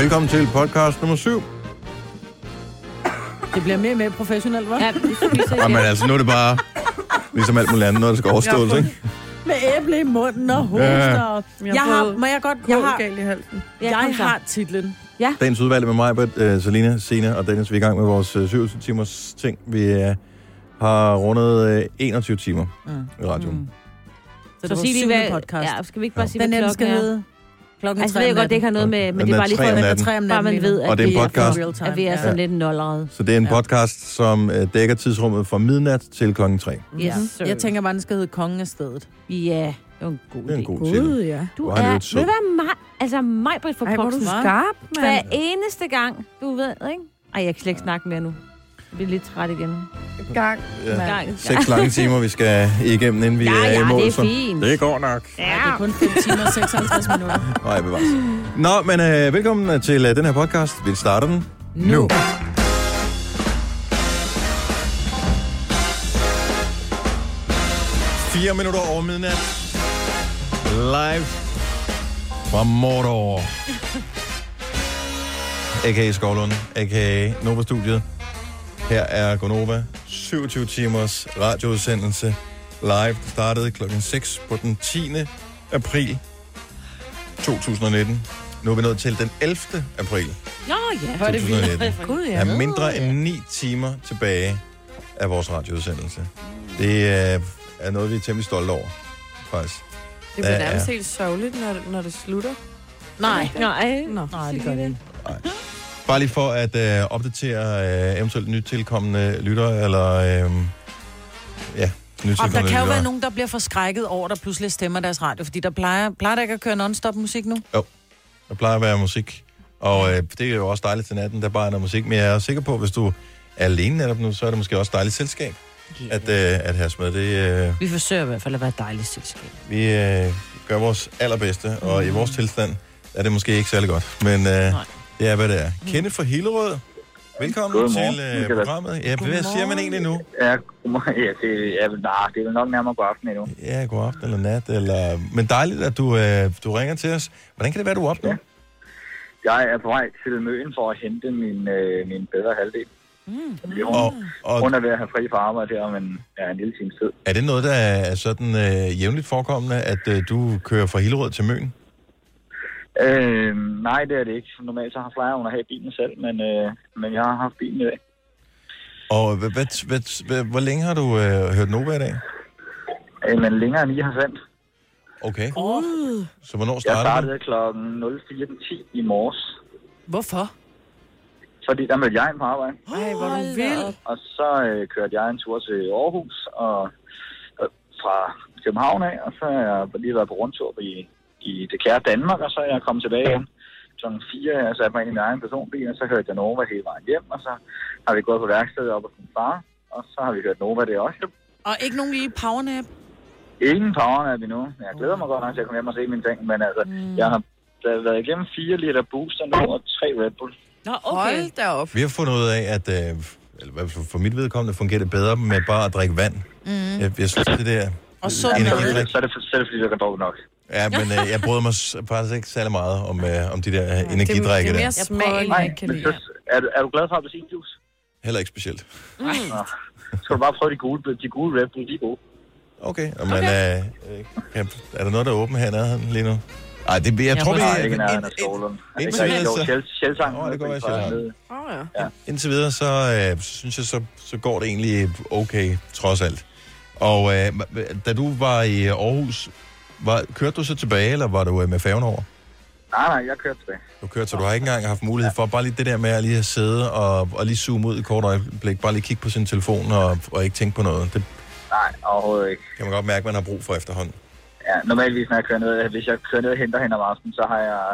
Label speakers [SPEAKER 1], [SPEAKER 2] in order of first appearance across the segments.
[SPEAKER 1] Velkommen til podcast nummer 7.
[SPEAKER 2] Det bliver mere og mere professionelt, hva'?
[SPEAKER 3] Ja, vi spiser
[SPEAKER 1] Jamen
[SPEAKER 3] igen.
[SPEAKER 1] altså, nu er det bare ligesom alt muligt andet, når det skal overstås, ikke?
[SPEAKER 2] Med æble i munden og hoster.
[SPEAKER 1] Ja.
[SPEAKER 2] Ja. Jeg har, må jeg godt, jeg har,
[SPEAKER 4] galt i halsen.
[SPEAKER 3] Ja,
[SPEAKER 2] jeg
[SPEAKER 3] så.
[SPEAKER 2] har titlen.
[SPEAKER 1] Dagens udvalg med mig, uh, Selina, Sina og Dennis. Vi er i gang med vores uh, 27 timers ting. Vi uh, har rundet uh, 21 timer
[SPEAKER 2] Mm.
[SPEAKER 1] i radioen.
[SPEAKER 2] Mm. Så,
[SPEAKER 3] Så
[SPEAKER 2] det var
[SPEAKER 3] sig lige, hvad...
[SPEAKER 2] podcast.
[SPEAKER 3] Ja, skal vi ikke bare
[SPEAKER 1] Ja.
[SPEAKER 3] sige,
[SPEAKER 2] Den
[SPEAKER 3] hvad
[SPEAKER 2] anden skal
[SPEAKER 3] klokken er?
[SPEAKER 2] Klokken
[SPEAKER 3] Altså, jeg ved godt, det ikke har noget med... Men det er
[SPEAKER 1] er
[SPEAKER 3] bare lige for, at
[SPEAKER 2] om
[SPEAKER 3] bare man
[SPEAKER 2] natten,
[SPEAKER 3] ved,
[SPEAKER 2] mener
[SPEAKER 1] Og det er en podcast.
[SPEAKER 2] time.
[SPEAKER 3] at vi er sådan lidt nollerede.
[SPEAKER 1] Så det er en
[SPEAKER 2] Ja.
[SPEAKER 1] podcast, som uh, dækker tidsrummet fra midnat til klokken 3.
[SPEAKER 3] Yes,
[SPEAKER 2] Ja.
[SPEAKER 3] sir.
[SPEAKER 2] Jeg tænker bare, den skal hedde Kongen af stedet.
[SPEAKER 3] Ja, det var en god
[SPEAKER 1] Det er en god titel.
[SPEAKER 4] Gud, ja.
[SPEAKER 3] Du
[SPEAKER 1] Hvor er
[SPEAKER 3] er,
[SPEAKER 1] det
[SPEAKER 3] ved du hvad, mig, altså mig på for
[SPEAKER 4] Ej, hvor er du skarp,
[SPEAKER 3] Hver
[SPEAKER 4] mand.
[SPEAKER 3] eneste gang, du ved, ikke? Ej, jeg kan slet ikke snakke mere nu. Jeg bliver lidt træt igen.
[SPEAKER 4] Gang.
[SPEAKER 1] Ja.
[SPEAKER 3] Gang.
[SPEAKER 1] Seks lange timer, vi skal igennem, inden vi
[SPEAKER 3] Ja,
[SPEAKER 1] er i
[SPEAKER 3] ja,
[SPEAKER 1] mål.
[SPEAKER 3] det er
[SPEAKER 1] så
[SPEAKER 3] fint.
[SPEAKER 1] Det går nok.
[SPEAKER 2] Ja. Det er kun 5 timer og 56 minutter.
[SPEAKER 1] Nej, bevares. Nå, men øh, velkommen til øh, den her podcast. Vi starter den nu. Fire minutter over midnat. Live fra Mordor. A.k.a. Skovlund, a.k.a. Nova-studiet. Her er Gonova. 27 timers radioudsendelse live. Startede klokken 6 på den 10. april 2019. Nu er vi nået til den 11. april
[SPEAKER 3] Nå ja.
[SPEAKER 2] Hvor er det vildt.
[SPEAKER 1] 2019.
[SPEAKER 2] Gud,
[SPEAKER 1] Der
[SPEAKER 2] ja.
[SPEAKER 1] er mindre end 9 timer tilbage af vores radioudsendelse. Det er, er noget, vi er temmelig stolte over, faktisk.
[SPEAKER 4] Det bliver nærmest helt sørgeligt, når, det- når det slutter.
[SPEAKER 2] Nej.
[SPEAKER 3] Nej.
[SPEAKER 4] Nå.
[SPEAKER 2] Nej, det gør det ikke.
[SPEAKER 1] Bare lige for at øh, opdatere øh, eventuelt nyt tilkommende lyttere, eller øh, ja, nyt
[SPEAKER 2] Og der kan jo være nogen, der bliver forskrækket over, der pludselig stemmer deres radio, fordi der plejer, plejer der ikke at køre non-stop musik nu?
[SPEAKER 1] Der plejer at være musik, og øh, det er jo også dejligt til natten, der bare er noget musik, men jeg er sikker på, at hvis du er alene netop nu, så er det måske også dejligt selskab at, øh, at have med. Det, øh,
[SPEAKER 2] Vi forsøger i hvert fald at være dejligt selskab.
[SPEAKER 1] Vi øh, gør vores allerbedste, og i vores tilstand er det måske ikke særlig godt, men øh, det er, hvad det er. Kenneth fra Hillerød, velkommen
[SPEAKER 5] Godmorgen.
[SPEAKER 1] til øh, programmet. Ja, hvad siger man egentlig nu?
[SPEAKER 5] Ja, godmorgen. ja, det, ja, nej, det er vel nok nærmere god aften endnu.
[SPEAKER 1] Ja, god aften eller nat, eller... men dejligt, at du, øh, du ringer til os. Hvordan kan det være, du er op nu?
[SPEAKER 5] Ja. Jeg er på vej til Møn for at hente min, øh, min bedre halvdel. Mm. Hun,
[SPEAKER 1] Og, og
[SPEAKER 5] hun er ved at have fri fra arbejde her om en, ja, en lille times tid.
[SPEAKER 1] er det noget, der er sådan øh, jævnligt forekommende, at øh, du kører fra Hillerød til Møn?
[SPEAKER 5] Øh, nej, det er det ikke. Normalt så har Flyer hun at have bilen selv, men, øh, men jeg har haft bilen i dag.
[SPEAKER 1] Og hvad, hvad, hvad, hvad, hvor længe har du øh, hørt Nova i dag?
[SPEAKER 5] Øh, men længere end I har sendt.
[SPEAKER 1] Okay,
[SPEAKER 2] Oh.
[SPEAKER 1] så hvornår
[SPEAKER 5] Jeg
[SPEAKER 1] startede du?
[SPEAKER 5] startede klokken 04.10 i morges,
[SPEAKER 2] Hvorfor?
[SPEAKER 5] fordi der mødte jeg ind på arbejde.
[SPEAKER 4] Ej, hvor du vild.
[SPEAKER 5] Og så øh, kørte jeg en tur til Aarhus og øh, fra København af, og så har jeg lige været på rundtur i, i det kære Danmark, og så er jeg kommet tilbage igen klokken 4, jeg satte mig ind i min egen personbil, og så hørte jeg Nova hele vejen hjem, og så har vi gået på værkstedet op hos min far, og så har vi hørt Nova det også.
[SPEAKER 2] Og ikke nogen lille powernap?
[SPEAKER 5] Ingen powernap endnu. Jeg glæder mig godt nok til at komme hjem og se mine ting, men altså, mm. jeg har der har været igennem 4 liter booster nu og 3 Red Bull.
[SPEAKER 3] Nå, okay.
[SPEAKER 4] Hold da op.
[SPEAKER 1] Vi har fundet ud af, at øh, eller for, mit vedkommende fungerer det bedre med bare at drikke vand. Mm. Jeg, jeg synes, det der...
[SPEAKER 2] Og
[SPEAKER 5] så, er det, så, er det, så er det fordi, du kan drukke nok.
[SPEAKER 1] Ja, men øh, jeg bryder mig s- faktisk ikke særlig meget om, øh, om de der ja,
[SPEAKER 4] Det,
[SPEAKER 1] energidrikke
[SPEAKER 4] det er
[SPEAKER 1] der.
[SPEAKER 4] mere smagen,
[SPEAKER 5] Nej,
[SPEAKER 4] jeg ikke kan
[SPEAKER 5] men
[SPEAKER 4] lide.
[SPEAKER 5] så, er, du, er du glad for appelsinjuice?
[SPEAKER 1] Heller ikke specielt.
[SPEAKER 5] Nå. Skal du bare prøve de gule, de gule Red Bull, de er gode.
[SPEAKER 1] Okay, og man, øh, øh, kan, er der noget, der er åbent her i nærheden lige nu? Nej, det, jeg, jeg tror, vi
[SPEAKER 5] Nej,
[SPEAKER 1] er...
[SPEAKER 5] ikke nærheden af
[SPEAKER 1] ind, ind,
[SPEAKER 5] Stålen.
[SPEAKER 1] indtil videre, så-
[SPEAKER 5] Sjælsang.
[SPEAKER 1] Nå, det kan være Sjælsang.
[SPEAKER 4] Åh, ja.
[SPEAKER 1] indtil videre, så, øh, så synes jeg, så, så går det egentlig okay, trods alt. Og øh, da du var i Aarhus, var, kørte du så tilbage, eller var du øh, med færgen over?
[SPEAKER 5] Nej, nej, jeg kørte tilbage.
[SPEAKER 1] Du kørte, så du har ikke engang haft mulighed for bare lige det der med at lige at sidde og, og lige zoome ud i kort øjeblik, bare lige kigge på sin telefon og, og ikke tænke på noget. Det
[SPEAKER 5] Nej, overhovedet ikke.
[SPEAKER 1] kan man godt mærke, man har brug for efterhånden.
[SPEAKER 5] Ja, normalvis, når jeg kører ned, hvis jeg kører ned og henter hende om aftenen, så har jeg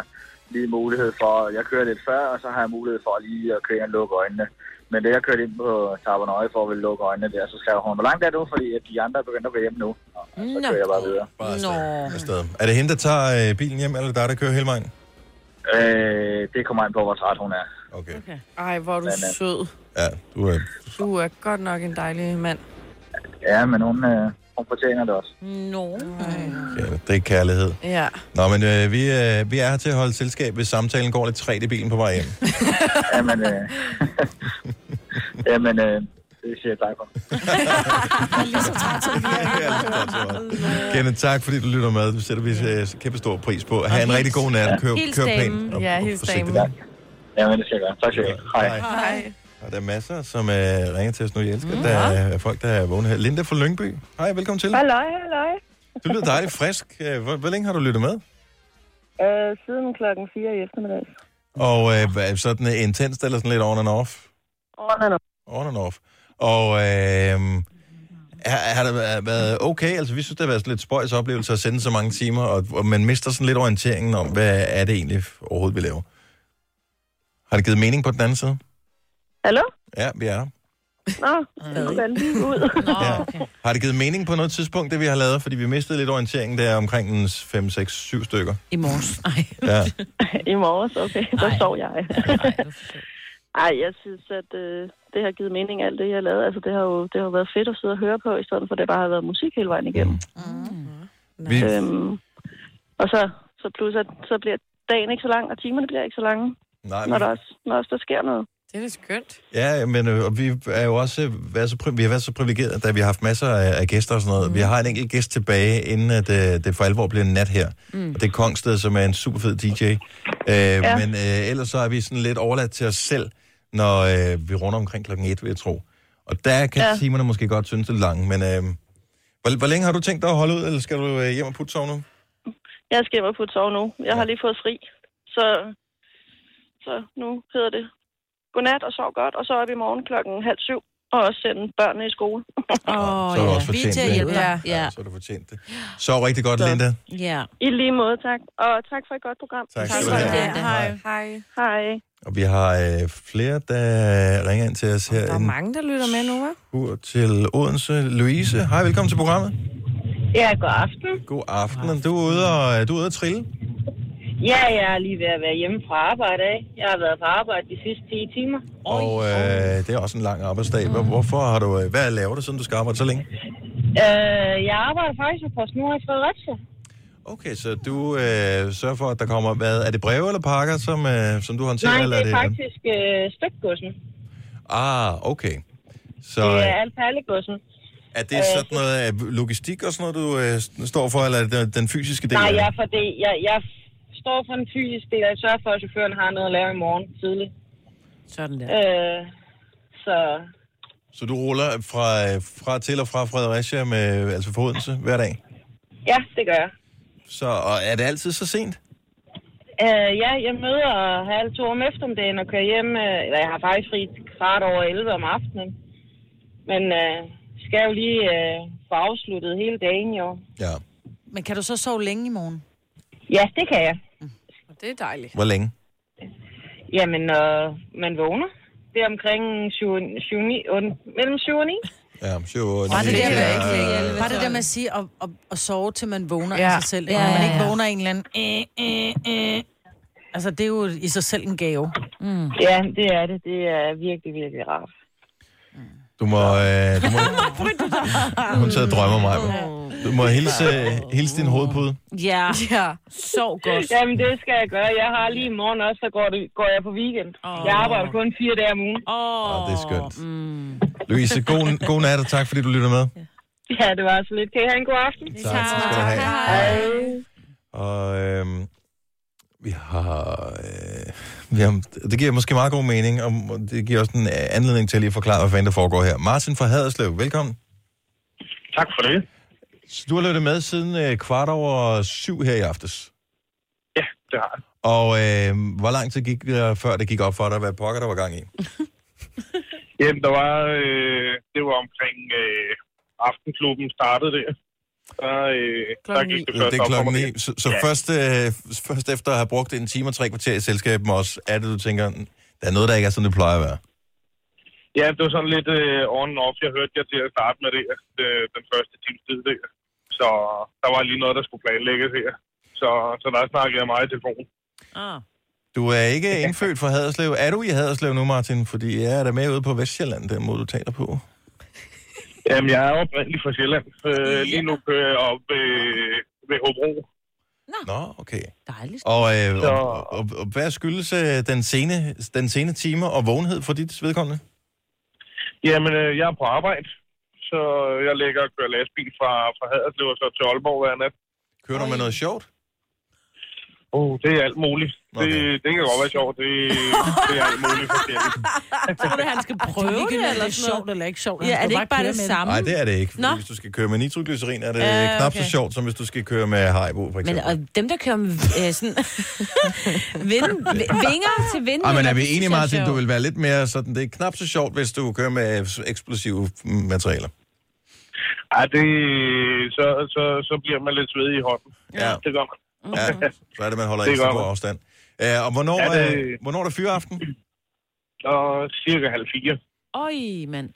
[SPEAKER 5] lige mulighed for, jeg kører lidt før, og så har jeg mulighed for lige at køre og lukke øjnene. Men det, jeg kørte ind på Tabernøje for at ville lukke øjnene der, så skrev hun, hvor langt er du, fordi at de andre er begyndt at gå hjem nu. Og så
[SPEAKER 3] Nå.
[SPEAKER 5] kører jeg bare videre.
[SPEAKER 1] Bare
[SPEAKER 2] Nå.
[SPEAKER 1] afsted. afsted. Er det hende, der tager øh, bilen hjem, eller er det dig, der kører hele vejen?
[SPEAKER 5] Øh, det kommer an på, hvor træt hun er.
[SPEAKER 1] Okay.
[SPEAKER 2] Okay.
[SPEAKER 4] Ej, hvor er du
[SPEAKER 5] Men, øh,
[SPEAKER 4] sød.
[SPEAKER 1] Ja, du er...
[SPEAKER 4] Du er godt nok en dejlig mand.
[SPEAKER 5] Ja, men hun, øh, hun fortjener det også.
[SPEAKER 3] Nå.
[SPEAKER 1] Okay, det er kærlighed.
[SPEAKER 4] Ja.
[SPEAKER 1] Nå, men øh, vi, øh, vi er her til at holde selskab, hvis samtalen går lidt træt i bilen på vej hjem.
[SPEAKER 5] Jamen, øh, jamen øh, det siger jeg tak for.
[SPEAKER 1] Kenneth, tak fordi du lytter med. Du sætter vi øh, kæmpe stor pris på. Ha' en rigtig god nat. Kør, kør pænt og,
[SPEAKER 4] Ja,
[SPEAKER 1] forsigtigt.
[SPEAKER 4] damen.
[SPEAKER 5] Jamen, det skal jeg gøre. Tak skal jeg have. Hej.
[SPEAKER 4] Hej.
[SPEAKER 1] Og der er masser, som øh, ringer til os nu. Jeg elsker, mm, der er folk, der er vågne her. Linda fra Lyngby. Hej, velkommen til.
[SPEAKER 6] Halløj, halløj.
[SPEAKER 1] Du lyder dejligt frisk. Øh, Hvor, hvor længe har du lyttet med?
[SPEAKER 6] Øh, siden klokken 4 i eftermiddag.
[SPEAKER 1] Og øh, hvad- sådan øh, intenst eller sådan lidt on and off?
[SPEAKER 6] Åh, nej,
[SPEAKER 1] On and off. Og øh, har, har det været- været okay? Altså, vi synes, det har været sådan lidt spøjs oplevelse at sende så mange timer, og, og man mister sådan lidt orienteringen om, hvad er det egentlig overhovedet, vi laver. Har det givet mening på den anden side?
[SPEAKER 6] Hallo?
[SPEAKER 1] Ja, vi er her.
[SPEAKER 6] Nå, er lige ud.
[SPEAKER 1] Ja. Har det givet mening på noget tidspunkt, det vi har lavet? Fordi vi mistede lidt orientering der omkring den 5, 6, 7 stykker.
[SPEAKER 2] I morges. Ej.
[SPEAKER 1] Ja.
[SPEAKER 6] I morges, okay. Der
[SPEAKER 2] Ej.
[SPEAKER 6] sov jeg.
[SPEAKER 2] Ej,
[SPEAKER 6] jeg synes, at øh, det har givet mening, alt det, jeg har lavet. Altså, det har jo det har været fedt at sidde og høre på, i stedet for, at det bare har været musik hele vejen igennem.
[SPEAKER 1] Vi,
[SPEAKER 6] Mm. Øhm, og så, så plus, at så bliver dagen ikke så lang, og timerne bliver ikke så lange,
[SPEAKER 1] nej,
[SPEAKER 6] når der,
[SPEAKER 1] men,
[SPEAKER 6] også, når også der sker noget.
[SPEAKER 4] Det er da skønt.
[SPEAKER 1] ja, men øh, og vi er jo også øh, været så, vi har været så privilegerede, da vi har haft masser af, af gæster og sådan noget. Mm. Vi har en enkelt gæst tilbage, inden at, øh, det for alvor bliver en nat her. Mm. Og det er Kongsted, som er en super fed DJ. Øh, ja. Men øh, ellers så er vi sådan lidt overladt til os selv, når øh, vi runder omkring klokken 1, vil jeg tro. Og der kan ja.
[SPEAKER 6] Ja.
[SPEAKER 1] timerne måske godt synes lidt lange, men øh, hvor, hvor længe har du tænkt dig at holde ud, eller skal du øh, hjem og putte sove nu?
[SPEAKER 6] Jeg skal hjem og putte sove nu. Jeg har lige fået fri. Så, så nu hedder det godnat og sov godt, og så op i morgen klokken halv syv, og også sende børnene i skole.
[SPEAKER 2] Åh,
[SPEAKER 1] Så har du
[SPEAKER 2] ja.
[SPEAKER 1] også
[SPEAKER 2] Vi er
[SPEAKER 1] fortjent
[SPEAKER 2] at
[SPEAKER 1] det.
[SPEAKER 2] hjælpe dig.
[SPEAKER 3] Ja.
[SPEAKER 1] Så har du fortjent det. Så rigtig godt,
[SPEAKER 6] Så.
[SPEAKER 1] Linda.
[SPEAKER 3] Ja.
[SPEAKER 6] I lige måde, tak. Og tak for et godt program.
[SPEAKER 1] Tak
[SPEAKER 2] Tak
[SPEAKER 1] skal du have.
[SPEAKER 4] Hej. Hej.
[SPEAKER 6] Hej.
[SPEAKER 1] Og vi har øh, flere, der ringer ind til os her.
[SPEAKER 4] Der er mange, der lytter med nu, hva'?
[SPEAKER 1] til Odense. Louise, hej, velkommen til programmet.
[SPEAKER 6] Ja, god aften.
[SPEAKER 1] God aften. Du er ude og, du er ude at trille.
[SPEAKER 6] Ja, jeg er lige ved at være hjemme fra arbejde af. Jeg har været på arbejde de sidste 10 timer.
[SPEAKER 1] Og øh, det er også en lang arbejdsdag. Hvor- Hvorfor har du... øh, Hvad laver du, siden du skal arbejde så længe?
[SPEAKER 6] Øh, jeg arbejder faktisk på PostNord i Fredericia.
[SPEAKER 1] Okay, så du øh, sørger for, at der kommer... Hvad, er det breve eller pakker, som, øh, som du håndterer?
[SPEAKER 6] Nej,
[SPEAKER 1] eller
[SPEAKER 6] det er faktisk øh, stykgodsen.
[SPEAKER 1] Ah, okay. Så
[SPEAKER 6] Det
[SPEAKER 1] øh,
[SPEAKER 6] er alt perlegodsen.
[SPEAKER 1] er det sådan noget øh, logistik og sådan noget, du øh, står for, eller er det den fysiske del?
[SPEAKER 6] Nej,
[SPEAKER 1] af det?
[SPEAKER 6] jeg, er for det, jeg, jeg står for den fysiske del, og jeg sørger for, at chaufføren har noget at lave i morgen tidligt.
[SPEAKER 3] Sådan der.
[SPEAKER 6] Øh, så
[SPEAKER 1] Så du ruller fra, fra til og fra Fredericia med, altså fra Odense hver dag?
[SPEAKER 6] ja, det gør jeg.
[SPEAKER 1] Så og er det altid så sent?
[SPEAKER 6] Øh, ja, jeg møder halv to om eftermiddagen og kører hjem. Øh, eller jeg har faktisk fri kvart over 11 om aftenen. Men øh, skal jo lige øh, få afsluttet hele dagen i år.
[SPEAKER 1] Ja.
[SPEAKER 2] Men kan du så sove længe i morgen?
[SPEAKER 6] Ja, det kan jeg.
[SPEAKER 4] Og det er dejligt.
[SPEAKER 1] Hvor længe?
[SPEAKER 6] Jamen, når man vågner, det er omkring 7, 7, 9, 8, mellem 7 og 9.
[SPEAKER 1] Ja, syv, otte,
[SPEAKER 2] Var det med,
[SPEAKER 1] ja,
[SPEAKER 2] ikke, var det der med at sige at, at, at sove, til man vågner
[SPEAKER 4] Ja.
[SPEAKER 2] ja. af sig selv? Ikke?
[SPEAKER 3] Ja,
[SPEAKER 2] Når man
[SPEAKER 3] ja,
[SPEAKER 2] ikke
[SPEAKER 3] ja.
[SPEAKER 2] vågner en eller anden... Øh, øh, øh. Altså, det er jo i sig selv en gave.
[SPEAKER 6] Ja, det er det. Det er virkelig, virkelig rart.
[SPEAKER 1] Du må... Øh, du må hun sidder og drømmer mig. Du må hilse, hilse din hovedpude.
[SPEAKER 3] Ja,
[SPEAKER 4] Ja.
[SPEAKER 3] sov godt.
[SPEAKER 6] Jamen, det skal jeg gøre. Jeg har lige i morgen også, så går, det, går jeg på weekend. Oh. Jeg arbejder kun fire dage om ugen.
[SPEAKER 3] Åh,
[SPEAKER 1] Åh, det er skønt.
[SPEAKER 3] Mm.
[SPEAKER 1] Louise, god, god nat, og tak fordi du lytter med.
[SPEAKER 6] Ja, det var så lidt. Kan I have en god aften?
[SPEAKER 1] Tak, skal du have.
[SPEAKER 6] Hej.
[SPEAKER 1] Og øhm, vi har, øh, vi har... Det giver måske meget god mening, og det giver også en øh, anledning til at lige forklare, hvad fanden der foregår her. Martin fra Haderslev, velkommen.
[SPEAKER 5] Tak for det.
[SPEAKER 1] Så du har lyttet med siden øh, kvart over syv her i aftes.
[SPEAKER 5] Ja, det har jeg.
[SPEAKER 1] Og øh, hvor lang tid gik der, før det gik op for dig, hvad pokker der var gang i?
[SPEAKER 7] Jamen, der var, øh, det var omkring øh, aftenklubben startede der. Der, øh, der gik det
[SPEAKER 1] Det
[SPEAKER 7] først
[SPEAKER 1] er
[SPEAKER 7] op for
[SPEAKER 1] klokken
[SPEAKER 7] mig.
[SPEAKER 1] ni. Så, så
[SPEAKER 7] Ja.
[SPEAKER 1] først, øh, først efter at have brugt en time og tre kvarter i selskab med os, er det, du tænker, der er noget, der ikke er, som det plejer at være.
[SPEAKER 7] Ja, det var sådan lidt øh, on and off. Jeg hørte jer til at starte med det øh, den første times tid der. Så der var lige noget, der skulle planlægges her. Så, så der snakkede jeg meget i telefon.
[SPEAKER 3] Ah.
[SPEAKER 1] Du er ikke indfødt fra Haderslev. Er du i Haderslev nu, Martin? Fordi jeg er der med ude på Vestjylland, den måde du taler på.
[SPEAKER 7] Jamen, jeg er oprindeligt fra Sjælland. Øh, lige nu kører jeg op ved, ved Hobro.
[SPEAKER 1] Nå, okay.
[SPEAKER 3] Dejligt.
[SPEAKER 1] Og, øh,
[SPEAKER 7] Så-
[SPEAKER 1] og, og, og hvad skyldes øh, den, sene, den sene time og vågenhed for dit vedkommende?
[SPEAKER 7] Jamen, øh, jeg er på arbejde, så jeg lægger og kører lastbil fra, fra Haderslev og så til Aalborg hver nat.
[SPEAKER 1] Kører du med noget sjovt?
[SPEAKER 7] Oh, det er alt muligt. Det,
[SPEAKER 1] Okay.
[SPEAKER 7] det kan godt være sjovt. Det, det er alt muligt forskelligt.
[SPEAKER 3] Tror, det, han skal prøve
[SPEAKER 2] Prøv
[SPEAKER 3] det,
[SPEAKER 2] det,
[SPEAKER 3] eller
[SPEAKER 2] det er
[SPEAKER 3] sådan
[SPEAKER 2] sjovt eller ikke sjovt.
[SPEAKER 3] Ja, er det ikke bare det samme?
[SPEAKER 1] Nej, det er det ikke.
[SPEAKER 3] Nå.
[SPEAKER 1] Hvis du skal køre med nitroglycerin, er det
[SPEAKER 2] Ja,
[SPEAKER 1] øh, knap så
[SPEAKER 2] okay.
[SPEAKER 1] sjovt, som hvis du skal køre med Haribo, for
[SPEAKER 3] Men
[SPEAKER 1] eksempel.
[SPEAKER 3] og dem, der kører med øh, sådan... vind, vinger til vind.
[SPEAKER 1] Ej, men er vi enige, Martin, du vil være lidt mere sådan, det er knap så sjovt, hvis du kører med eksplosive materialer.
[SPEAKER 7] Ej, det, så, så, så bliver man lidt svedig i hånden.
[SPEAKER 1] Ja.
[SPEAKER 7] Det gør man.
[SPEAKER 1] Ja, så er det, man holder
[SPEAKER 7] Det
[SPEAKER 1] ekstra
[SPEAKER 7] man.
[SPEAKER 1] afstand. Uh, og hvornår,
[SPEAKER 7] Ja, det-
[SPEAKER 1] det... hvornår er der fyreaften?
[SPEAKER 7] Og cirka halv fire
[SPEAKER 3] Øj, mand.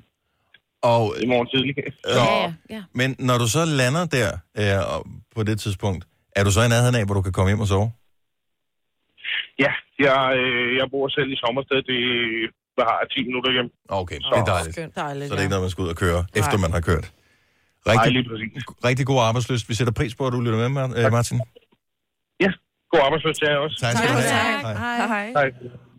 [SPEAKER 1] Og,
[SPEAKER 7] i morgen tidlig. Så,
[SPEAKER 3] Ja, ja, ja.
[SPEAKER 1] men når du så lander der uh, og på det tidspunkt, er du så i nærheden af, hvor du kan komme hjem og sove?
[SPEAKER 7] ja, jeg, øh, jeg bor selv i sommersted. Det hvad har jeg 10 minutter hjem.
[SPEAKER 1] Okay, det er dejligt.
[SPEAKER 2] Skønt. Dejligt,
[SPEAKER 1] Så det er ikke noget, man skal ud og køre,
[SPEAKER 2] Nej.
[SPEAKER 1] efter man har kørt.
[SPEAKER 7] Nej,
[SPEAKER 1] Rigtig,
[SPEAKER 7] lige præcis.
[SPEAKER 1] rigtig god arbejdsløst. Vi sætter pris på, at du lytter med, øh, Martin.
[SPEAKER 7] God arbejdsløs til jer også.
[SPEAKER 1] Tak skal du have. Hej.
[SPEAKER 2] Hej.
[SPEAKER 4] Hej.
[SPEAKER 7] Hej.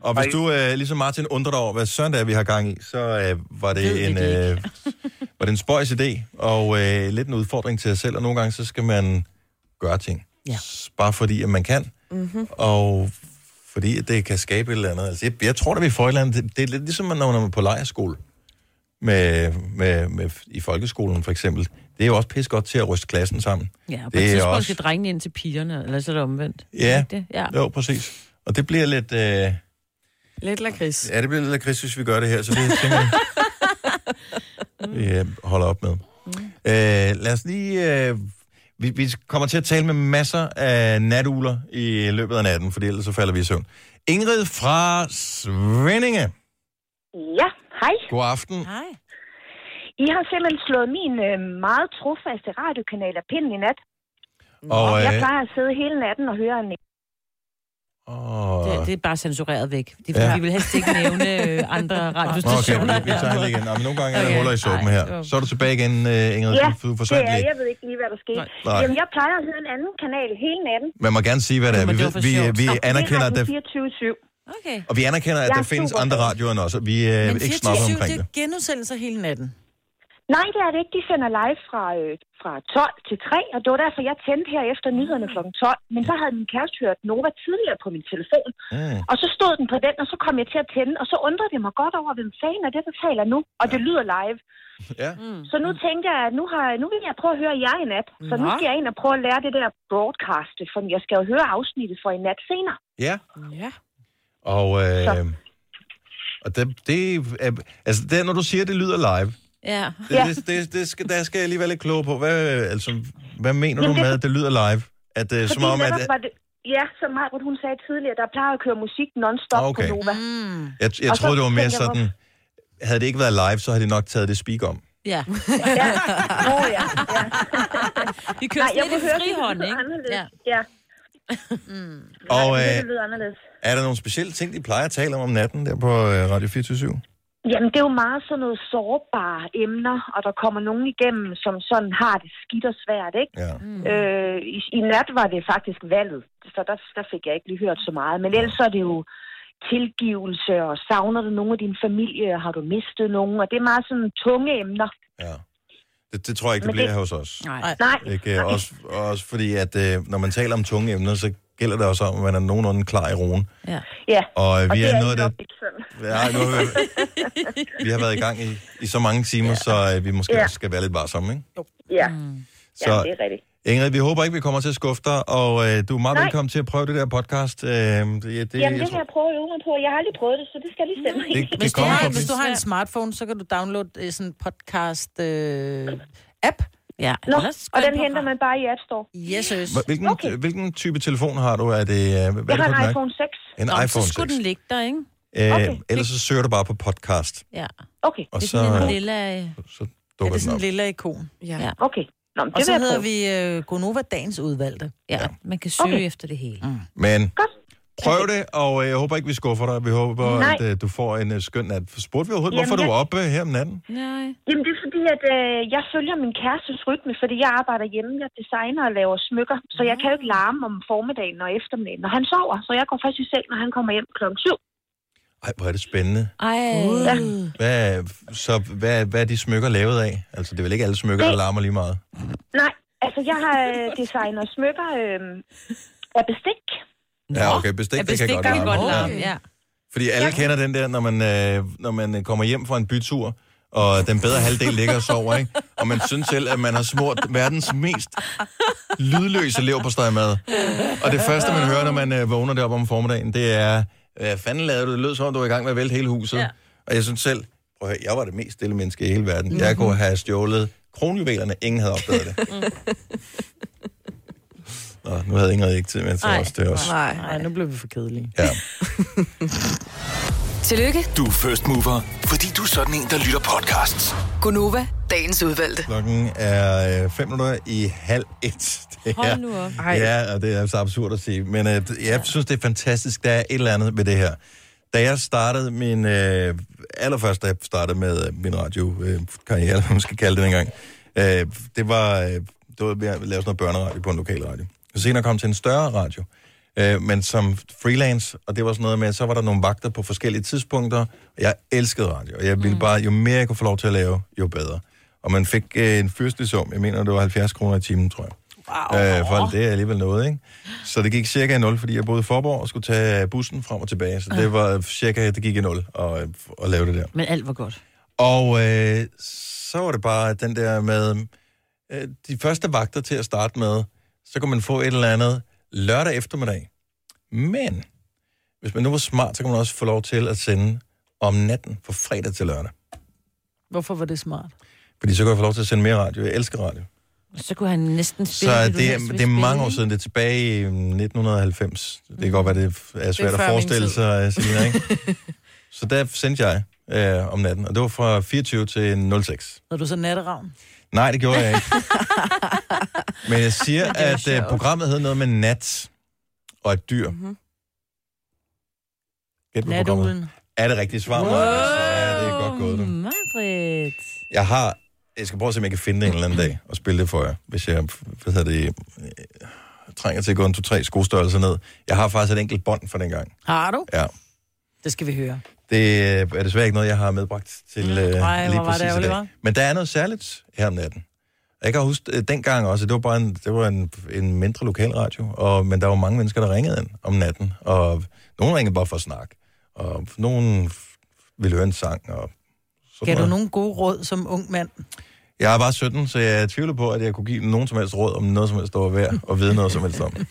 [SPEAKER 1] Og hvis du, øh, ligesom Martin, undrer dig over, hvad søren det er, vi har gang i, så øh, var, det en, øh, var det en spøjs idé, og øh, lidt en udfordring til sig selv, og nogle gange så skal man gøre ting.
[SPEAKER 3] Ja.
[SPEAKER 1] Bare fordi, at man kan, mm-hmm. og fordi at det kan skabe et eller andet. Altså, jeg, jeg tror, at vi får et eller andet. Det, det er lidt ligesom, når man er på lejerskole. Med, med, med, I folkeskolen for eksempel. Det er jo også pis godt til at ryste klassen sammen.
[SPEAKER 3] Ja, og på
[SPEAKER 1] Det
[SPEAKER 3] et
[SPEAKER 1] er
[SPEAKER 3] tidspunkt
[SPEAKER 1] også-
[SPEAKER 3] skal drengene ind til pigerne, eller så er det omvendt.
[SPEAKER 1] Ja.
[SPEAKER 3] Det? ja.
[SPEAKER 1] Jo, præcis. Og det bliver lidt... Øh,
[SPEAKER 4] Lidt lakrids.
[SPEAKER 1] Ja, det bliver lidt lakrids, hvis vi gør det her, så det tænker jeg, vi øh, holder op med. Øh, lad os lige... Øh, vi, vi kommer til at tale med masser af natugler i løbet af natten, for ellers så falder vi i søvn. Ingrid fra Svendinge.
[SPEAKER 8] Ja, hej.
[SPEAKER 1] God aften.
[SPEAKER 2] Hej.
[SPEAKER 8] I har simpelthen slået min øh, meget trofaste radiokanal af pinden i nat.
[SPEAKER 1] Og,
[SPEAKER 8] Jeg
[SPEAKER 1] øh,
[SPEAKER 8] plejer at sidde hele natten og høre en...
[SPEAKER 1] åh,
[SPEAKER 3] Det, det er bare censureret væk. Det er, fordi,
[SPEAKER 1] Ja.
[SPEAKER 3] vi vil helst ikke nævne øh, andre
[SPEAKER 1] Nå, okay,
[SPEAKER 3] radiostationer.
[SPEAKER 1] vi, vi tager hende igen. Nå, men nogle gange er der
[SPEAKER 3] Okay.
[SPEAKER 1] huller i suppen her.
[SPEAKER 3] det
[SPEAKER 1] Så er du tilbage igen, øh, Ingrid.
[SPEAKER 8] Ja,
[SPEAKER 1] Du,
[SPEAKER 8] det er, jeg ved ikke lige, hvad der skete.
[SPEAKER 1] Nej.
[SPEAKER 8] Jamen, jeg plejer at høre en anden kanal hele natten.
[SPEAKER 1] Man må gerne sige, hvad det er.
[SPEAKER 3] Nå,
[SPEAKER 1] Vi,
[SPEAKER 3] men det
[SPEAKER 1] vi, vi
[SPEAKER 8] Og
[SPEAKER 1] anerkender, at
[SPEAKER 8] det er 24-7.
[SPEAKER 3] Okay.
[SPEAKER 1] og vi anerkender, at der
[SPEAKER 8] er
[SPEAKER 1] findes andre radioer end os. og Vi er
[SPEAKER 2] Men
[SPEAKER 1] ikke snobbet
[SPEAKER 2] 24
[SPEAKER 1] omkring
[SPEAKER 2] det
[SPEAKER 1] det.
[SPEAKER 2] er genudsendelser hele natten.
[SPEAKER 8] Nej, det er det ikke. De sender live fra, øh, fra 12 til 3, og det var derfor, jeg tændte her efter nyhederne kl. 12. Men så havde min kæreste hørt Nova tidligere på min telefon,
[SPEAKER 1] Mm.
[SPEAKER 8] og så stod den på den, og så kom jeg til at tænde, og så undrede det mig godt over, hvem fanden er det, der taler nu, og det lyder live.
[SPEAKER 1] Ja.
[SPEAKER 8] Så nu tænker jeg, at nu, har, nu vil jeg prøve at høre jer i nat. Så nu skal jeg ind og prøve at lære det der broadcaste, for jeg skal jo høre afsnittet for i nat senere.
[SPEAKER 1] Ja.
[SPEAKER 2] Ja.
[SPEAKER 1] Og, øh,
[SPEAKER 8] Så.
[SPEAKER 1] og det, det er, altså det, når du siger, det lyder live,
[SPEAKER 3] Ja.
[SPEAKER 1] det,
[SPEAKER 8] Ja.
[SPEAKER 1] det, det, det skal, der skal jeg lige være lidt klog på. Hvad, altså, hvad mener du med, at det lyder live? At, øh, som om, at,
[SPEAKER 8] det, ja, som Majbert, hun sagde tidligere, der plejer at køre musik non-stop
[SPEAKER 1] Okay.
[SPEAKER 8] på Nova.
[SPEAKER 2] Mm.
[SPEAKER 1] jeg, jeg
[SPEAKER 8] og så
[SPEAKER 1] troede, det var mere sådan, havde det ikke været live, så havde de nok taget det speak om.
[SPEAKER 3] ja.
[SPEAKER 8] Ja. Oh, ja. ja.
[SPEAKER 3] Vi kører
[SPEAKER 8] Nej, jeg
[SPEAKER 3] sådan
[SPEAKER 8] kunne
[SPEAKER 3] lidt i frihånd,
[SPEAKER 8] lyder
[SPEAKER 3] ikke?
[SPEAKER 8] anderledes.
[SPEAKER 3] Ja.
[SPEAKER 8] Ja.
[SPEAKER 1] Og
[SPEAKER 8] Nej,
[SPEAKER 1] øh,
[SPEAKER 8] det lyder anderledes.
[SPEAKER 1] er der nogle specielle ting, de plejer at tale om om natten der på øh, Radio 24
[SPEAKER 8] Jamen, det er jo meget sådan noget sårbare emner, og der kommer nogen igennem, som sådan har det skidt og svært, ikke?
[SPEAKER 1] Ja.
[SPEAKER 8] Øh, i, I nat var det faktisk valget, så der, der fik jeg ikke lige hørt så meget. Men ellers er det jo tilgivelse, og savner du nogen af din familie, og har du mistet nogen? Og det er meget sådan tunge emner.
[SPEAKER 1] ja. Det, det tror jeg ikke, det
[SPEAKER 8] Men
[SPEAKER 1] bliver
[SPEAKER 8] det-
[SPEAKER 1] hos os.
[SPEAKER 3] Nej.
[SPEAKER 8] Nej,
[SPEAKER 1] Ikke? Øh, Også, også fordi, at øh, når man taler om tunge emner, så gælder det også om, at man er nogenlunde klar i roen.
[SPEAKER 3] Ja.
[SPEAKER 8] ja.
[SPEAKER 1] Og, øh,
[SPEAKER 8] Og
[SPEAKER 1] vi
[SPEAKER 8] det
[SPEAKER 1] er,
[SPEAKER 8] er
[SPEAKER 1] noget, der...
[SPEAKER 8] nok ikke sådan.
[SPEAKER 1] Ja, nu har vi, vi har været i gang i, i så mange timer, ja. så øh, vi måske
[SPEAKER 8] Ja.
[SPEAKER 1] ja. skal være lidt varsomme, ikke?
[SPEAKER 8] Ja,
[SPEAKER 1] Så
[SPEAKER 8] ja det er rigtigt.
[SPEAKER 1] Ingrid, vi håber ikke, vi kommer til at skuffe dig, og øh, du er meget
[SPEAKER 8] Nej.
[SPEAKER 1] velkommen til at prøve det der podcast. Øh, det, det,
[SPEAKER 8] Jamen, det
[SPEAKER 1] jeg
[SPEAKER 8] vil jeg prøve at øve mig på. Jeg har aldrig prøvet det, så det skal jeg lige stemme.
[SPEAKER 1] det, det
[SPEAKER 2] Hvis, du har, hvis du har en smartphone, så kan du downloade øh, sådan en podcast-app.
[SPEAKER 3] Ja.
[SPEAKER 8] Nå, og den henter man bare i App Store.
[SPEAKER 2] yes, yes.
[SPEAKER 1] Hvilken,
[SPEAKER 8] Okay.
[SPEAKER 1] hvilken type telefon har du? Er det, øh, hvad
[SPEAKER 8] Jeg
[SPEAKER 1] er det
[SPEAKER 8] har en iPhone 6.
[SPEAKER 1] En
[SPEAKER 3] Nå,
[SPEAKER 1] iPhone
[SPEAKER 3] så skulle
[SPEAKER 1] 6.
[SPEAKER 3] den ligge der, ikke?
[SPEAKER 1] Øh,
[SPEAKER 8] Okay.
[SPEAKER 1] ellers så søger du bare på podcast,
[SPEAKER 3] Ja.
[SPEAKER 8] Okay,
[SPEAKER 1] og
[SPEAKER 3] Det er
[SPEAKER 1] så,
[SPEAKER 3] sådan en
[SPEAKER 1] øh,
[SPEAKER 3] lille...
[SPEAKER 1] så
[SPEAKER 2] Er
[SPEAKER 1] dukker
[SPEAKER 2] det
[SPEAKER 1] den
[SPEAKER 2] sådan en lille ikon?
[SPEAKER 4] Ja.
[SPEAKER 3] Ja.
[SPEAKER 8] okay. Nå, men
[SPEAKER 2] Og
[SPEAKER 8] det
[SPEAKER 2] så hedder vi øh, Gonova Dagens Udvalgte.
[SPEAKER 3] Ja, man kan søge
[SPEAKER 8] Okay.
[SPEAKER 3] efter det hele.
[SPEAKER 1] Men
[SPEAKER 8] Godt.
[SPEAKER 1] Prøv det, og øh, jeg håber ikke, vi skuffer dig. Vi håber,
[SPEAKER 8] Nej.
[SPEAKER 1] at øh, du får en øh, skøn nat. Spurgte vi overhovedet,
[SPEAKER 8] Jamen,
[SPEAKER 1] hvorfor du
[SPEAKER 8] jeg-
[SPEAKER 1] er oppe øh, her om natten?
[SPEAKER 3] Nej.
[SPEAKER 8] Jamen, det er fordi, at øh, jeg følger min kærestes rytme, fordi jeg arbejder hjemme. Jeg designer og laver smykker, så jeg kan jo ikke larme om formiddagen og eftermiddagen, når han sover. Så jeg går først i seng, når han kommer hjem klokken syv.
[SPEAKER 1] Ej, hvor er det spændende.
[SPEAKER 3] Ej.
[SPEAKER 8] Ja.
[SPEAKER 1] Hvad, så hvad, hvad er de smykker lavet af? Altså, det er vel ikke alle smykker, der
[SPEAKER 8] Det-
[SPEAKER 1] larmer lige meget?
[SPEAKER 8] Nej, altså jeg har designet smykker øh, af bestik.
[SPEAKER 1] Ja, okay, bestik,
[SPEAKER 2] Ja,
[SPEAKER 1] det kan
[SPEAKER 2] bestik
[SPEAKER 1] godt
[SPEAKER 2] kan
[SPEAKER 1] larme.
[SPEAKER 2] godt
[SPEAKER 1] Ja.
[SPEAKER 3] Ja.
[SPEAKER 1] Fordi alle kender den der, når man, øh, når man kommer hjem fra en bytur, og den bedre halvdel ligger og sover, ikke? Og man synes selv, at man har smurt verdens mest lydløse leverpostejmad. Og det første, man hører, når man øh, vågner deroppe om formiddagen, det er, hvad fanden lavede du? Det lød som om, du var i gang med at vælte hele huset. Ja. Og jeg synes selv, prøv høre, jeg var det mest stille menneske i hele verden. Mm-hmm. Jeg kunne have stjålet kronjuvelerne, ingen havde opdaget det. Nå, nu havde Ingrid ikke tid med, så også det også.
[SPEAKER 4] Nej.
[SPEAKER 2] Nej, nu blev vi for kedelige.
[SPEAKER 1] Ja.
[SPEAKER 9] Tillykke,
[SPEAKER 10] Du er first mover, fordi du er sådan en, der lytter podcasts.
[SPEAKER 9] Gunova, dagens udvalgte.
[SPEAKER 1] Klokken er øh, fem minutter i halv et. Det er,
[SPEAKER 3] Hold nu op.
[SPEAKER 4] Ej.
[SPEAKER 1] Ja, og det er så absurd at sige. Men øh, jeg synes, det er fantastisk. Der er et eller andet ved det her. Da jeg startede min... Øh, allerførst, da jeg startede med øh, min radiokarriere, eller hvad man skal kalde det dengang, øh, det var... Øh, det var ved at lave sådan noget børneradio på en lokal radio. Så senere kom til en større radio, øh, men som freelance, og det var sådan noget med, så var der nogle vagter på forskellige tidspunkter, og jeg elskede radio, og jeg ville bare, jo mere jeg kunne få lov til at lave, jo bedre. Og man fik øh, en fyrstelig sum, jeg mener, det var 70 kroner i timen, tror jeg. Wow. Øh, for det er alligevel noget, ikke? Så det gik cirka i nul, fordi jeg boede i Forborg og skulle tage bussen frem og tilbage. Så det var cirka, det gik i nul at, at lave det der.
[SPEAKER 3] Men alt var godt.
[SPEAKER 1] Og øh, så var det bare den der med øh, de første vagter til at starte med, så kunne man få et eller andet lørdag eftermiddag. Men hvis man nu var smart, så kunne man også få lov til at sende om natten fra fredag til lørdag.
[SPEAKER 2] Hvorfor var det smart?
[SPEAKER 1] Fordi så kunne jeg få lov til at sende mere radio. Jeg elsker radio.
[SPEAKER 3] Så kunne han næsten spille
[SPEAKER 1] Så det,
[SPEAKER 3] helst
[SPEAKER 1] er, det er mange år siden. Det er tilbage i 1990. Det kan godt være, det er svært
[SPEAKER 4] før
[SPEAKER 1] at
[SPEAKER 4] min
[SPEAKER 1] forestille sig, Selina, ikke? Så der sendte jeg øh, om natten, og det var fra 24 til 06.
[SPEAKER 2] Havde du så natteravn?
[SPEAKER 1] Nej, det gjorde jeg ikke. Men jeg siger, at
[SPEAKER 3] sjovt.
[SPEAKER 1] programmet hed noget med nat og et dyr.
[SPEAKER 4] Mhm.
[SPEAKER 1] Gæt på programmet. Er det rigtigt svar? Wow. Ja, det er godt gået. Du.
[SPEAKER 3] Majbrit.
[SPEAKER 1] Jeg har... Jeg skal prøve at se, om jeg kan finde det en eller anden dag og spille det for jer, hvis jeg hvad hedder det, øh, trænger til at gå en, to, tre skostørrelser ned. Jeg har faktisk et enkelt bånd fra den gang.
[SPEAKER 2] Har du?
[SPEAKER 1] Ja.
[SPEAKER 2] Det skal vi høre.
[SPEAKER 1] Det er desværre ikke noget, jeg har medbragt til øh,
[SPEAKER 2] Ej,
[SPEAKER 1] lige
[SPEAKER 2] var det
[SPEAKER 1] præcis i dag. Men der er noget særligt her om natten. Jeg kan huske, øh, dengang også, det var bare en, det var en, en mindre lokalradio, og, men der var mange mennesker, der ringede ind om natten, og nogen ringede bare for at snakke, og nogen ville høre en sang, og sådan
[SPEAKER 2] Gav du
[SPEAKER 1] noget.
[SPEAKER 2] nogle gode råd som ung mand?
[SPEAKER 1] Jeg er bare 17, så jeg tvivler på, at jeg kunne give nogen som helst råd om noget som helst, der var værd, og vide noget som helst om.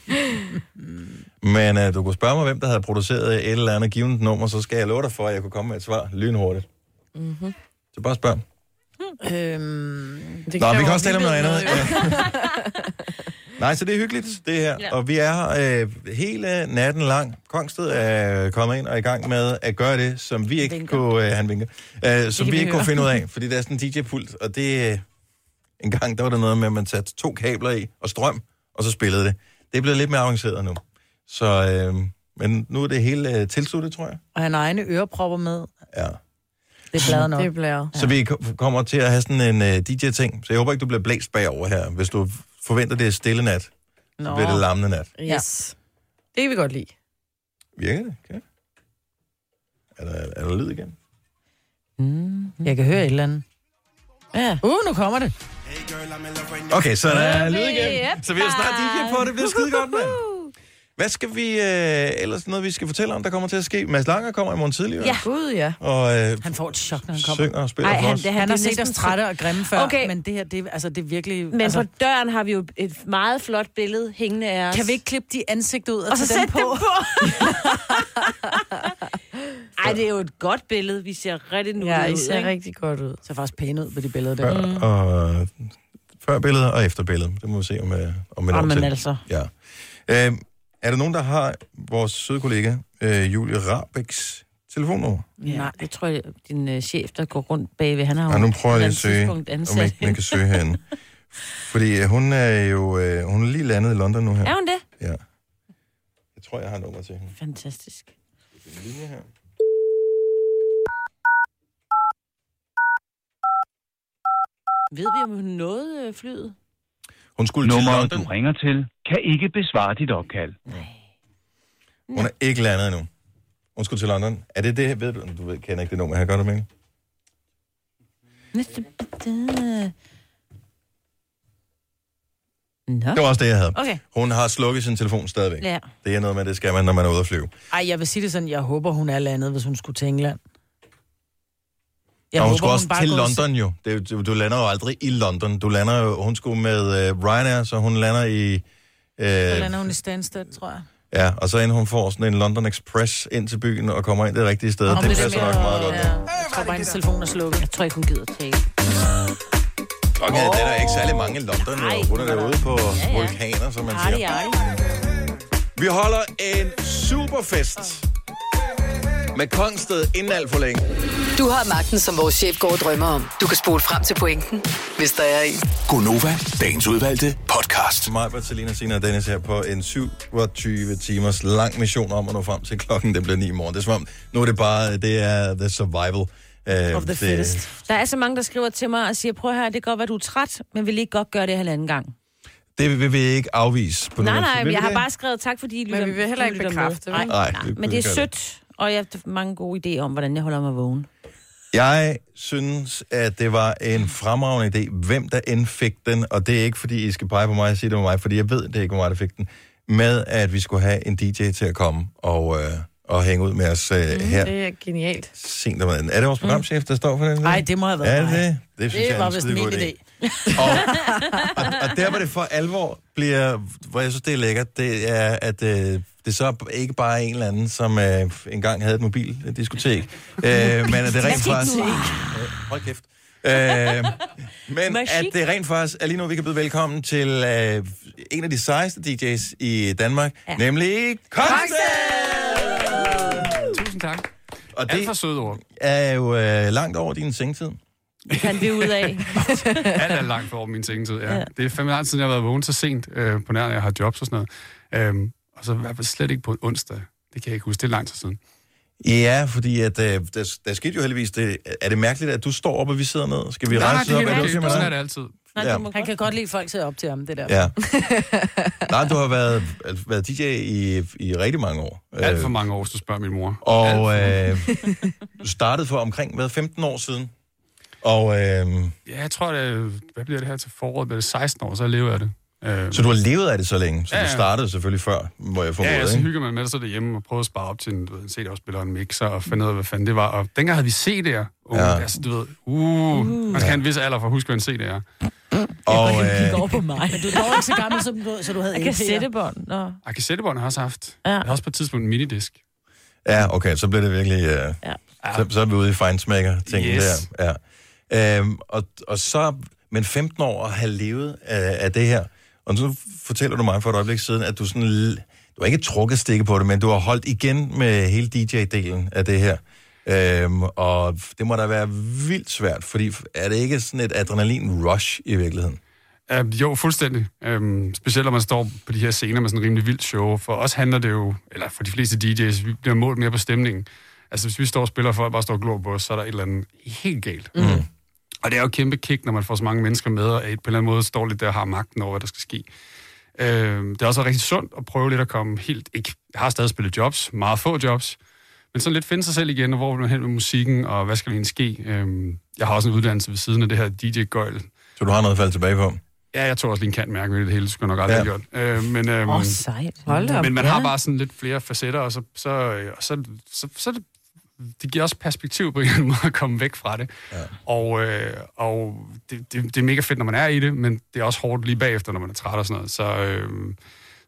[SPEAKER 1] Men uh, du kunne spørge mig, hvem der havde produceret et eller andet givet nummer, så skal jeg love dig for, at jeg kunne komme med et svar lynhurtigt. Mm-hmm. Så bare spørg.
[SPEAKER 2] Øhm,
[SPEAKER 4] Det
[SPEAKER 1] Nå, vi kan også tale om noget andet. Nej, så det er hyggeligt, det her. Ja. Og vi er her øh, hele natten lang. Kongsted er kommet ind og er i gang med at gøre det, som vi ikke
[SPEAKER 2] Vinker.
[SPEAKER 1] kunne... Øh, han vinker. Øh, som vi
[SPEAKER 3] vi
[SPEAKER 1] ikke kunne
[SPEAKER 3] høre.
[SPEAKER 1] finde ud af, fordi det er sådan en DJ-pult, og det... Øh, en gang, der var der noget med, at man satte to kabler i og strøm, og så spillede det. Det er blevet lidt mere avanceret nu. Så, øh, men nu er det hele øh, tilsluttet, tror jeg.
[SPEAKER 2] og han har egne ørepropper med.
[SPEAKER 1] Ja.
[SPEAKER 2] Det er bladet nok.
[SPEAKER 4] Det bliver...
[SPEAKER 1] Så vi ko- kommer til at have sådan en uh, DJ-ting. Så jeg håber ikke, du bliver blæst bagover her. Hvis du forventer, det er stille nat, så
[SPEAKER 2] Nå.
[SPEAKER 1] bliver det larmende nat.
[SPEAKER 4] Yes. Det kan vi godt lide.
[SPEAKER 1] Virker det? Okay. Er der, er der lyd igen?
[SPEAKER 2] Jeg kan høre et eller andet.
[SPEAKER 3] Ja.
[SPEAKER 2] Uh, nu kommer det.
[SPEAKER 1] Okay, så der er lyd igen. Så vi har snart DJ på, det bliver skide godt, mand. Hvad skal vi øh, ellers noget, vi skal fortælle om, der kommer til at ske? Mads Langer kommer i morgen tidligere.
[SPEAKER 3] Ja.
[SPEAKER 4] Gud, ja.
[SPEAKER 1] Og øh,
[SPEAKER 2] Han får et chok, når han kommer.
[SPEAKER 1] synger og spiller
[SPEAKER 3] Ej,
[SPEAKER 1] for
[SPEAKER 3] han,
[SPEAKER 1] os.
[SPEAKER 3] det,
[SPEAKER 2] Han har
[SPEAKER 3] det er
[SPEAKER 2] set os
[SPEAKER 3] næsten
[SPEAKER 2] trætte og grimme før,
[SPEAKER 3] Okay.
[SPEAKER 2] men det her, det, er- altså, det er virkelig...
[SPEAKER 3] Men
[SPEAKER 2] altså,
[SPEAKER 3] på døren har vi jo et meget flot billede hængende af os.
[SPEAKER 2] kan vi ikke klippe de ansigt ud og,
[SPEAKER 3] Og så
[SPEAKER 2] tage
[SPEAKER 3] sætte
[SPEAKER 2] dem på?
[SPEAKER 3] dem på. Ej, det er jo et godt billede. Vi ser rigtig nu
[SPEAKER 4] Ja, I
[SPEAKER 3] ud,
[SPEAKER 4] ser
[SPEAKER 3] ikke?
[SPEAKER 4] rigtig godt ud.
[SPEAKER 2] Det ser faktisk pæne ud på de billeder der.
[SPEAKER 1] Før, og, før billedet og efter billedet. Det må vi se om, øh, om år
[SPEAKER 2] Jamen altså.
[SPEAKER 1] Ja. Øh, er der nogen, der har vores søde kollega, øh, Julie Rabeks telefonnummer?
[SPEAKER 3] Ja, Nej, det tror jeg, din uh, chef, der går rundt bagved, han har jo
[SPEAKER 1] Ja, nu prøver jeg at søge, om ikke man kan søge herinde. Fordi øh, hun er jo øh, hun er lige landet i London nu her.
[SPEAKER 3] Er hun det?
[SPEAKER 1] Ja. Jeg tror, jeg har nummer til hende.
[SPEAKER 3] Fantastisk.
[SPEAKER 1] En linje her.
[SPEAKER 3] Ved vi, om hun nåede øh, flyet?
[SPEAKER 1] Hun skulle til
[SPEAKER 11] Nummeret,
[SPEAKER 1] London.
[SPEAKER 11] du ringer til, kan ikke besvare dit opkald.
[SPEAKER 1] Hun er ikke landet endnu. Hun skulle til London. Er det det, ved du? Du ved, kender ikke det nummer her, gør du med?
[SPEAKER 3] Næste... Nå.
[SPEAKER 1] Det var også det, jeg havde.
[SPEAKER 2] Okay.
[SPEAKER 1] Hun har slukket sin telefon stadigvæk.
[SPEAKER 2] Ja.
[SPEAKER 1] Det er noget med, det skal man, når man er ude at flyve.
[SPEAKER 2] Ej, jeg vil sige det sådan, jeg håber, hun er landet, hvis hun skulle til England.
[SPEAKER 1] Jeg og hun skulle også
[SPEAKER 2] bare
[SPEAKER 1] til London jo. Det, du, du lander jo aldrig i London. Du lander jo, hun skulle med uh, Ryanair, så hun lander i...
[SPEAKER 2] Så
[SPEAKER 1] Øh,
[SPEAKER 2] lander hun i Stansted, tror jeg.
[SPEAKER 1] ja, og så inden hun får sådan en London Express ind til byen og kommer ind det rigtige sted.
[SPEAKER 2] Om
[SPEAKER 1] det passer nok meget godt.
[SPEAKER 2] Ja, jeg tror bare, hendes telefon er slukket.
[SPEAKER 3] Jeg tror ikke, hun gider tale.
[SPEAKER 1] Klokken er, det er der ikke særlig mange i London. Jo. Hun er derude på
[SPEAKER 3] ja.
[SPEAKER 1] vulkaner, som man siger.
[SPEAKER 3] arti.
[SPEAKER 1] Vi holder en superfest med Kongsted inden alt for længe.
[SPEAKER 9] Du har magten, som vores chef går og drømmer om. Du kan spole frem til pointen, hvis der er en.
[SPEAKER 10] Gonova, dagens udvalgte podcast.
[SPEAKER 1] Mig, Bertalina, Sina og Dennis her på en 27 timers lang mission om at nå frem til klokken. Den bliver 9 i morgen. Det er som om, nu er det bare, det er the survival. Uh,
[SPEAKER 2] Of the fittest.
[SPEAKER 3] Der er så mange, der skriver til mig og siger, prøv her, det kan godt være, du er træt, men vil ikke godt gøre det halvanden gang?
[SPEAKER 1] Det vil vi ikke afvise på
[SPEAKER 3] Nej, nej, men
[SPEAKER 1] vi
[SPEAKER 3] jeg har
[SPEAKER 1] det?
[SPEAKER 3] bare skrevet tak, fordi I lytter
[SPEAKER 4] vi vil heller ikke bekræfte?
[SPEAKER 3] Nej,
[SPEAKER 1] Nej,
[SPEAKER 3] nej, men det er
[SPEAKER 1] det.
[SPEAKER 3] sødt, og jeg har mange gode idéer om, hvordan jeg holder mig vågen.
[SPEAKER 1] Jeg synes, at det var en fremragende idé, hvem der end fik den, og det er ikke, fordi I skal pege på mig og sige, det var mig, fordi jeg ved, det ikke var mig, der fik den, med at vi skulle have en DJ til at komme og, øh, og hænge ud med os øh, her
[SPEAKER 4] Det er genialt.
[SPEAKER 1] sent om aftenen. Er det vores programchef, der står for den?
[SPEAKER 2] Nej, det må have været
[SPEAKER 1] Er
[SPEAKER 2] mig.
[SPEAKER 1] det det? Det, synes
[SPEAKER 2] Det
[SPEAKER 1] jeg
[SPEAKER 2] var
[SPEAKER 1] er en
[SPEAKER 2] vist min
[SPEAKER 1] idé.
[SPEAKER 2] idé.
[SPEAKER 1] Og, og, og der, hvor det for alvor bliver, hvor jeg synes, det er lækkert, det er, at øh, det så ikke bare er en eller anden, som øh, engang havde et mobildiskotek, øh, men at det rent faktisk... Øh, hold kæft. Øh, men at det rent faktisk er lige nu, vi kan byde velkommen til øh, en af de sejeste DJ's i Danmark, ja. nemlig Kongsted!
[SPEAKER 12] Tusind tak.
[SPEAKER 1] Og
[SPEAKER 12] Alt
[SPEAKER 1] det
[SPEAKER 12] for søde ord.
[SPEAKER 1] er jo øh, langt over din sengetid.
[SPEAKER 3] Det fandt vi ud af.
[SPEAKER 12] Alt er langt over min sengetid, ja. ja. Det er fem lang tid, siden jeg har været vågen så sent øh, på nær, jeg har jobs og sådan noget. Øhm, og så i hvert fald slet ikke på en onsdag. Det kan jeg ikke huske. Det er lang tid siden.
[SPEAKER 1] Ja, fordi at, øh, der, der skete jo heldigvis det. Er det mærkeligt, at du står op, og vi sidder ned? Skal vi
[SPEAKER 12] Nej, nej,
[SPEAKER 1] rejse
[SPEAKER 12] det er
[SPEAKER 1] op? Er simpelthen-
[SPEAKER 12] Sådan er det altid.
[SPEAKER 2] Nej,
[SPEAKER 1] Ja.
[SPEAKER 2] Han kan godt lide folk til op til ham, det der.
[SPEAKER 1] Ja. Nej, du har været, været DJ i, i rigtig mange år.
[SPEAKER 12] Alt for mange år, hvis du spørger min mor.
[SPEAKER 1] Og øh, du startede for omkring, hvad, 15 år siden? Og, øh,
[SPEAKER 12] Ja, jeg tror, det, hvad bliver det her til foråret? Bliver det 16 år, så lever jeg det. Øhm,
[SPEAKER 1] så du har levet af det så længe, så
[SPEAKER 12] Ja,
[SPEAKER 1] du
[SPEAKER 12] ja.
[SPEAKER 1] startede selvfølgelig før, hvor jeg
[SPEAKER 12] Ja,
[SPEAKER 1] formoder,
[SPEAKER 12] ja, så
[SPEAKER 1] ikke?
[SPEAKER 12] hygger man med det, så derhjemme og prøver at spare op til en, du ved, en CD-afspiller og en mixer og finde ud af, hvad fanden det var. Og dengang havde vi CD'er. Uh,
[SPEAKER 1] Ja.
[SPEAKER 12] ja. altså, du ved, uh, man skal have en vis alder for at huske, hvad en CD er.
[SPEAKER 1] Og,
[SPEAKER 2] Jeg
[SPEAKER 1] øh,
[SPEAKER 2] over på mig. Men du er dog ikke så gammel, som du, så du havde
[SPEAKER 3] Jeg
[SPEAKER 2] LP'er.
[SPEAKER 3] kan sætte bånd. Nå.
[SPEAKER 12] Og kassettebånd har jeg også haft.
[SPEAKER 3] Ja.
[SPEAKER 12] Jeg har også på et tidspunkt en minidisk.
[SPEAKER 1] ja, okay, så bliver det virkelig... Øh,
[SPEAKER 3] Ja.
[SPEAKER 1] så, så er vi ude i fejnsmækker-tingen
[SPEAKER 12] Yes.
[SPEAKER 1] der. Ja. Øhm, og, og så, men 15 år at have levet af, af det her, og så fortæller du mig for et øjeblik siden, at du sådan, du har ikke trukket stikke på det, men du har holdt igen med hele DJ-delen af det her. Øhm, og det må da være vildt svært, fordi er det ikke sådan et adrenalin-rush i virkeligheden?
[SPEAKER 12] Uh, jo, fuldstændig. Um, specielt når man står på de her scener med sådan en rimelig vildt show. For os handler det jo, eller for de fleste DJ's, vi bliver målt mere på stemningen. Altså, hvis vi står og spiller, og folk bare står og glor på os, så er der et eller andet helt galt. Mm. Og det er jo et kæmpe kick, når man får så mange mennesker med, og på en eller anden måde står lidt der og har magten over, hvad der skal ske. Uh, det er også rigtig sundt at prøve lidt at komme helt... Ikke, jeg har stadig spillet jobs, meget få jobs, men sådan lidt finde sig selv igen, og hvor vil man hen med musikken, og hvad skal egentlig ske? Um, jeg har også en uddannelse ved siden af det her DJ-gøjl,
[SPEAKER 1] Så du har noget at falde tilbage på?
[SPEAKER 12] Ja, jeg tog også lige en kant mærke med det hele, det skulle jeg nok aldrig
[SPEAKER 1] Ja.
[SPEAKER 12] have gjort. Øh, men, øhm,
[SPEAKER 3] oh, sejt.
[SPEAKER 4] Hold da op.
[SPEAKER 12] men man
[SPEAKER 3] Ja.
[SPEAKER 12] har bare sådan lidt flere facetter, og så, så, øh, og så, så, så det, det giver også perspektiv på en eller anden måde at komme væk fra det. Ja. Og, øh, og det, det, det er mega fedt, når man er i det, men det er også hårdt lige bagefter, når man er træt og sådan noget. Så, øh,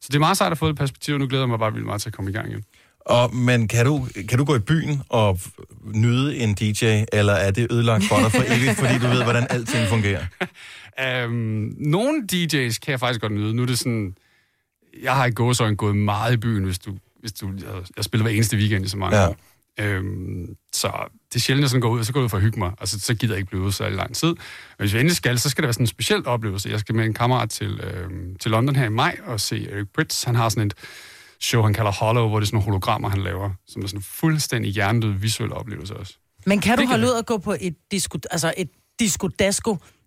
[SPEAKER 12] så det er meget sejt at få det perspektiv, og nu glæder jeg mig bare vildt meget til at komme i gang igen.
[SPEAKER 1] Og, men kan du, kan du gå i byen og nyde en DJ, eller er det ødelagt for dig for evigt, fordi du ved, hvordan alting fungerer?
[SPEAKER 12] Um, nogle DJ's kan jeg faktisk godt nyde. Nu er det sådan... Jeg har i gåsøjne gået meget i byen, hvis du... Hvis du jeg, jeg spiller hver eneste weekend i så mange
[SPEAKER 1] ja.
[SPEAKER 12] år. Um, så det er sjældent, at jeg sådan går ud, så går jeg ud for at hygge mig. Altså, så gider jeg ikke blive ude så lang tid. Men hvis jeg endelig skal, så skal det være sådan en speciel oplevelse. Jeg skal med en kammerat til, øhm, til London her i maj og se Eric Pritz. Han har sådan et show, han kalder Hollow, hvor det er sådan nogle hologrammer, han laver, som er sådan en fuldstændig hjernedød visuel oplevelse også.
[SPEAKER 2] Men kan du
[SPEAKER 12] Det
[SPEAKER 2] holde ud og gå på et disco, altså et disco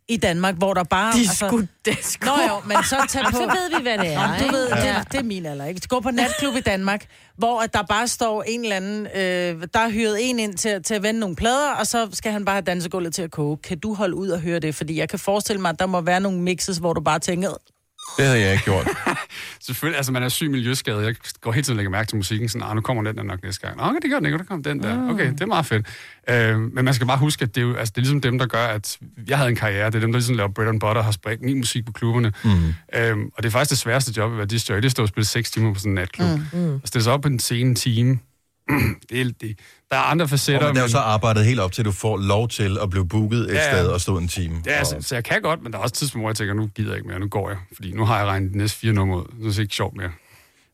[SPEAKER 2] i Danmark, hvor der bare...
[SPEAKER 3] Disco-dasko.
[SPEAKER 2] Altså, Nå jo, men så tag på...
[SPEAKER 3] så ved vi, hvad det er,
[SPEAKER 2] Nå, du ved,
[SPEAKER 3] Ja.
[SPEAKER 2] det, det er min alder, ikke? Gå på natklub i Danmark, hvor at der bare står en eller anden... Øh, der er hyret en ind til, til at vende nogle plader, og så skal han bare have dansegulvet til at koge. Kan du holde ud og høre det? Fordi jeg kan forestille mig, at der må være nogle mixes, hvor du bare tænker...
[SPEAKER 1] Det havde jeg ikke gjort.
[SPEAKER 12] Selvfølgelig, altså man er syg miljøskadet. Jeg går hele tiden og lægger mærke til musikken, sådan, ah, nu kommer den der nok næste gang. Nå, okay, det gør den ikke, der kommer den der. Okay, det er meget fedt. Øh, men man skal bare huske, at det er, jo, altså, det er ligesom dem, der gør, at jeg havde en karriere. Det er dem, der ligesom laver bread and butter og har spredt min musik på klubberne.
[SPEAKER 1] Mm.
[SPEAKER 12] Øhm, og det er faktisk det sværeste job at være disjockey, det er at stå og spille 6 timer på sådan en natklub.
[SPEAKER 1] Mm.
[SPEAKER 12] Mm. Og stille sig op på en scene time. det er, det, der er andre facetter.
[SPEAKER 1] Og men det er jo så arbejdet helt op til, at du får lov til at blive booket et
[SPEAKER 12] Ja,
[SPEAKER 1] sted og stå en time.
[SPEAKER 12] Ja, altså, så jeg kan godt, men der er også tidspunkt, hvor jeg tænker, nu gider jeg ikke mere, nu går jeg. Fordi nu har jeg regnet de næste fire numre ud. Nu er det ikke sjovt mere.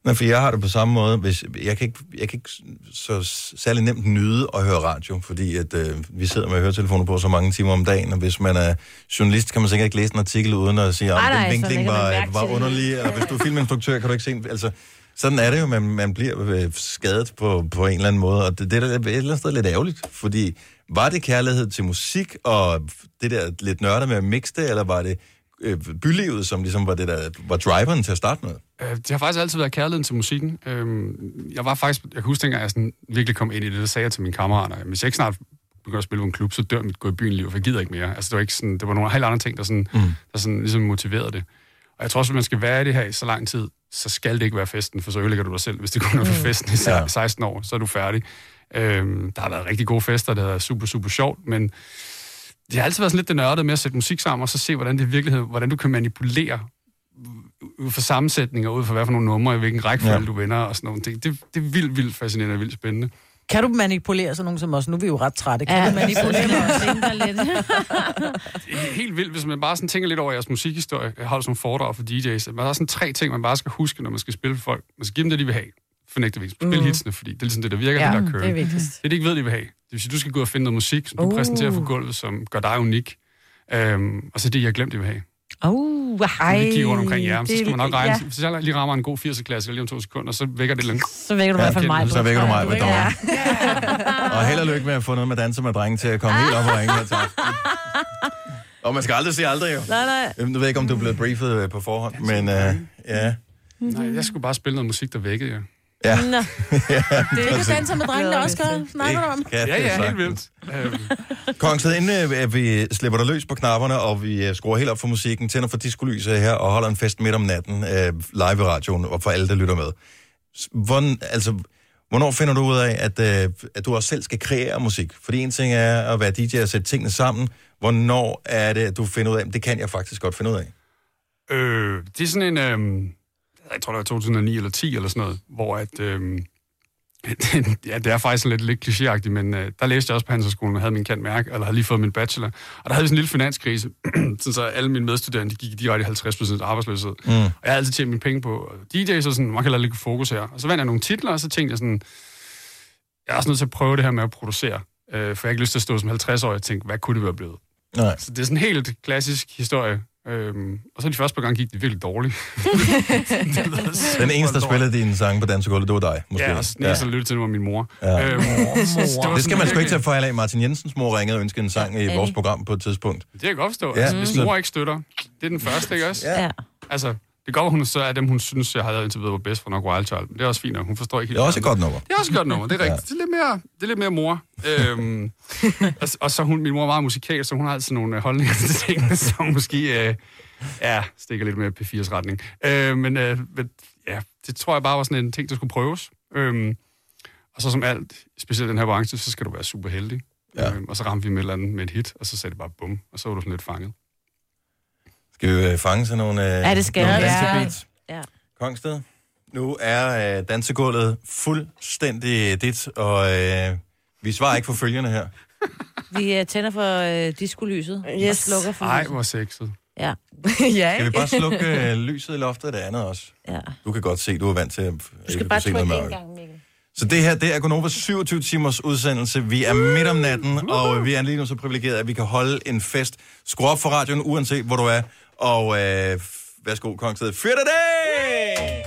[SPEAKER 1] Nej, for jeg har det på samme måde. Hvis, jeg, kan ikke, jeg kan ikke så særlig nemt nyde at høre radio, fordi at, øh, vi sidder med høretelefoner på så mange timer om dagen, og hvis man er journalist, kan man sikkert ikke læse en artikel uden at sige, om
[SPEAKER 3] nej,
[SPEAKER 1] den
[SPEAKER 3] så
[SPEAKER 1] vinkling var, var underlig, eller hvis du er filminstruktør, kan du ikke se Altså, sådan er det jo, man, man bliver øh, skadet på, på en eller anden måde, og det, det er da et eller andet sted lidt ærgerligt, fordi var det kærlighed til musik, og det der lidt nørder med at mixe det, eller var det øh, bylivet, som ligesom var det der, var driveren til at starte med?
[SPEAKER 12] Øh, Det har faktisk altid været kærligheden til musikken. Øhm, Jeg var faktisk, jeg kan huske, jeg sådan virkelig kom ind i det, der sagde jeg til mine kammerater, at hvis jeg ikke snart begynder at spille på en klub, så dør mit gå i byen liv, for jeg gider ikke mere. Altså, det var, ikke sådan, det var nogle helt andre ting, der, sådan, mm. der sådan, ligesom motiverede det. Og jeg tror også, at man skal være i det her i så lang tid, så skal det ikke være festen, for så ødelægger du dig selv. Hvis det kun er for festen i
[SPEAKER 1] Ja.
[SPEAKER 12] 16 år, så er du færdig. Øhm, der har været rigtig gode fester, det har været super, super sjovt, men det har altid været sådan lidt det nørdede med at sætte musik sammen, og så se, hvordan det i virkeligheden, hvordan du kan manipulere ud fra sammensætninger, ud fra hvad for nogle numre, i hvilken rækkefølge
[SPEAKER 1] Ja.
[SPEAKER 12] du vinder og sådan nogle ting. Det, det er vildt, vildt fascinerende og vildt spændende.
[SPEAKER 2] Kan du manipulere sådan nogen som os? Nu er vi jo ret trætte. Kan
[SPEAKER 3] Ja,
[SPEAKER 2] du manipulere os?
[SPEAKER 3] lidt.
[SPEAKER 12] Helt vildt, hvis man bare sådan tænker lidt over jeres musikhistorie. Jeg holder sådan nogle foredrag for DJ's. Man har sådan tre ting, man bare skal huske, når man skal spille for folk. Man skal give dem det, de vil have. Fornægtevis. Spil
[SPEAKER 3] Mhm.
[SPEAKER 12] hitsene, fordi det er ligesom det, der virker,
[SPEAKER 3] Ja,
[SPEAKER 12] det der kører.
[SPEAKER 3] det er vigtigt.
[SPEAKER 12] Det, de ikke ved, de vil have. Det vil sige, du skal gå ud og finde noget musik, som du
[SPEAKER 3] Uh.
[SPEAKER 12] præsenterer på gulvet, som gør dig unik. Øhm, og så det, jeg har glemt, de vil have.
[SPEAKER 3] Uh,
[SPEAKER 12] Ej, lige kigge rundt omkring jer, så skal man nok regne.
[SPEAKER 3] Ja.
[SPEAKER 12] Ja. Hvis jeg lige rammer en god 80'er-klasse lige om to sekunder, så vækker det lidt.
[SPEAKER 3] Så vækker du i hvert fald mig.
[SPEAKER 1] Så vækker du mig,
[SPEAKER 3] Ja.
[SPEAKER 1] Madonna. Og held og lykke med at få noget med danser med drenge til at komme helt op og ringe her til. Og man skal aldrig sige aldrig, jo.
[SPEAKER 3] Nej, nej.
[SPEAKER 1] Jeg ved ikke, om du er blevet briefet øh, på forhånd, men øh, ja.
[SPEAKER 12] Nej, jeg skulle bare spille noget musik, der vækkede jer.
[SPEAKER 1] Ja.
[SPEAKER 3] Nå.
[SPEAKER 2] Det er danser med drengene også gør. Snakker du om?
[SPEAKER 12] Ja,
[SPEAKER 1] det
[SPEAKER 12] ja,
[SPEAKER 1] sagtens.
[SPEAKER 12] helt vildt.
[SPEAKER 1] Kongsted, inden øh, vi slipper dig løs på knapperne, og vi øh, skruer helt op for musikken, tænder for diskolyset her, og holder en fest midt om natten øh, live i radioen, og for alle, der lytter med. Hvordan, altså, hvornår finder du ud af, at, øh, at du også selv skal kreere musik? Fordi en ting er at være DJ og sætte tingene sammen. Hvornår er det, at du finder ud af, at det kan jeg faktisk godt finde ud af?
[SPEAKER 12] Øh, det er sådan en, øh, jeg tror det var 2009 eller 10 eller sådan noget, hvor at, øh, ja, det er faktisk lidt, lidt klichéagtigt, men øh, der læste jeg også på Handelshøjskolen og havde min kant mærke, eller havde lige fået min bachelor. Og der havde vi sådan en lille finanskrise, sådan så alle mine medstuderende de gik direkte i 50% arbejdsløshed.
[SPEAKER 1] Mm.
[SPEAKER 12] Og jeg havde altid tjent mine penge på DJ, så sådan, man kan lade lidt fokus her. Og så vandt jeg nogle titler, og så tænkte jeg sådan, jeg er også nødt til at prøve det her med at producere. Øh, for jeg har ikke lyst til at stå som 50-årig og tænke, hvad kunne det være blevet?
[SPEAKER 1] Nej.
[SPEAKER 12] Så det er sådan en helt klassisk historie. Øhm, og så de første par gange gik det virkelig dårligt.
[SPEAKER 1] Den eneste, der spillede dine sange på dansegulvet, det var dig, måske.
[SPEAKER 12] Ja, og den eneste, der lyttede til, det var min mor.
[SPEAKER 1] Ja.
[SPEAKER 12] Øhm, så var
[SPEAKER 1] Det skal man sgu ikke tage fejl af. Martin Jensens mor ringede og ønskede en sang i vores program på et tidspunkt.
[SPEAKER 12] Det kan jeg godt forstå.
[SPEAKER 1] Ja.
[SPEAKER 12] Altså, hvis mor ikke støtter, det er den første, ikke også?
[SPEAKER 1] Ja.
[SPEAKER 12] Altså, det går, hun så er dem, hun synes, jeg har lavet indtil videre var bedst for nok Wild Child. Men det er også fint, og hun forstår ikke helt.
[SPEAKER 1] Det er også et godt nummer.
[SPEAKER 12] Det er også et godt nummer, det er rigtigt. Det, er lidt mere, det er lidt mere mor. Øhm, og, og, så hun, min mor er meget musikalsk, så hun har altid nogle øh, holdninger til tingene, som måske øh, ja, stikker lidt mere P4's retning. Øh, men øh, men, ja, det tror jeg bare var sådan en ting, der skulle prøves. Øhm, og så som alt, specielt den her branche, så skal du være super heldig.
[SPEAKER 1] Ja.
[SPEAKER 12] Øhm, og så ramte vi med et eller andet med et hit, og så sagde det bare bum, og så var du sådan lidt fanget.
[SPEAKER 1] Skal vi øh, fange sådan nogle, øh,
[SPEAKER 3] Ja, det skal
[SPEAKER 1] nogle.
[SPEAKER 3] Ja.
[SPEAKER 1] dansebeats?
[SPEAKER 3] Ja.
[SPEAKER 1] Kongsted, nu er øh, dansegulvet fuldstændig dit, og øh, vi svarer ikke for følgerne her.
[SPEAKER 3] Vi uh, tænder for uh, diskolyset yes. og slukker for
[SPEAKER 12] Ej,
[SPEAKER 3] lyset.
[SPEAKER 12] hvor sexet.
[SPEAKER 3] Ja.
[SPEAKER 4] ja,
[SPEAKER 1] Skal vi bare slukke øh, lyset i loftet og det andet også?
[SPEAKER 3] ja.
[SPEAKER 1] Du kan godt se, du er vant til at
[SPEAKER 3] Du skal bare trykke en gang, Mikkel.
[SPEAKER 1] Så det her, det er Gonovas 27 timers udsendelse. Vi er midt om natten, og vi er lige nu så privilegeret, at vi kan holde en fest. Skru op for radioen, uanset hvor du er. Og øh, værsgo, Kongsted. Fyr dig dag!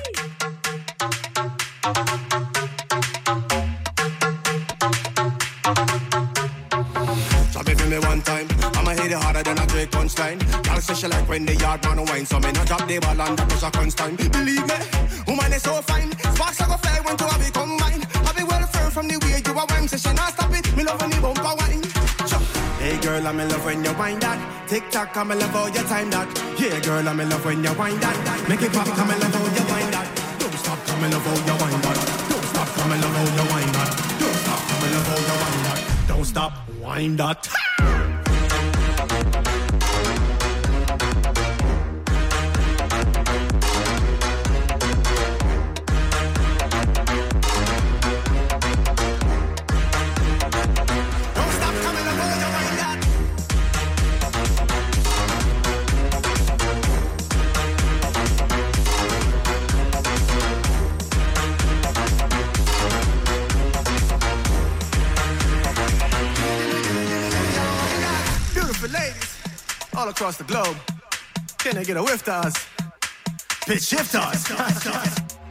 [SPEAKER 13] One time, I'ma hit it harder than a great punchline. Y'all say she like when the yard man wine, so me not drop the ball and that was a constant. Believe me, woman is so fine. Sparks I go fly when two I be combined. I be well firm from the way you are wine, so she not stop it. Me love when the bumper wine. Hey girl, I'm in love when you wind that. Tick tock, I'm in love how you time that. Yeah, girl, I'm in love when you wind that. Make it pop, I'm in love how you wind that. Don't stop, I'm in love how you wind that. Don't stop, I'm in love how you wind that. Don't stop, in love how you wind that. Don't stop, wind that. all across the globe. Can I get a whiff to us? Pitch shifters.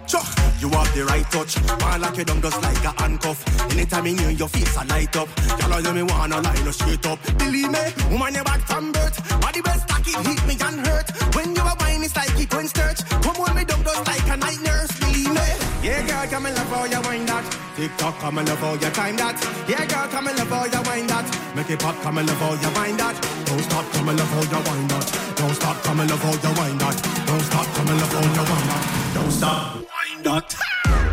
[SPEAKER 13] Chuck, you have the right touch. Man like you done just like a handcuff. Anytime you, your face a light up. Y'all know me wanna line up straight up. Believe me, woman you back from birth. Body well stack it, hit me and hurt. When you are wine, it's like it going sturch. Come on me down just like a night nurse. Yeah, girl, come and love how you wind that. Tick tock, come and love how you time that. Yeah, girl, come and love how you wind that. Make it pop, come and love how you wind that. Don't stop, come and love how you wind that. Don't stop, come and love how you wind that. Don't stop, come and love how you wind that. Don't stop, wind that.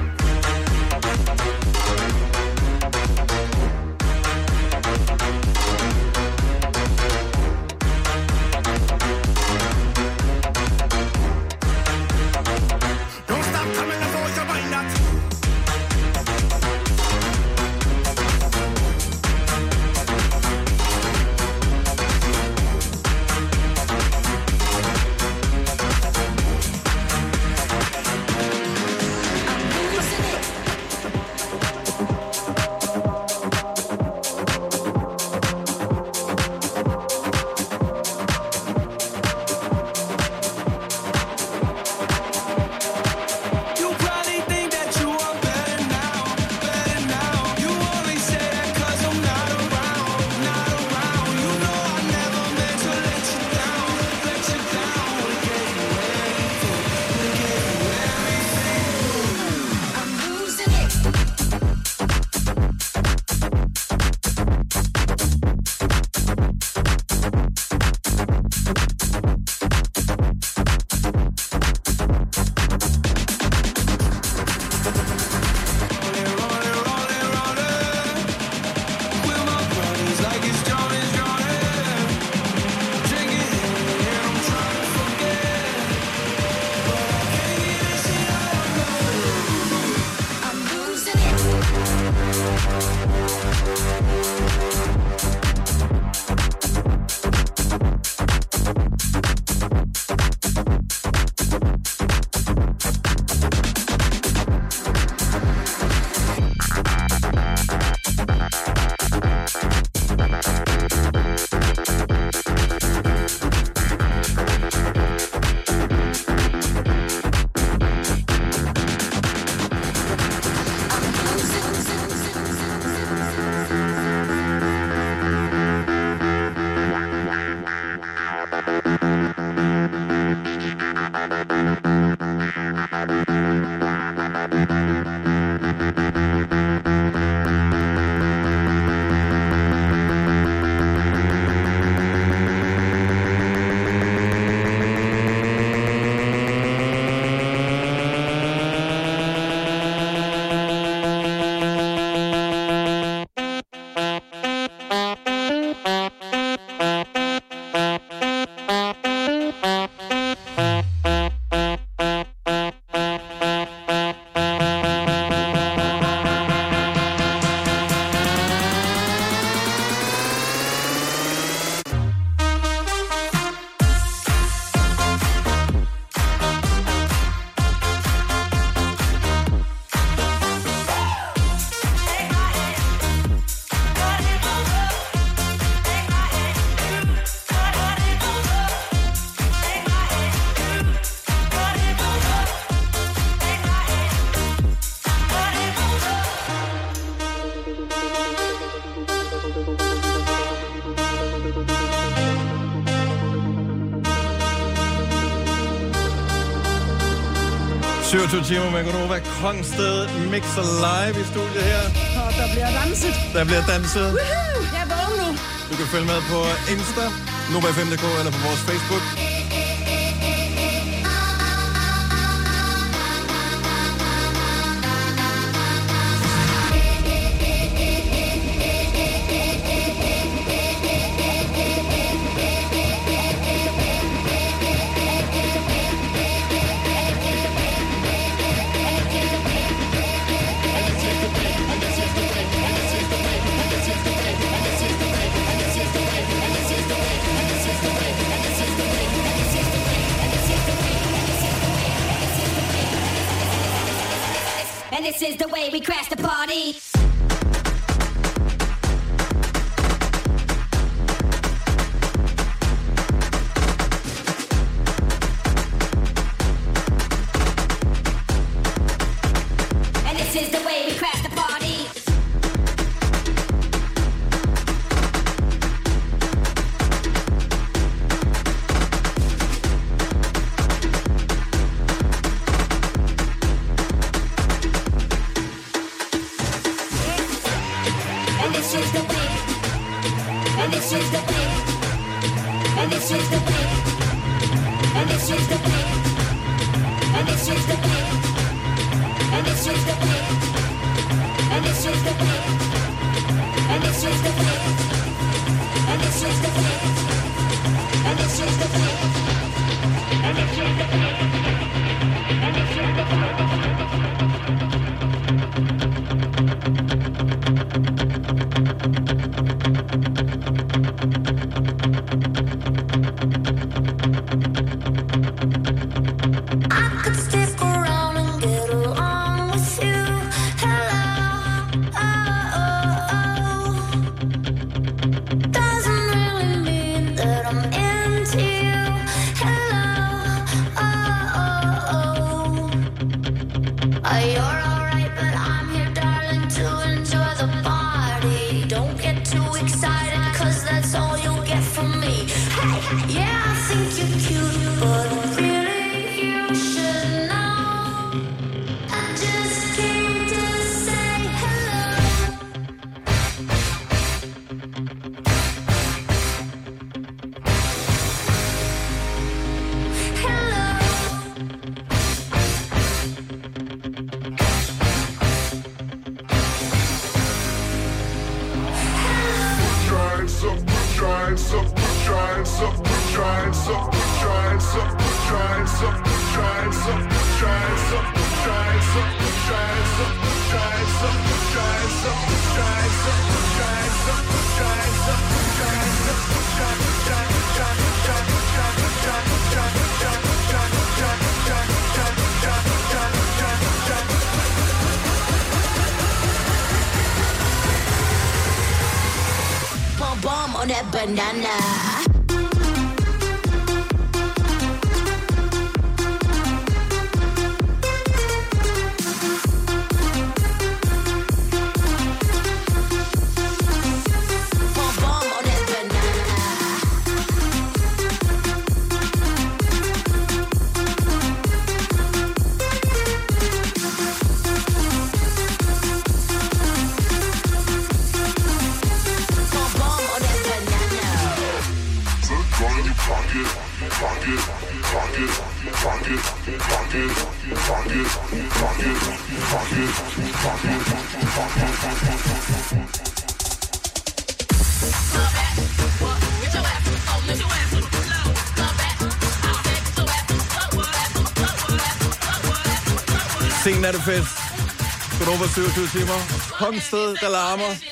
[SPEAKER 14] 22 timer med Gunova Kongsted mixer live i studiet her.
[SPEAKER 2] Og der bliver danset.
[SPEAKER 14] Der bliver danset.
[SPEAKER 2] Woohoo! Jeg vågner nu.
[SPEAKER 14] Du kan følge med på Insta, Nova5.dk eller på vores Facebook.
[SPEAKER 15] And it's just the fact. And it's just the
[SPEAKER 14] fact. bandana. julefest. Godt over 27 timer. Kongsted, der larmer.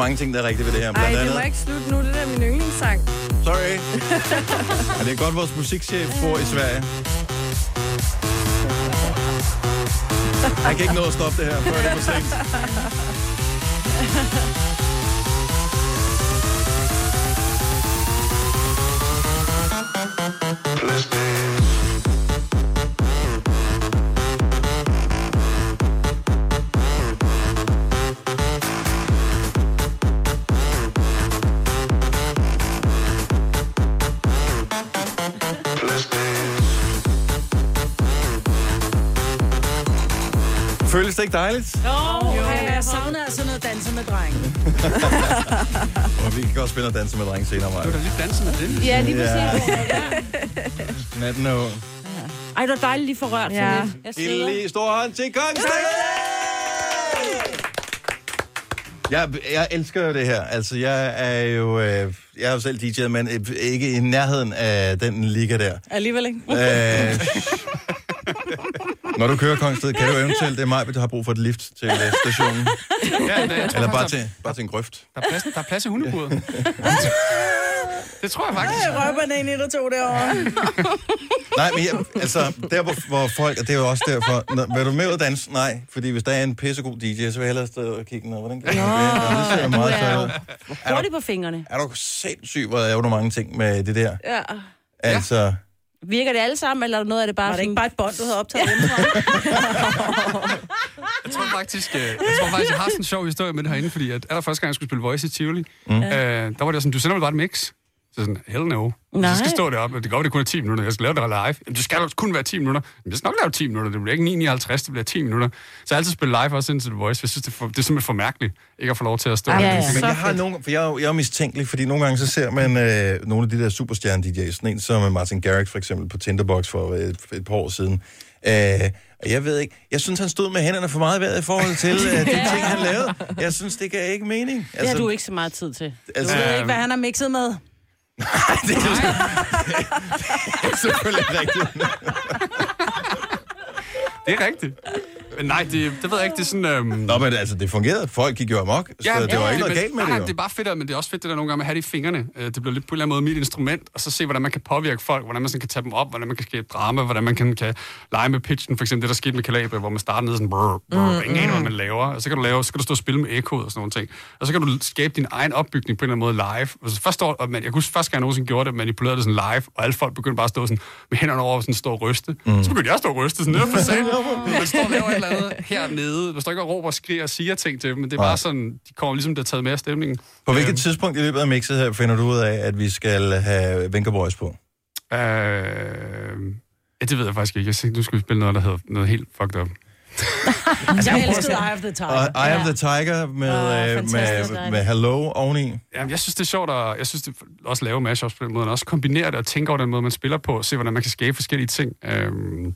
[SPEAKER 1] Mange ting, der er rigtigt ved det her.
[SPEAKER 4] Ej,
[SPEAKER 1] Blandt
[SPEAKER 4] det
[SPEAKER 1] andet,
[SPEAKER 4] må ikke slutte nu. Det der er min yndlingssang.
[SPEAKER 1] Sorry. Men det er godt, vores musikchef bor i Sverige. Han kan ikke nå at stoppe det her, før det er for sent. det ikke dejligt?
[SPEAKER 2] Jo, jo. jeg savner altså noget danse med drenge.
[SPEAKER 1] Og vi kan godt spille og danse med drenge senere, Maja.
[SPEAKER 12] Du er da lidt danset med det.
[SPEAKER 3] Ja, lige præcis.
[SPEAKER 12] Ja.
[SPEAKER 1] Natten er ung.
[SPEAKER 3] Ej, det var dejligt lige for rørt.
[SPEAKER 4] Ja.
[SPEAKER 3] Jeg
[SPEAKER 1] En lige stor hånd til Kongsted! Jeg, jeg elsker jo det her. Altså, jeg er jo, øh, jeg er jo selv DJ, men øh, ikke i nærheden af den liga der.
[SPEAKER 2] Alligevel ikke.
[SPEAKER 1] Øh, når du kører Kongsted, kan du eventuelt, det er mig, du har brug for et lift til stationen.
[SPEAKER 12] Ja, det, jeg tror
[SPEAKER 1] Eller bare til, bare til en grøft.
[SPEAKER 12] Der er plads, der er plads i hundeburet. det tror jeg faktisk.
[SPEAKER 2] Jeg røber den ind i der to derovre.
[SPEAKER 1] Nej, men jeg, altså, der hvor, hvor folk, og det er jo også derfor, når, vil du med ud og danse? Nej, fordi hvis der er en pissegod DJ, så vil jeg hellere stå og kigge ned. Hvordan kan det? Og det ser
[SPEAKER 3] du
[SPEAKER 1] meget
[SPEAKER 3] er
[SPEAKER 1] sejt ud.
[SPEAKER 3] hurtigt på fingrene.
[SPEAKER 1] Er du sindssyg, hvor laver du mange ting med det der?
[SPEAKER 3] Ja.
[SPEAKER 1] Altså,
[SPEAKER 3] Virker det alle sammen, eller er noget af det bare
[SPEAKER 2] Var det ikke
[SPEAKER 3] sådan...
[SPEAKER 2] bare et bånd, du havde optaget hjemmefra?
[SPEAKER 12] Jeg tror faktisk, øh, jeg, tror faktisk, jeg har sådan en sjov historie med det herinde, fordi at allerførste gang, jeg skulle spille Voice i Tivoli, mm. øh, der var det sådan, du sender mig bare et mix. Så sådan, hell no.
[SPEAKER 3] Nej.
[SPEAKER 12] Nej. Så skal stå deroppe, det går godt, det kun er 10 minutter. Jeg skal lave det live. Jamen, det skal jo kun være 10 minutter. Men jeg skal nok lave 10 minutter. Det bliver ikke 9,59, det bliver 10 minutter. Så jeg har altid spillet live også ind til The Voice. Jeg synes, det er, for, det er simpelthen for mærkeligt, ikke at få lov til at stå.
[SPEAKER 3] Ja,
[SPEAKER 12] der.
[SPEAKER 3] ja.
[SPEAKER 1] men jeg har nogle, for jeg er, jeg er mistænkelig, fordi nogle gange så ser man øh, nogle af de der superstjerne-DJ's, sådan en som Martin Garrix for eksempel på Tinderbox for et, et par år siden. Øh, og jeg ved ikke, jeg synes, han stod med hænderne for meget i vejret i forhold til øh, de ting, han lavede. Jeg synes, det gav ikke mening.
[SPEAKER 3] Det har du ikke så meget tid til.
[SPEAKER 1] altså,
[SPEAKER 2] Du ved ikke, hvad han har mixet med.
[SPEAKER 1] Det er, det er selvfølgelig rigtigt.
[SPEAKER 12] Det er rigtigt. Nej, det, det ved jeg ikke, det er sådan... Øhm...
[SPEAKER 1] Nå, men altså, det fungerede. Folk gik jo amok, så det var ikke noget
[SPEAKER 12] men-
[SPEAKER 1] galt med
[SPEAKER 12] nej,
[SPEAKER 1] det jo.
[SPEAKER 12] det er bare fedt, men det er også fedt, det der nogle gange med at have det i fingrene. Øh, Det bliver lidt på en eller anden måde mit instrument, og så se, hvordan man kan påvirke folk, hvordan man sådan kan tage dem op, hvordan man kan skabe drama, hvordan man kan, kan lege med pitchen. For eksempel det, der skete med Calabria, hvor man starter ned sådan, brrr, brrr,
[SPEAKER 16] Mm,
[SPEAKER 12] ingen aner, hvad
[SPEAKER 16] mm.
[SPEAKER 12] man laver. Og så kan du lave, så kan du stå og spille med ekkoet og sådan nogle ting. Og så kan du skabe din egen opbygning på en eller anden måde live. Og så først står, og man, jeg kunne første gang jeg nogensinde gjorde det, manipulerede det sådan live, og alle folk begyndte bare at stå sådan, med hænderne over og sådan stå og ryste. Mm. Så begyndte jeg at stå og ryste sådan nede på sagen. Man står og laver et eller andet hernede. Man står ikke og råber og skriger og siger ting til dem, men det er bare sådan, de kommer ligesom, der er taget med af stemningen.
[SPEAKER 1] På hvilket tidspunkt i løbet af mixet her finder du ud af, at vi skal have Venker Boys på?
[SPEAKER 12] Øh, ja, det ved jeg faktisk ikke. Jeg tænkte, nu skulle spille noget, der hedder noget helt fucked up.
[SPEAKER 2] Altså, jeg elskede Eye of the Tiger.
[SPEAKER 1] Og Eye of the Tiger med,
[SPEAKER 2] Åh,
[SPEAKER 1] øh, med, med Hello oveni.
[SPEAKER 12] Jamen, jeg synes, det er sjovt at jeg synes, det er også lave mashups på den måde, og også kombinere det og tænke over den måde, man spiller på, og se, hvordan man kan skabe forskellige ting. Øhm,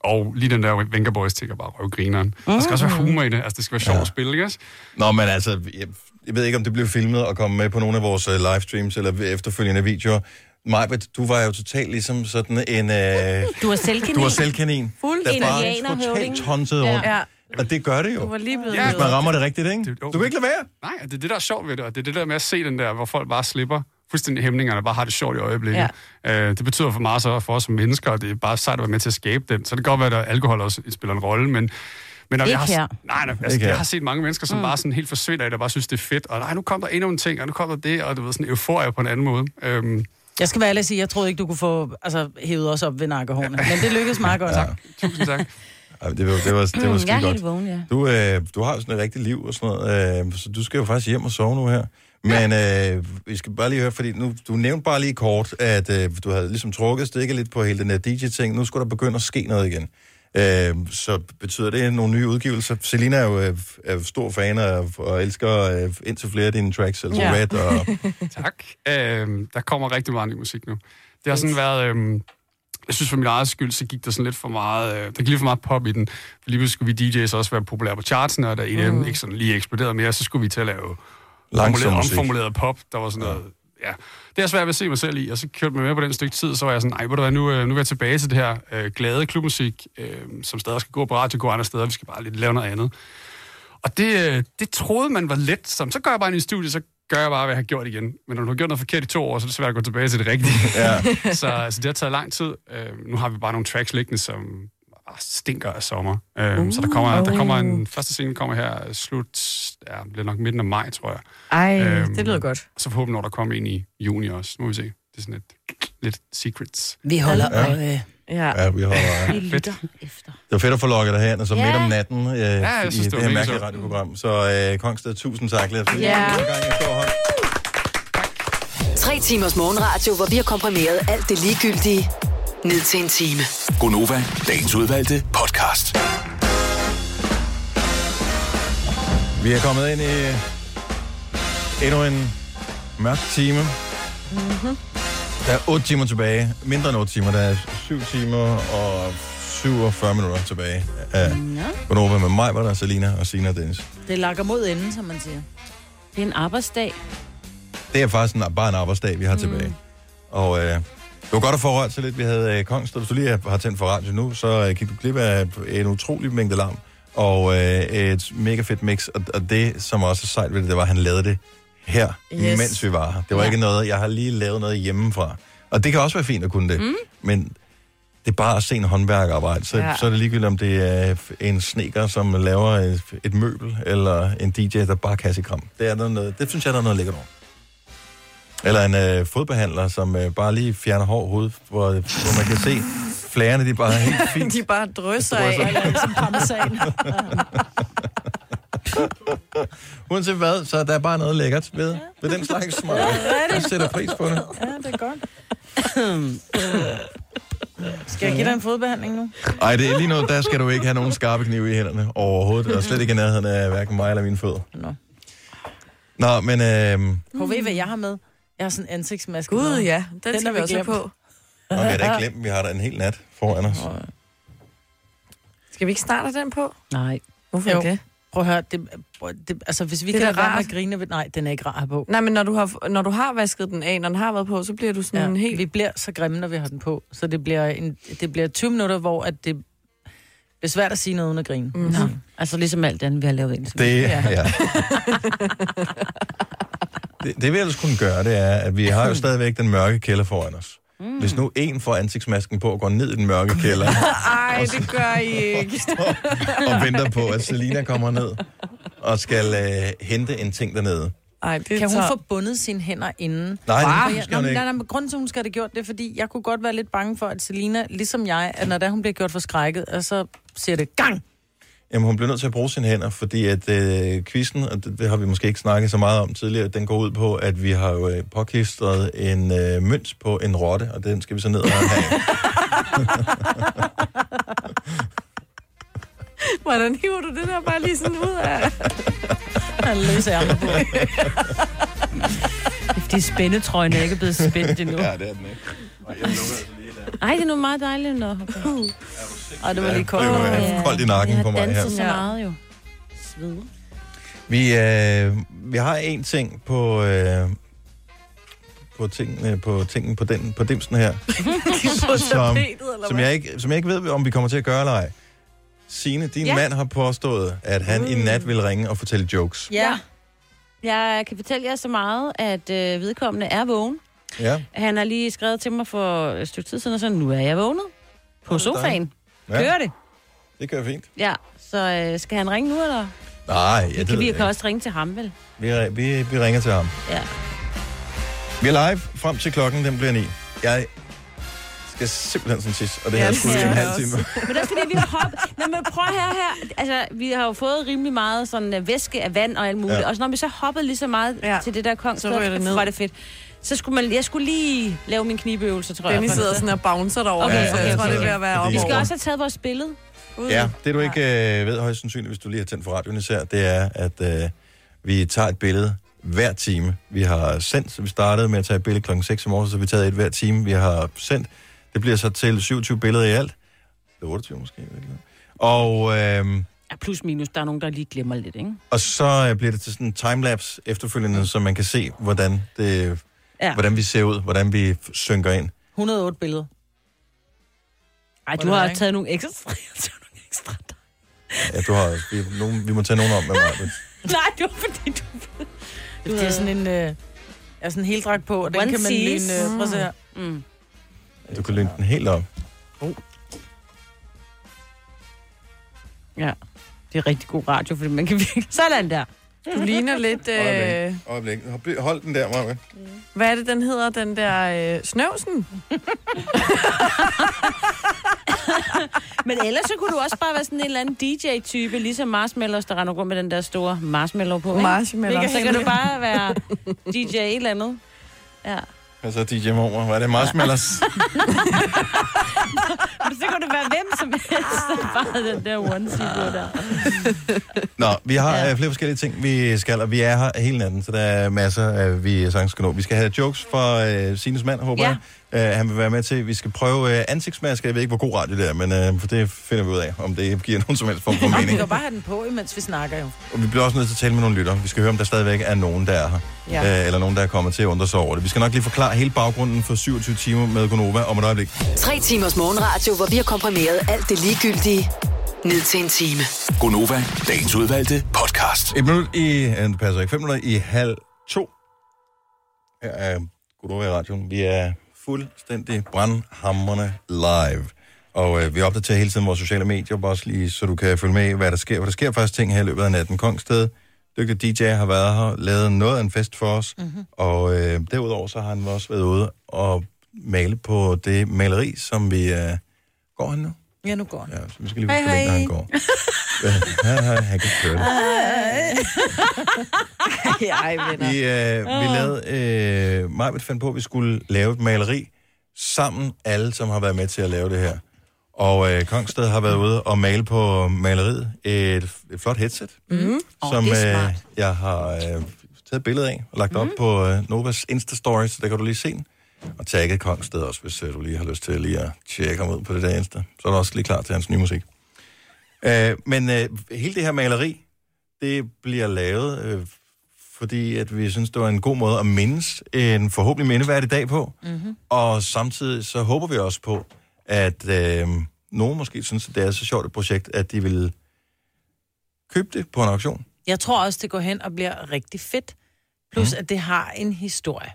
[SPEAKER 12] og lige den der Venga Boys ting er bare røvgrineren. Der skal også være humor i det. Altså, det skal være sjovt
[SPEAKER 1] Ja.
[SPEAKER 12] at spille, ikke?
[SPEAKER 1] Nå, men altså, jeg, jeg ved ikke, om det blev filmet og kom med på nogle af vores uh, livestreams eller efterfølgende videoer. Majbet, du var jo totalt ligesom sådan en... Uh,
[SPEAKER 3] Du er selvkanin.
[SPEAKER 1] Du var selvkanin.
[SPEAKER 3] Fuld
[SPEAKER 1] der bare
[SPEAKER 3] indianerhøvding.
[SPEAKER 1] totalt tonsede rundt.
[SPEAKER 3] Ja.
[SPEAKER 1] Og det gør det jo.
[SPEAKER 3] Du var lige blevet
[SPEAKER 1] Hvis man rammer det rigtigt, ikke? Du kan ikke lade være.
[SPEAKER 12] Nej, det er det, der er sjovt ved det, og det er det der med at se den der, hvor folk bare slipper fuldstændig hæmningerne, og bare har det sjovt i øjeblikket. Ja. Øh, det betyder for meget så for os som mennesker, og det er bare sejt at være med til at skabe den. Så det kan godt være, at alkohol også spiller en rolle, men men når
[SPEAKER 3] Ikke
[SPEAKER 12] jeg har,
[SPEAKER 3] her.
[SPEAKER 12] Nej, nej altså,
[SPEAKER 1] Ikke
[SPEAKER 12] jeg har set mange mennesker, som
[SPEAKER 3] Mm.
[SPEAKER 12] bare sådan helt forsvinder i det, og bare synes, det er fedt. Og nej, nu kom der endnu en ting, og nu kommer der det, og du ved, sådan euforia på en anden måde. Øhm,
[SPEAKER 2] Jeg skal være ærlig og sige, jeg troede ikke, du kunne få altså, hævet os op ved nakkehårene. Men det lykkedes meget godt.
[SPEAKER 1] Ja.
[SPEAKER 12] Tusind tak.
[SPEAKER 1] Det var, det var, det var
[SPEAKER 3] Mm,
[SPEAKER 1] skide
[SPEAKER 3] er
[SPEAKER 1] godt.
[SPEAKER 3] helt vågen, ja.
[SPEAKER 1] Du, øh, du har jo sådan et rigtigt liv og sådan noget, øh, så du skal jo faktisk hjem og sove nu her. Men øh, vi skal bare lige høre, fordi nu, du nævnte bare lige kort, at øh, du havde ligesom trukket stikket lidt på hele den her DJ-ting. Nu skulle der begynde at ske noget igen. Øh, så betyder det nogle nye udgivelser? Selina er jo øh, er stor fan af, og elsker øh, indtil flere af dine tracks, altså
[SPEAKER 12] Ja.
[SPEAKER 1] Red og...
[SPEAKER 12] Tak. Øhm, der kommer rigtig meget ny musik nu. Det har sådan været... Øhm, jeg synes for min egen skyld, så gik der sådan lidt for meget... Øh, der gik lidt for meget pop i den. For lige pludselig skulle vi DJ's også være populære på chartsen, og da EDM mm. ikke sådan lige eksploderede mere, så skulle vi til at lave
[SPEAKER 1] Langsom
[SPEAKER 12] omformuleret pop. Der var sådan noget... Ja. Det er svært ved at se mig selv i, og så kørte man med på den stykke tid, så var jeg sådan, nej, hvad, nu, øh, nu er jeg tilbage til det her øh, glade klubmusik, øh, som stadig skal gå på radio, gå andre steder, vi skal bare lidt lave noget andet. Og det, øh, det troede man var let, som så gør jeg bare ind i studiet, så gør jeg bare, hvad jeg har gjort igen. Men når du har gjort noget forkert i to år, så er det svært at gå tilbage til det rigtige.
[SPEAKER 1] Ja.
[SPEAKER 12] så altså, det har taget lang tid. Øh, nu har vi bare nogle tracks liggende, som bare stinker af sommer. Øh, uh, så der kommer, der kommer en første scene kommer her slut, ja, det bliver nok midten af maj, tror jeg.
[SPEAKER 4] Ej,
[SPEAKER 12] Øhm,
[SPEAKER 4] det lyder godt.
[SPEAKER 12] Og så forhåbentlig når der kommer en i juni også. Nu må vi se. Det er sådan et lidt secrets.
[SPEAKER 2] Vi holder
[SPEAKER 1] Ja.
[SPEAKER 2] øje.
[SPEAKER 4] Ja.
[SPEAKER 1] Ja, vi holder
[SPEAKER 3] Vi lytter efter.
[SPEAKER 1] Det var fedt at få lukket dig herind, og så
[SPEAKER 3] Ja.
[SPEAKER 1] midt om natten øh,
[SPEAKER 12] jeg
[SPEAKER 1] i
[SPEAKER 12] det
[SPEAKER 1] det her mærkelige radioprogram. Så øh, Kongsted, tusind tak. Lad os
[SPEAKER 3] Ja.
[SPEAKER 1] ja.
[SPEAKER 9] Tre timers morgenradio, hvor vi har komprimeret alt det ligegyldige ned til en time.
[SPEAKER 10] Gonova, dagens udvalgte podcast.
[SPEAKER 1] Vi er kommet ind i endnu en mørk time.
[SPEAKER 3] Mm-hmm.
[SPEAKER 1] Der er 8 timer tilbage. Mindre end 8 timer. Der er 7 timer og 47 minutter tilbage. af Gonova med mig, var der Selina og Sina og Dennis.
[SPEAKER 2] Det lakker mod enden, som man siger.
[SPEAKER 3] Det er en arbejdsdag.
[SPEAKER 1] Det er faktisk en, bare en arbejdsdag, vi har mm. tilbage. Og øh, var godt at få rørt sig lidt. Vi havde øh, Kongsted. Hvis du lige har tændt for radio nu, så øh, gik du glip af en utrolig mængde larm. Og øh, et mega fedt mix. Og, og det, som også er sejt ved det, det var, at han lavede det her,
[SPEAKER 2] Yes.
[SPEAKER 1] mens vi var her. Det var
[SPEAKER 2] Ja.
[SPEAKER 1] ikke noget, jeg har lige lavet noget hjemmefra. Og det kan også være fint at kunne det. Mm. Men det er bare at se en håndværkarbejde. Så,
[SPEAKER 4] Ja.
[SPEAKER 1] så er det ligegyldigt, om det er en sneker, som laver et, et møbel, eller en DJ, der bare kasse kram. Det, er der noget, det synes jeg, der er noget lækkert over. Eller en øh, fodbehandler, som øh, bare lige fjerner hår hoved, hvor, hvor man kan se flærene, de er bare helt fint.
[SPEAKER 4] De bare drysser
[SPEAKER 1] Drysser.
[SPEAKER 4] af.
[SPEAKER 2] Eller som parmesan.
[SPEAKER 1] Uanset hvad, så er der bare noget lækkert ved, ved den slags smag. Jeg sætter pris på det.
[SPEAKER 2] Ja, det er godt. Skal jeg give dig en fodbehandling nu?
[SPEAKER 1] Ej, det er lige nu, der skal du ikke have nogen skarpe knive i hænderne overhovedet, og slet ikke i nærheden af hverken mig eller mine fødder.
[SPEAKER 2] Nå.
[SPEAKER 1] Nå, men øh,
[SPEAKER 2] ved, hvad jeg har med? Jeg har sådan en ansigtsmaske
[SPEAKER 4] Gud, ja. Den, den skal
[SPEAKER 2] har
[SPEAKER 4] vi også
[SPEAKER 2] glemt.
[SPEAKER 4] på.
[SPEAKER 1] og vi har da ikke glemt, vi har da en hel nat foran os.
[SPEAKER 4] Skal vi ikke starte den på?
[SPEAKER 2] Nej.
[SPEAKER 4] Hvorfor
[SPEAKER 2] Jo.
[SPEAKER 4] ikke det?
[SPEAKER 2] Prøv at høre, det, det, altså hvis vi
[SPEAKER 4] Det
[SPEAKER 2] kan være med at grine, ved- nej, den er ikke rar at have på.
[SPEAKER 4] Nej, men når du, har, når du har vasket den af, når den har været på, så bliver du sådan
[SPEAKER 2] Ja,
[SPEAKER 4] helt...
[SPEAKER 2] Vi bliver så grimme, når vi har den på. Så det bliver, en, det bliver 20 minutter, hvor at det Det er svært at sige noget uden at grine.
[SPEAKER 3] Mm. Ja. Altså ligesom alt andet, vi har lavet indtil.
[SPEAKER 1] Det, ja. ja. det, det vi ellers kunne gøre, det er, at vi har jo stadigvæk den mørke kælder foran os. Mm. Hvis nu en får ansigtsmasken på og går ned i den mørke kælder
[SPEAKER 4] Ej, det gør I ikke.
[SPEAKER 1] og venter på, at Selina kommer ned og skal øh, hente en ting dernede.
[SPEAKER 4] Ej, det
[SPEAKER 2] Kan hun
[SPEAKER 4] tager-
[SPEAKER 2] få bundet sine hænder inden?
[SPEAKER 1] Nej, det
[SPEAKER 2] For
[SPEAKER 1] skal hun ikke.
[SPEAKER 2] nej, nej, men grunden til, at hun skal have det gjort, det er, fordi jeg kunne godt være lidt bange for, at Selina, ligesom jeg, at når der hun bliver gjort for skrækket, og så siger det gang.
[SPEAKER 1] Jamen, hun bliver nødt til at bruge sine hænder, fordi at øh, quizzen, og det, det har vi måske ikke snakket så meget om tidligere, den går ud på, at vi har jo øh, påklistret en øh, mønt på en rotte, og den skal vi så ned og have.
[SPEAKER 4] Hvordan hiver du det der bare lige sådan ud af?
[SPEAKER 2] Han løser ærmer på.
[SPEAKER 3] Det er spændetrøjen, er ikke blevet spændt endnu.
[SPEAKER 1] ja, det er den ikke.
[SPEAKER 3] Ej, det er nu meget dejligt. Nå. Okay.
[SPEAKER 2] Ej, det var lige koldt.
[SPEAKER 1] Det var koldt i nakken
[SPEAKER 3] jeg
[SPEAKER 1] på
[SPEAKER 3] har
[SPEAKER 1] mig her.
[SPEAKER 3] danset så
[SPEAKER 2] Ja.
[SPEAKER 3] meget jo. Sved.
[SPEAKER 1] Vi, øh, vi har en ting på... Øh, på tingene, på tingen på den på dimsen her, som, som, jeg ikke, som jeg ikke ved, om vi kommer til at gøre eller ej. Signe, din
[SPEAKER 3] Ja.
[SPEAKER 1] ja. mand har påstået, at han mm. i nat vil ringe og fortælle jokes.
[SPEAKER 2] Ja.
[SPEAKER 3] Jeg kan fortælle jer så meget, at øh, vedkommende er vågen.
[SPEAKER 1] Ja.
[SPEAKER 3] Han har lige skrevet til mig for et stykke tid siden, og så nu er jeg vågnet. På
[SPEAKER 1] er
[SPEAKER 3] sofaen.
[SPEAKER 1] Ja.
[SPEAKER 3] Kører det?
[SPEAKER 1] Det kører fint.
[SPEAKER 3] Ja, så øh, skal han ringe nu, eller?
[SPEAKER 1] Nej, jeg
[SPEAKER 3] Vi
[SPEAKER 1] ved
[SPEAKER 3] kan, vi kan også ringe til ham, vel?
[SPEAKER 1] Vi, vi, vi ringer til ham.
[SPEAKER 3] Ja.
[SPEAKER 1] Vi er live frem til klokken, den bliver 9. Jeg skal simpelthen sådan sidst, og det
[SPEAKER 3] Ja,
[SPEAKER 1] her skulle
[SPEAKER 3] skal
[SPEAKER 1] en halv time.
[SPEAKER 3] Men det er fordi, vi har hoppet... Nå, men prøv her, her. Altså, vi har jo fået rimelig meget sådan uh, væske af vand og alt muligt.
[SPEAKER 1] Ja.
[SPEAKER 3] Ja. Og så når vi så hoppede lige så meget ja. til det der kong,
[SPEAKER 4] Så ned.
[SPEAKER 3] var det fedt. Så skulle man, jeg skulle lige lave min knibeøvelse, tror jeg.
[SPEAKER 4] Dennis sidder sådan og bouncer derovre,
[SPEAKER 3] Okay,
[SPEAKER 4] så
[SPEAKER 3] okay,
[SPEAKER 4] jeg tror,
[SPEAKER 3] okay.
[SPEAKER 4] det er ved at være op
[SPEAKER 3] Vi skal også have taget vores billede.
[SPEAKER 1] Ja, det du ikke øh, ved højst sandsynligt, hvis du lige har tændt for radioen især, det er, at øh, vi tager et billede hver time. Vi har sendt, så vi startede med at tage et billede klokken 6 i morgen, så vi taget et hver time. Vi har sendt, det bliver så til 27 billeder i alt. Det er 28 måske. i virkeligheden. Og, øh,
[SPEAKER 3] Ja, plus minus, der er nogen, der lige glemmer lidt, ikke?
[SPEAKER 1] og så øh, bliver det til sådan en timelapse efterfølgende, så man kan se, hvordan, det,
[SPEAKER 3] Ja.
[SPEAKER 1] hvordan vi ser ud, hvordan vi synker ind.
[SPEAKER 2] 108 billeder.
[SPEAKER 3] Ej, du
[SPEAKER 2] Hvordan er
[SPEAKER 3] har
[SPEAKER 2] det, ikke?
[SPEAKER 3] taget nogle ekstra...
[SPEAKER 1] Ja, du har, vi, nogen, vi må tage nogen om med mig.
[SPEAKER 3] Nej, det var fordi, du...
[SPEAKER 2] Det er sådan en... Øh, er sådan en heldragt på, og den
[SPEAKER 3] One
[SPEAKER 2] kan man
[SPEAKER 3] sees.
[SPEAKER 2] lyne... Øh, prøv at se her.
[SPEAKER 3] Mm.
[SPEAKER 1] du kan lynne den helt op.
[SPEAKER 3] Ja, det er rigtig god radio, fordi man kan virkelig... Sådan der.
[SPEAKER 4] Du ligner lidt... Øh,
[SPEAKER 1] Øjeblik. Øjeblik. Hold den der, Maja.
[SPEAKER 4] hvad er det, den hedder? Den der øh, snøvsen?
[SPEAKER 3] Men ellers så kunne du også bare være sådan en eller anden DJ-type, ligesom Marshmallows, der render rundt med den der store marshmallow på. ikke?
[SPEAKER 4] Marshmallows.
[SPEAKER 3] Så kan du bare være DJ et eller andet. Ja.
[SPEAKER 1] Hvad så, DJ Mormor? Hvad er det, marshmallows?
[SPEAKER 3] Men så kan det være hvem som helst. Bare den der onesie på der.
[SPEAKER 1] Nå, vi har ja. flere forskellige ting, vi skal, og vi er her hele natten, så der er masser, af, vi sagtens skal nå. Vi skal have jokes fra øh, Sines mand, håber
[SPEAKER 3] Ja.
[SPEAKER 1] jeg. Uh, han vil være med til, vi skal prøve uh, ansigtsmasker. Jeg ved ikke, hvor god radio det er, men uh, for det finder vi ud af, om det giver nogen som helst form for
[SPEAKER 2] Nå, vi
[SPEAKER 1] mening.
[SPEAKER 2] kan bare have den på, imens vi snakker jo.
[SPEAKER 1] Og vi bliver også nødt til at tale med nogle lytter. Vi skal høre, om der stadigvæk er nogen, der er her.
[SPEAKER 2] Ja.
[SPEAKER 1] Uh, eller nogen, der er kommet til at undre sig over det. Vi skal nok lige forklare hele baggrunden for 27 timer med Gonova om et øjeblik.
[SPEAKER 9] Tre timers morgenradio, hvor vi har komprimeret alt det ligegyldige ned til en time.
[SPEAKER 10] Gonova, dagens udvalgte podcast.
[SPEAKER 1] Et minut i, det passer ikke, fem minutter i halv to. Her er Godova i radioen. Vi er fuldstændig brandhammerne live. Og øh, vi opdaterer hele tiden vores sociale medier, bare også lige, så du kan følge med hvad der sker. For der sker faktisk ting her i løbet af natten. Kongsted, dygtig DJ, har været her, lavet noget af en fest for os. Mm-hmm. Og øh, derudover så har han også været ude og male på det maleri, som vi... Øh, går han nu?
[SPEAKER 2] Ja, nu går han.
[SPEAKER 1] Ja, så vi skal lige
[SPEAKER 2] Hej,
[SPEAKER 1] huske, hvor længe
[SPEAKER 2] hej.
[SPEAKER 1] han går. Ja, ja, han kan køre det.
[SPEAKER 4] Ej, venner.
[SPEAKER 1] Vi, øh, vi lavede, øh, Majbet fandt på, at vi skulle lave et maleri sammen, alle, som har været med til at lave det her. Og øh, Kongsted har været ude og male på maleriet et, et flot headset,
[SPEAKER 3] Mm.
[SPEAKER 1] som
[SPEAKER 3] er
[SPEAKER 1] øh, jeg har øh, taget et billede af og lagt mm. op på øh, Novas Insta-story, så der kan du lige se den. Og tagget Kongsted også, hvis øh, du lige har lyst til lige at tjekke ham ud på det der Insta. Så er du også lige klar til hans nye musik. Øh, men øh, hele det her maleri, det bliver lavet, øh, fordi at vi synes, det var en god måde at mindes en forhåbentlig mindeværdig dag på.
[SPEAKER 2] Mm-hmm.
[SPEAKER 1] Og samtidig så håber vi også på, at øh, nogen måske synes, at det er så sjovt et projekt, at de vil købe det på en auktion.
[SPEAKER 2] Jeg tror også, det går hen og bliver rigtig fedt. Plus, mm. at det har en historie.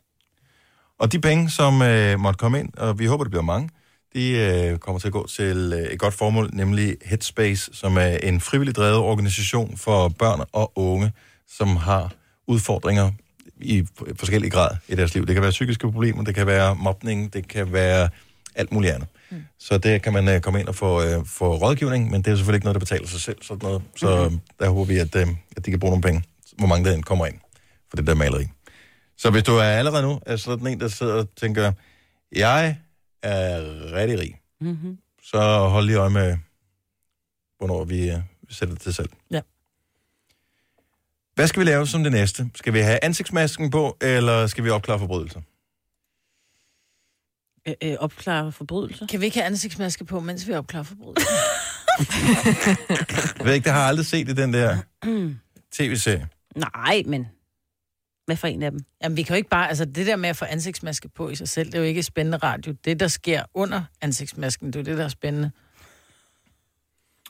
[SPEAKER 1] Og de penge, som øh, måtte komme ind, og vi håber, det bliver mange, de øh, kommer til at gå til øh, et godt formål, nemlig Headspace, som er en frivillig drevet organisation for børn og unge, som har udfordringer i forskellige grad i deres liv. Det kan være psykiske problemer, det kan være mobning, det kan være alt muligt andet. Mm. Så der kan man øh, komme ind og få, øh, få rådgivning, men det er selvfølgelig ikke noget, der betaler sig selv. Sådan noget. Så mm-hmm. der håber vi, at, øh, at de kan bruge nogle penge, hvor mange der end kommer ind for det der maleri. Så hvis du er allerede nu er sådan en, der sidder og tænker, jeg er rigtig rig,
[SPEAKER 3] Mm-hmm.
[SPEAKER 1] så hold lige øje med, hvornår vi øh, sætter det til salg.
[SPEAKER 2] Ja.
[SPEAKER 1] Hvad skal vi lave som det næste? Skal vi have ansigtsmasken på, eller skal vi opklare forbrydelser?
[SPEAKER 3] Øh, øh, opklare forbrydelser.
[SPEAKER 2] Kan vi ikke have ansigtsmaske på, mens vi opklarer forbrydelser?
[SPEAKER 1] Jeg ved ikke, det har jeg aldrig set i den der tv-serie.
[SPEAKER 3] Nej, men hvad for en af dem?
[SPEAKER 2] Jamen, vi kan jo ikke bare... Altså, det der med at få ansigtsmaske på i sig selv, det er jo ikke spændende radio. Det, der sker under ansigtsmasken, det er jo det, der er spændende.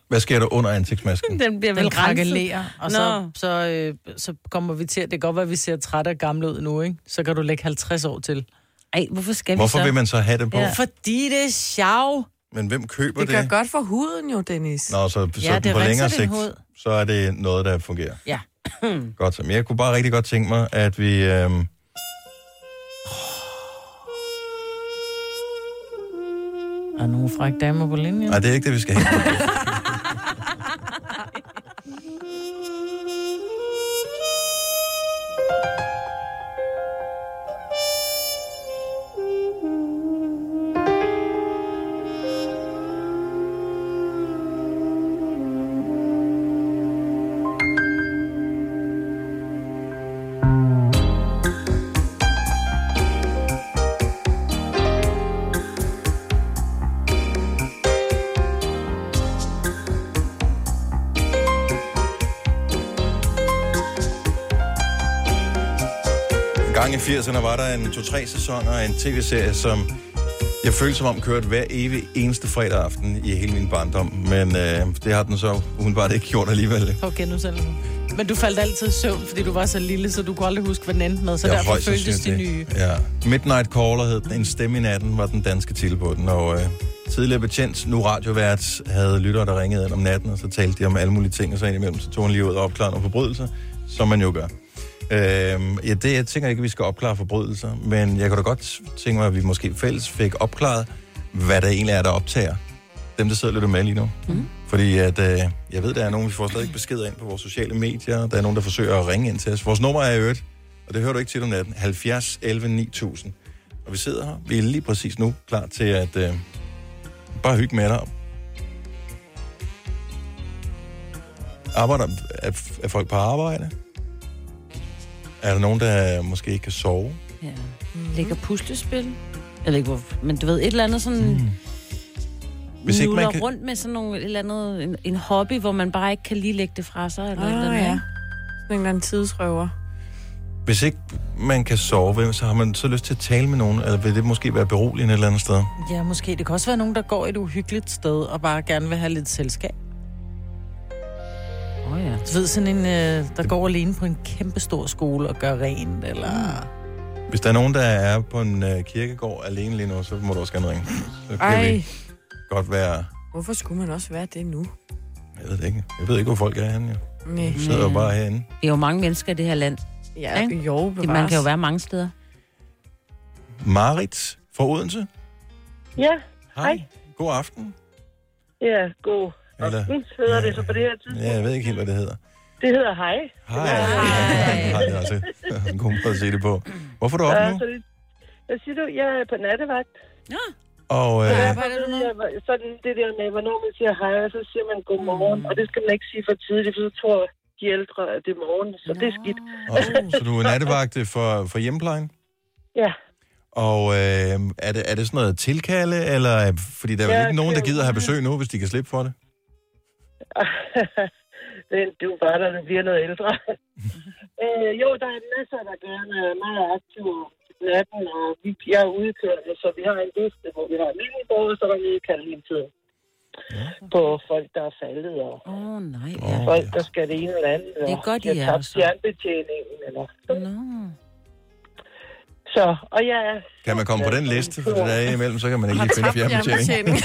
[SPEAKER 1] Hvad sker der under ansigtsmasken?
[SPEAKER 3] Den bliver vel
[SPEAKER 2] Den krakelerer, og så,
[SPEAKER 3] Nå.
[SPEAKER 2] så, øh, så kommer vi til... at Det kan godt være, at vi ser trætte og gamle ud nu, ikke? Så kan du lægge 50 år til.
[SPEAKER 3] Ej, hvorfor skal
[SPEAKER 1] Hvorfor vil man så have det på?
[SPEAKER 2] Ja. Fordi det er sjov.
[SPEAKER 1] Men hvem køber
[SPEAKER 4] Det
[SPEAKER 1] det?
[SPEAKER 4] gør godt for huden jo, Dennis.
[SPEAKER 1] Nå, så, så
[SPEAKER 2] Ja, det
[SPEAKER 1] på længere sigt,
[SPEAKER 2] hud.
[SPEAKER 1] så er det noget, der fungerer.
[SPEAKER 2] Ja.
[SPEAKER 1] Godt, så. Jeg kunne bare rigtig godt tænke mig, at vi... Øhm...
[SPEAKER 2] Er der nogle frække damer på linjen?
[SPEAKER 1] Nej, det er ikke det, vi skal have. 80'erne var der en to-tre sæsoner af en tv-serie, som jeg følte som om kørte hver evig eneste fredag aften i hele min barndom. Men øh, det har den så udenbart ikke gjort alligevel.
[SPEAKER 2] På genudsendelsen. Men du faldt altid i søvn, fordi du var så lille, så du kunne aldrig huske, hvad den endte med. Så
[SPEAKER 1] Ja,
[SPEAKER 2] derfor føltes de nye.
[SPEAKER 1] Ja. Midnight Caller hed den. En stemme i natten var den danske den. Og øh, tidligere betjent, nu radiovært, havde lyttere, der ringede ind om natten, og så talte de om alle mulige ting, og så indimellem så tog han lige ud og opklarede nogle forbrydelser, som man jo gør. Øh, ja, det, jeg tænker ikke, at vi skal opklare forbrydelser, men jeg kunne da godt tænke mig, at vi måske fælles fik opklaret, hvad der egentlig er, der optager dem, der sidder og lytter med lige nu. Mm. Fordi at, øh, jeg ved, der er nogen, vi får stadig beskeder ind på vores sociale medier. Der er nogen, der forsøger at ringe ind til os. Vores nummer er i øvrigt, og det hører du ikke tit om natten, 70 11 9000. Og vi sidder her. Vi er lige præcis nu klar til at øh, bare hygge med dig. Arbejder, er, er folk på arbejde? Er der nogen, der måske ikke kan sove?
[SPEAKER 3] Ja. Lægger puslespil. Jeg ved ikke, hvor, men du ved, et eller andet sådan... Mm.
[SPEAKER 1] Hvis ikke man kan-
[SPEAKER 3] rundt med sådan nogle, et eller andet, en, en hobby, hvor man bare ikke kan lige lægge det fra sig. Eller
[SPEAKER 4] Ah,
[SPEAKER 3] et eller andet,
[SPEAKER 4] ja.
[SPEAKER 3] ikke?
[SPEAKER 4] Sådan en eller anden tidsrøver.
[SPEAKER 1] Hvis ikke man kan sove, hvem- så har man så lyst til at tale med nogen, eller vil det måske være beroligende et eller andet sted?
[SPEAKER 2] Ja, måske. Det kan også være nogen, der går et uhyggeligt sted og bare gerne vil have lidt selskab.
[SPEAKER 3] Ja.
[SPEAKER 2] Du ved, sådan en, øh, der går alene på en kæmpe stor skole og gør rent, eller...
[SPEAKER 1] Hvis der er nogen, der er på en øh, kirkegård alene lige nu, så må du også gerne ringe. Så kan
[SPEAKER 4] Ej,
[SPEAKER 1] vi godt være...
[SPEAKER 4] hvorfor skulle man også være det nu?
[SPEAKER 1] Jeg ved det ikke. Jeg ved ikke, hvor folk er henne. Jo.
[SPEAKER 4] Nej.
[SPEAKER 1] De sidder jo bare herinde.
[SPEAKER 3] Det er jo mange mennesker i det her land.
[SPEAKER 4] Ja,
[SPEAKER 3] Ikke?
[SPEAKER 4] jo,
[SPEAKER 3] Det-
[SPEAKER 4] bevares.
[SPEAKER 3] Man kan jo være mange steder.
[SPEAKER 1] Marit fra Odense.
[SPEAKER 17] Ja,
[SPEAKER 1] Hej. God aften.
[SPEAKER 17] ja, god
[SPEAKER 1] Eller,
[SPEAKER 17] aften hedder det så på det her tidspunkt.
[SPEAKER 1] ja, jeg ved ikke helt, hvad det hedder.
[SPEAKER 17] Det hedder hej.
[SPEAKER 1] Hej. Hej. Det er også en god måde at se det på. Hvorfor er du op
[SPEAKER 17] Ja,
[SPEAKER 1] nu?
[SPEAKER 17] så det, jeg siger du, jeg er på nattevagt.
[SPEAKER 1] Og øh,
[SPEAKER 17] Ja, jeg, sådan det der med, hvornår man siger hej, og så siger man godmorgen. Og det skal man ikke sige for tidligt, for så tror de ældre, at det er morgen. Så det er skidt.
[SPEAKER 1] og, så du er nattevagt for, for hjemmeplejen?
[SPEAKER 17] Ja.
[SPEAKER 1] Og øh, er, det, er det sådan noget tilkalde, eller fordi der er vel
[SPEAKER 17] Ja,
[SPEAKER 1] ikke nogen, der
[SPEAKER 17] er
[SPEAKER 1] gider have besøg nu, hvis de kan slippe for det?
[SPEAKER 17] det, det er jo bare, når det bliver noget ældre. øh, jo, der er masser, der gerne er meget aktive natten, og vi, jeg er udkørende, så vi har en liste, hvor vi har almindelige borgere, så er der udkaldt hele tiden. på folk, der er faldet, og
[SPEAKER 3] oh, nej.
[SPEAKER 17] oh, folk, der skal det ene eller andet.
[SPEAKER 3] Det er godt,
[SPEAKER 17] de
[SPEAKER 3] er
[SPEAKER 17] tabt
[SPEAKER 3] så.
[SPEAKER 17] fjernbetjeningen. Eller.
[SPEAKER 3] Nå.
[SPEAKER 17] Så, og jeg er...
[SPEAKER 1] Kan man komme på den liste? For det er imellem, så kan man ikke lige finde fjernbetjening.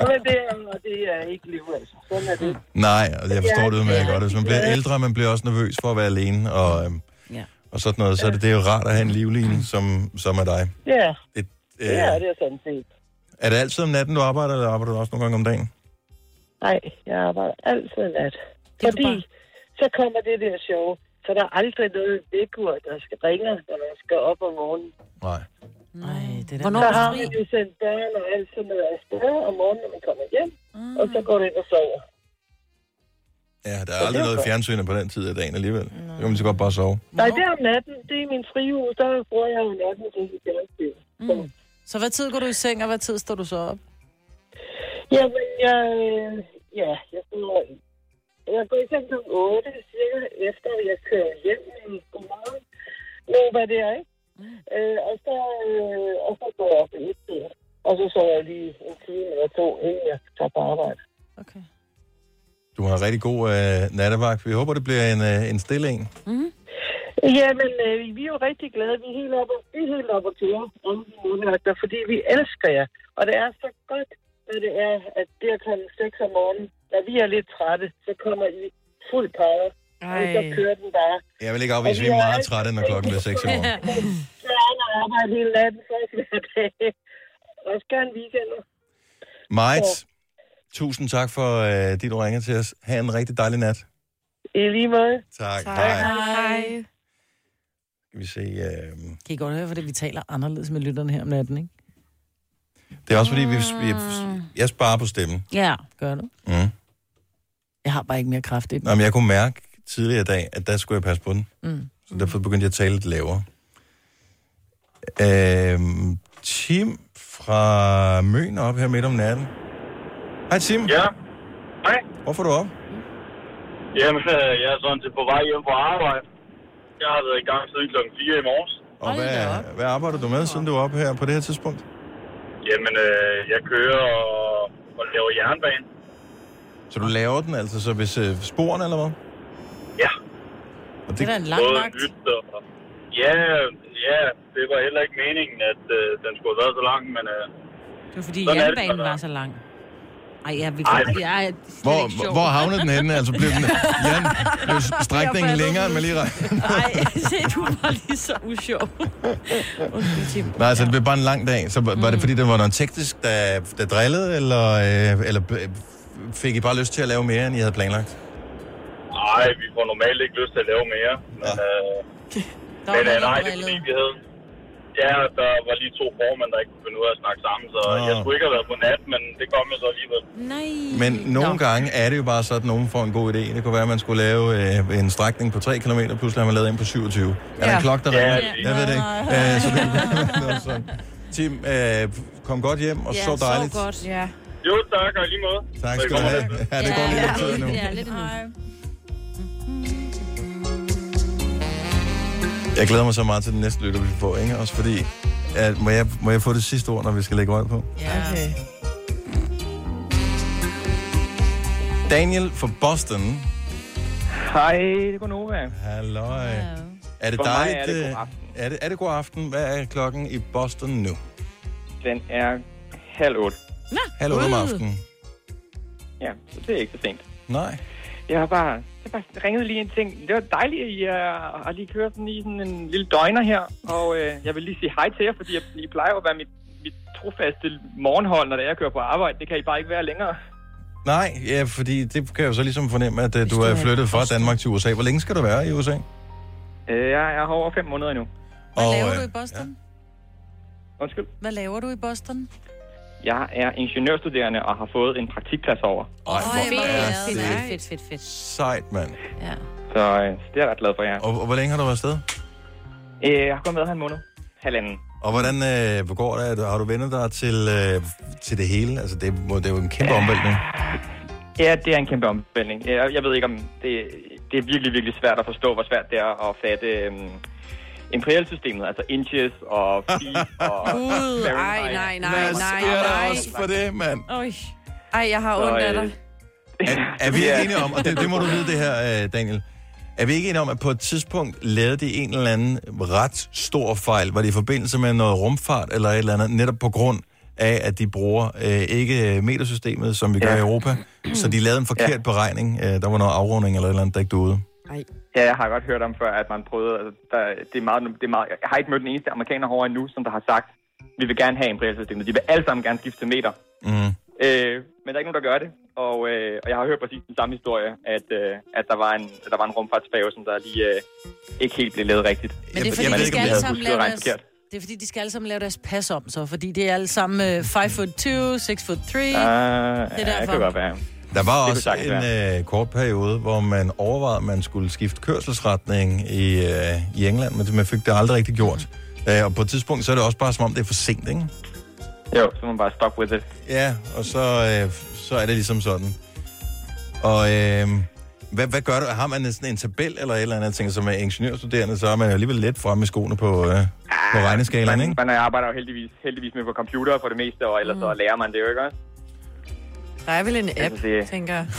[SPEAKER 17] Jamen, det er, det er ikke liv, altså. Sådan er det.
[SPEAKER 1] Nej, og jeg forstår
[SPEAKER 17] Ja,
[SPEAKER 1] det udmærket
[SPEAKER 17] ja,
[SPEAKER 1] godt. Hvis man bliver
[SPEAKER 17] ja.
[SPEAKER 1] ældre, man bliver også nervøs for at være alene, og, øhm,
[SPEAKER 3] Ja.
[SPEAKER 1] og sådan noget, så er det, det er jo rart at have en livline, som, som er dig.
[SPEAKER 17] Ja,
[SPEAKER 1] Det,
[SPEAKER 17] det er det sådan set.
[SPEAKER 1] Er det altid om natten, du arbejder, eller arbejder du også nogle gange om dagen?
[SPEAKER 17] Nej, jeg arbejder altid nat. Fordi så kommer det der show, så der er aldrig noget vækord, der skal ringe, når man skal op om morgenen.
[SPEAKER 1] Nej.
[SPEAKER 2] Nej, det er
[SPEAKER 3] Hvornår
[SPEAKER 17] så har man jo sendt børn og alt sådan noget afsted om morgenen, når man kommer hjem, og så går det ind og sover.
[SPEAKER 1] Ja, der er aldrig noget fjernsyn på den tid af dagen alligevel. Så kan man så godt bare sove.
[SPEAKER 17] Nej, det er om natten. Det er min frihus. Der bruger jeg jo natten til fjernsyn.
[SPEAKER 2] Mm. Så hvad tid går du i seng, og hvad tid står du så op?
[SPEAKER 17] Jamen, jeg, øh, ja, jeg går, jeg går i seng kl. 8, cirka efter jeg kører hjem i godmorgen. Nu, hvad det er, ikke? Mm. Øh, og, så, øh, og så går jeg op i et tid. Og så sover jeg lige en time eller to, inden jeg tager på arbejde.
[SPEAKER 2] Okay.
[SPEAKER 1] Du har en rigtig god øh, nattevagt. Vi håber, det bliver en, øh, en stille en.
[SPEAKER 17] Jamen, øh, vi er jo rigtig glade. Vi er helt oppe, vi er helt oppe til jer om fordi vi elsker jer. Og det er så godt, når det er, at det er klokken 6 om morgenen. Når vi er lidt trætte, så kommer I fuld power. Og så
[SPEAKER 4] Ej.
[SPEAKER 17] kører den bare.
[SPEAKER 1] Jeg vil ikke afvise, at vi er meget trætte, når klokken bliver 6 i morgen.
[SPEAKER 17] Så er der arbejde hele natten, så hver dag. Også gerne weekender.
[SPEAKER 1] Majt, tusind tak for, øh, at du ringer til os. Ha' en rigtig dejlig nat.
[SPEAKER 17] I lige måde.
[SPEAKER 1] Tak.
[SPEAKER 2] Hej.
[SPEAKER 4] Hej.
[SPEAKER 1] Skal vi se. Øh,
[SPEAKER 2] Kan I godt høre, fordi vi taler anderledes med lytterne her om natten, ikke?
[SPEAKER 1] Det er også fordi, vi, vi, jeg sparer på stemmen.
[SPEAKER 3] Ja.
[SPEAKER 2] Gør du?
[SPEAKER 1] Mm.
[SPEAKER 2] Jeg har bare ikke mere kraft i den.
[SPEAKER 1] Nå, men jeg kunne mærke tidligere i dag, at der skulle jeg passe på den.
[SPEAKER 2] Mm.
[SPEAKER 1] Så derfor begyndte jeg at tale lidt lavere. Øhm, Tim fra Møn op her midt om natten. Hej Tim.
[SPEAKER 7] Ja. Hej.
[SPEAKER 1] Hvorfor er du op?
[SPEAKER 7] Jamen, øh, jeg er sådan til på vej hjem fra arbejde. Jeg har været i gang siden klokken 4 i morges.
[SPEAKER 1] Og hvad, hvad arbejder du med, siden du er op her på det her tidspunkt?
[SPEAKER 7] Jamen, øh, jeg kører og, og laver jernbane.
[SPEAKER 1] Så du laver den altså så hvis øh, sporen eller hvad?
[SPEAKER 7] Ja.
[SPEAKER 1] Og
[SPEAKER 2] Det er da en lang vagt.
[SPEAKER 7] og... Ja, ja, det var heller ikke meningen, at øh, den skulle have været så lang, men... Øh,
[SPEAKER 3] Det var fordi
[SPEAKER 7] er det,
[SPEAKER 3] jernbanen var så lang. Ej, ja, vi
[SPEAKER 7] Ej.
[SPEAKER 3] kan... Ja, det er
[SPEAKER 1] Hvor,
[SPEAKER 3] ikke
[SPEAKER 1] hvor havnede den henne? Altså blev, den, ja, blev strækningen længere, end man lige regner?
[SPEAKER 3] Nej, se, du var lige så usjov.
[SPEAKER 1] Nej, altså det blev bare en lang dag. Så var, var det fordi, der var noget teknisk, der, der drillede, eller, øh, eller øh, fik I bare lyst til at lave mere, end I havde planlagt?
[SPEAKER 7] Nej, vi får normalt ikke lyst til at lave mere. Men, øh,
[SPEAKER 2] Der
[SPEAKER 7] men øh, nej, det er fordi, vi havde... Ja, der var lige to formænd, der ikke kunne finde ud af at snakke sammen, så
[SPEAKER 1] Nå.
[SPEAKER 7] jeg skulle ikke have været på nat, men det kom jeg så alligevel.
[SPEAKER 3] Nej.
[SPEAKER 1] Men nogle gange er det jo bare sådan, at nogen får en god idé. Det kunne være, at man skulle lave øh, en strækning på 3 km, pludselig har man lavet en på 27. Er der
[SPEAKER 4] Ja.
[SPEAKER 1] en klokke, der
[SPEAKER 7] Ja,
[SPEAKER 1] ringer?
[SPEAKER 7] lige.
[SPEAKER 1] Jeg ved det ikke. Øh, så det kunne være sådan. Tim, øh, kom godt hjem, og
[SPEAKER 3] Ja,
[SPEAKER 1] så dejligt.
[SPEAKER 3] Så godt.
[SPEAKER 4] Ja.
[SPEAKER 7] Jo, tak, og lige måde.
[SPEAKER 1] Tak skal du have. Ja, det går lige lidt tid nu.
[SPEAKER 3] Ja, lidt endnu.
[SPEAKER 1] Jeg glæder mig så meget til den næste lytter, vi får, ikke? Også fordi, ja, må, jeg, må jeg få det sidste ord, når vi skal lægge røg på?
[SPEAKER 2] Ja.
[SPEAKER 4] Okay.
[SPEAKER 1] Daniel fra Boston.
[SPEAKER 16] Hej, det er Gunova.
[SPEAKER 1] Halløj. Er det
[SPEAKER 16] For
[SPEAKER 1] dejligt?
[SPEAKER 16] er det god
[SPEAKER 1] øh,
[SPEAKER 16] aften.
[SPEAKER 1] Er det, er det god aften? Hvad er klokken i Boston nu?
[SPEAKER 16] Den er halv otte.
[SPEAKER 1] Halv otte om aftenen.
[SPEAKER 16] Ja, så det er ikke så sent.
[SPEAKER 1] Nej.
[SPEAKER 16] Jeg har bare, jeg har bare ringet lige en ting. Det var dejligt, at I uh, har lige kørt sådan i sådan en lille døgner her. Og uh, jeg vil lige sige hej til jer, fordi jeg, I plejer at være mit, mit trofaste morgenhold, når det er, jeg kører på arbejde. Det kan I bare ikke være længere.
[SPEAKER 1] Nej, ja, fordi det kan jeg jo så ligesom fornemme, at uh, du er flyttet fra. Danmark til USA. Hvor længe skal du være i USA?
[SPEAKER 16] Uh, jeg er over fem måneder endnu.
[SPEAKER 2] Hvad
[SPEAKER 1] Og,
[SPEAKER 2] laver
[SPEAKER 1] øh,
[SPEAKER 2] du i Boston?
[SPEAKER 16] Undskyld.
[SPEAKER 2] Hvad laver du i Boston?
[SPEAKER 16] Jeg er ingeniørstuderende og har fået en praktikplads over.
[SPEAKER 1] Ej, hvor
[SPEAKER 3] Fedt,
[SPEAKER 1] er
[SPEAKER 3] fedt,
[SPEAKER 1] det
[SPEAKER 3] fedt, fedt, fedt, fedt.
[SPEAKER 1] sejt, mand.
[SPEAKER 3] Ja.
[SPEAKER 16] Så uh, det er jeg ret glad for jer.
[SPEAKER 1] Og, og hvor længe har du været afsted?
[SPEAKER 16] Uh, jeg har kun været her en måned. Halvanden.
[SPEAKER 1] Og hvordan øh, hvor går det? Har du vendt dig til, øh, til det hele? Altså, det, må, det er jo en kæmpe omvæltning.
[SPEAKER 16] Ja, det er en kæmpe omvæltning. Jeg, jeg ved ikke, om det, det er virkelig, virkelig svært at forstå, hvor svært det er at fatte, øhm, imperialsystemet, altså inches og feet og
[SPEAKER 4] Gud,
[SPEAKER 16] Fahrenheit.
[SPEAKER 4] nej, nej,
[SPEAKER 1] Hvad
[SPEAKER 4] nej,
[SPEAKER 1] sker der
[SPEAKER 4] nej.
[SPEAKER 1] også for det, mand?
[SPEAKER 3] Øj.
[SPEAKER 4] Ej, jeg har ondt af
[SPEAKER 16] øh,
[SPEAKER 4] dig.
[SPEAKER 1] Er, er vi ikke enige om, og det, det må du vide det her, øh, Daniel, er vi ikke enige om, at på et tidspunkt lavede de en eller anden ret stor fejl? Var det i forbindelse med noget rumfart eller et eller andet, netop på grund af, at de bruger øh, ikke metersystemet, som vi gør
[SPEAKER 16] Ja.
[SPEAKER 1] i Europa, så de lavede en forkert beregning. Øh, der var noget afrunding eller et eller andet, der ikke duede.
[SPEAKER 16] Ja, jeg har godt hørt om før, at man prøvede... Altså, der, det, er meget, det er meget, jeg har ikke mødt den eneste amerikaner herovre endnu, som der har sagt, vi vil gerne have imperialsystemet. De vil alle sammen gerne skifte til meter.
[SPEAKER 1] Mm.
[SPEAKER 16] Øh, men der er ikke nogen, der gør det. Og, øh, og jeg har hørt præcis den samme historie, at, øh, at der var en, der var en rumfartsfærge, som der lige øh, ikke helt blev lavet rigtigt.
[SPEAKER 2] Men det er fordi,
[SPEAKER 16] man
[SPEAKER 2] de skal alle sammen lave deres,
[SPEAKER 16] forkert.
[SPEAKER 2] det er fordi, de skal alle sammen lave deres pas om, så. Fordi det er alle sammen 5 foot 2, 6 foot 3.
[SPEAKER 16] Uh,
[SPEAKER 2] det er
[SPEAKER 16] ja, det
[SPEAKER 2] derfor.
[SPEAKER 16] kan godt være.
[SPEAKER 1] Der var
[SPEAKER 16] Det
[SPEAKER 1] også en øh, kort periode, hvor man overvejede, at man skulle skifte kørselsretning i, øh, i England, men man fik det aldrig rigtig gjort. Øh, og på et tidspunkt, så er det også bare som om, det er for sent, ikke?
[SPEAKER 16] Jo, så må man bare stop with it.
[SPEAKER 1] Ja, og så, øh, så er det ligesom sådan. Og øh, hvad, hvad gør du? Har man sådan en tabel eller et eller andet? Jeg tænker, som er ingeniørstuderende, så er man jo alligevel let fremme i skoene på, øh, på regneskalaen,
[SPEAKER 16] Man,
[SPEAKER 1] ikke?
[SPEAKER 16] man arbejder jo heldigvis, heldigvis med på computer for det meste, og ellers mm. så lærer man det jo ikke også.
[SPEAKER 4] Der er vel en app,
[SPEAKER 16] Altså, det-
[SPEAKER 4] tænker jeg.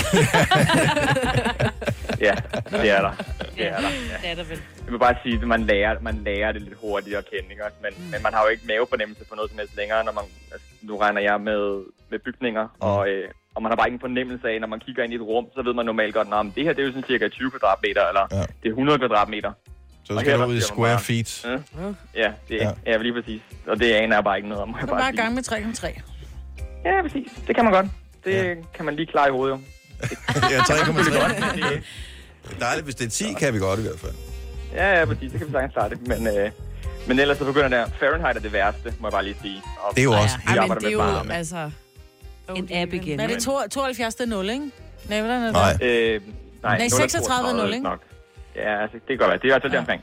[SPEAKER 16] Ja, det er der. Det er der. Ja.
[SPEAKER 3] Det er der vel.
[SPEAKER 16] Jeg vil bare sige, at man lærer, man lærer det lidt hurtigere at kende, ikke? Men, mm. men man har jo ikke mavefornemmelse for noget som helst længere, når man, altså, nu regner jeg med, med bygninger, mm. og, øh, og man har bare ikke en fornemmelse af, når man kigger ind i et rum, så ved man normalt godt, at det her det er jo sådan cirka 20 kvadratmeter, eller
[SPEAKER 1] Ja.
[SPEAKER 16] det er 100 kvadratmeter.
[SPEAKER 1] Så skal du ud i square
[SPEAKER 16] bare,
[SPEAKER 1] feet.
[SPEAKER 16] Ja, ja det er ja. lige præcis. Og det aner jeg bare ikke noget om,
[SPEAKER 2] Du er
[SPEAKER 16] bare
[SPEAKER 2] i gang med 3,3.
[SPEAKER 16] Ja, præcis. Det kan man godt. Det ja. kan man lige klare i hovedet, jo.
[SPEAKER 1] Ja, 3,3. Det er dejligt, hvis det er 10, kan vi godt i hvert fald.
[SPEAKER 16] Ja, ja, præcis. Det kan vi sagtens klare det. Men, øh, men ellers så begynder der. Fahrenheit er det værste, må jeg bare lige sige. Og
[SPEAKER 1] Det er jo også-
[SPEAKER 16] Vi
[SPEAKER 4] Ej, men
[SPEAKER 16] arbejder
[SPEAKER 4] det er
[SPEAKER 16] med
[SPEAKER 4] jo,
[SPEAKER 16] varme.
[SPEAKER 4] altså...
[SPEAKER 3] En app igen.
[SPEAKER 2] Nej, det er 72, det er 0, ikke? Nej, hvordan er det?
[SPEAKER 1] Nej.
[SPEAKER 16] Øh, nej,
[SPEAKER 2] Nej, 36 er 0, ikke?
[SPEAKER 16] Nok. Ja, altså, det kan godt være. Det er fald ja. deromkring.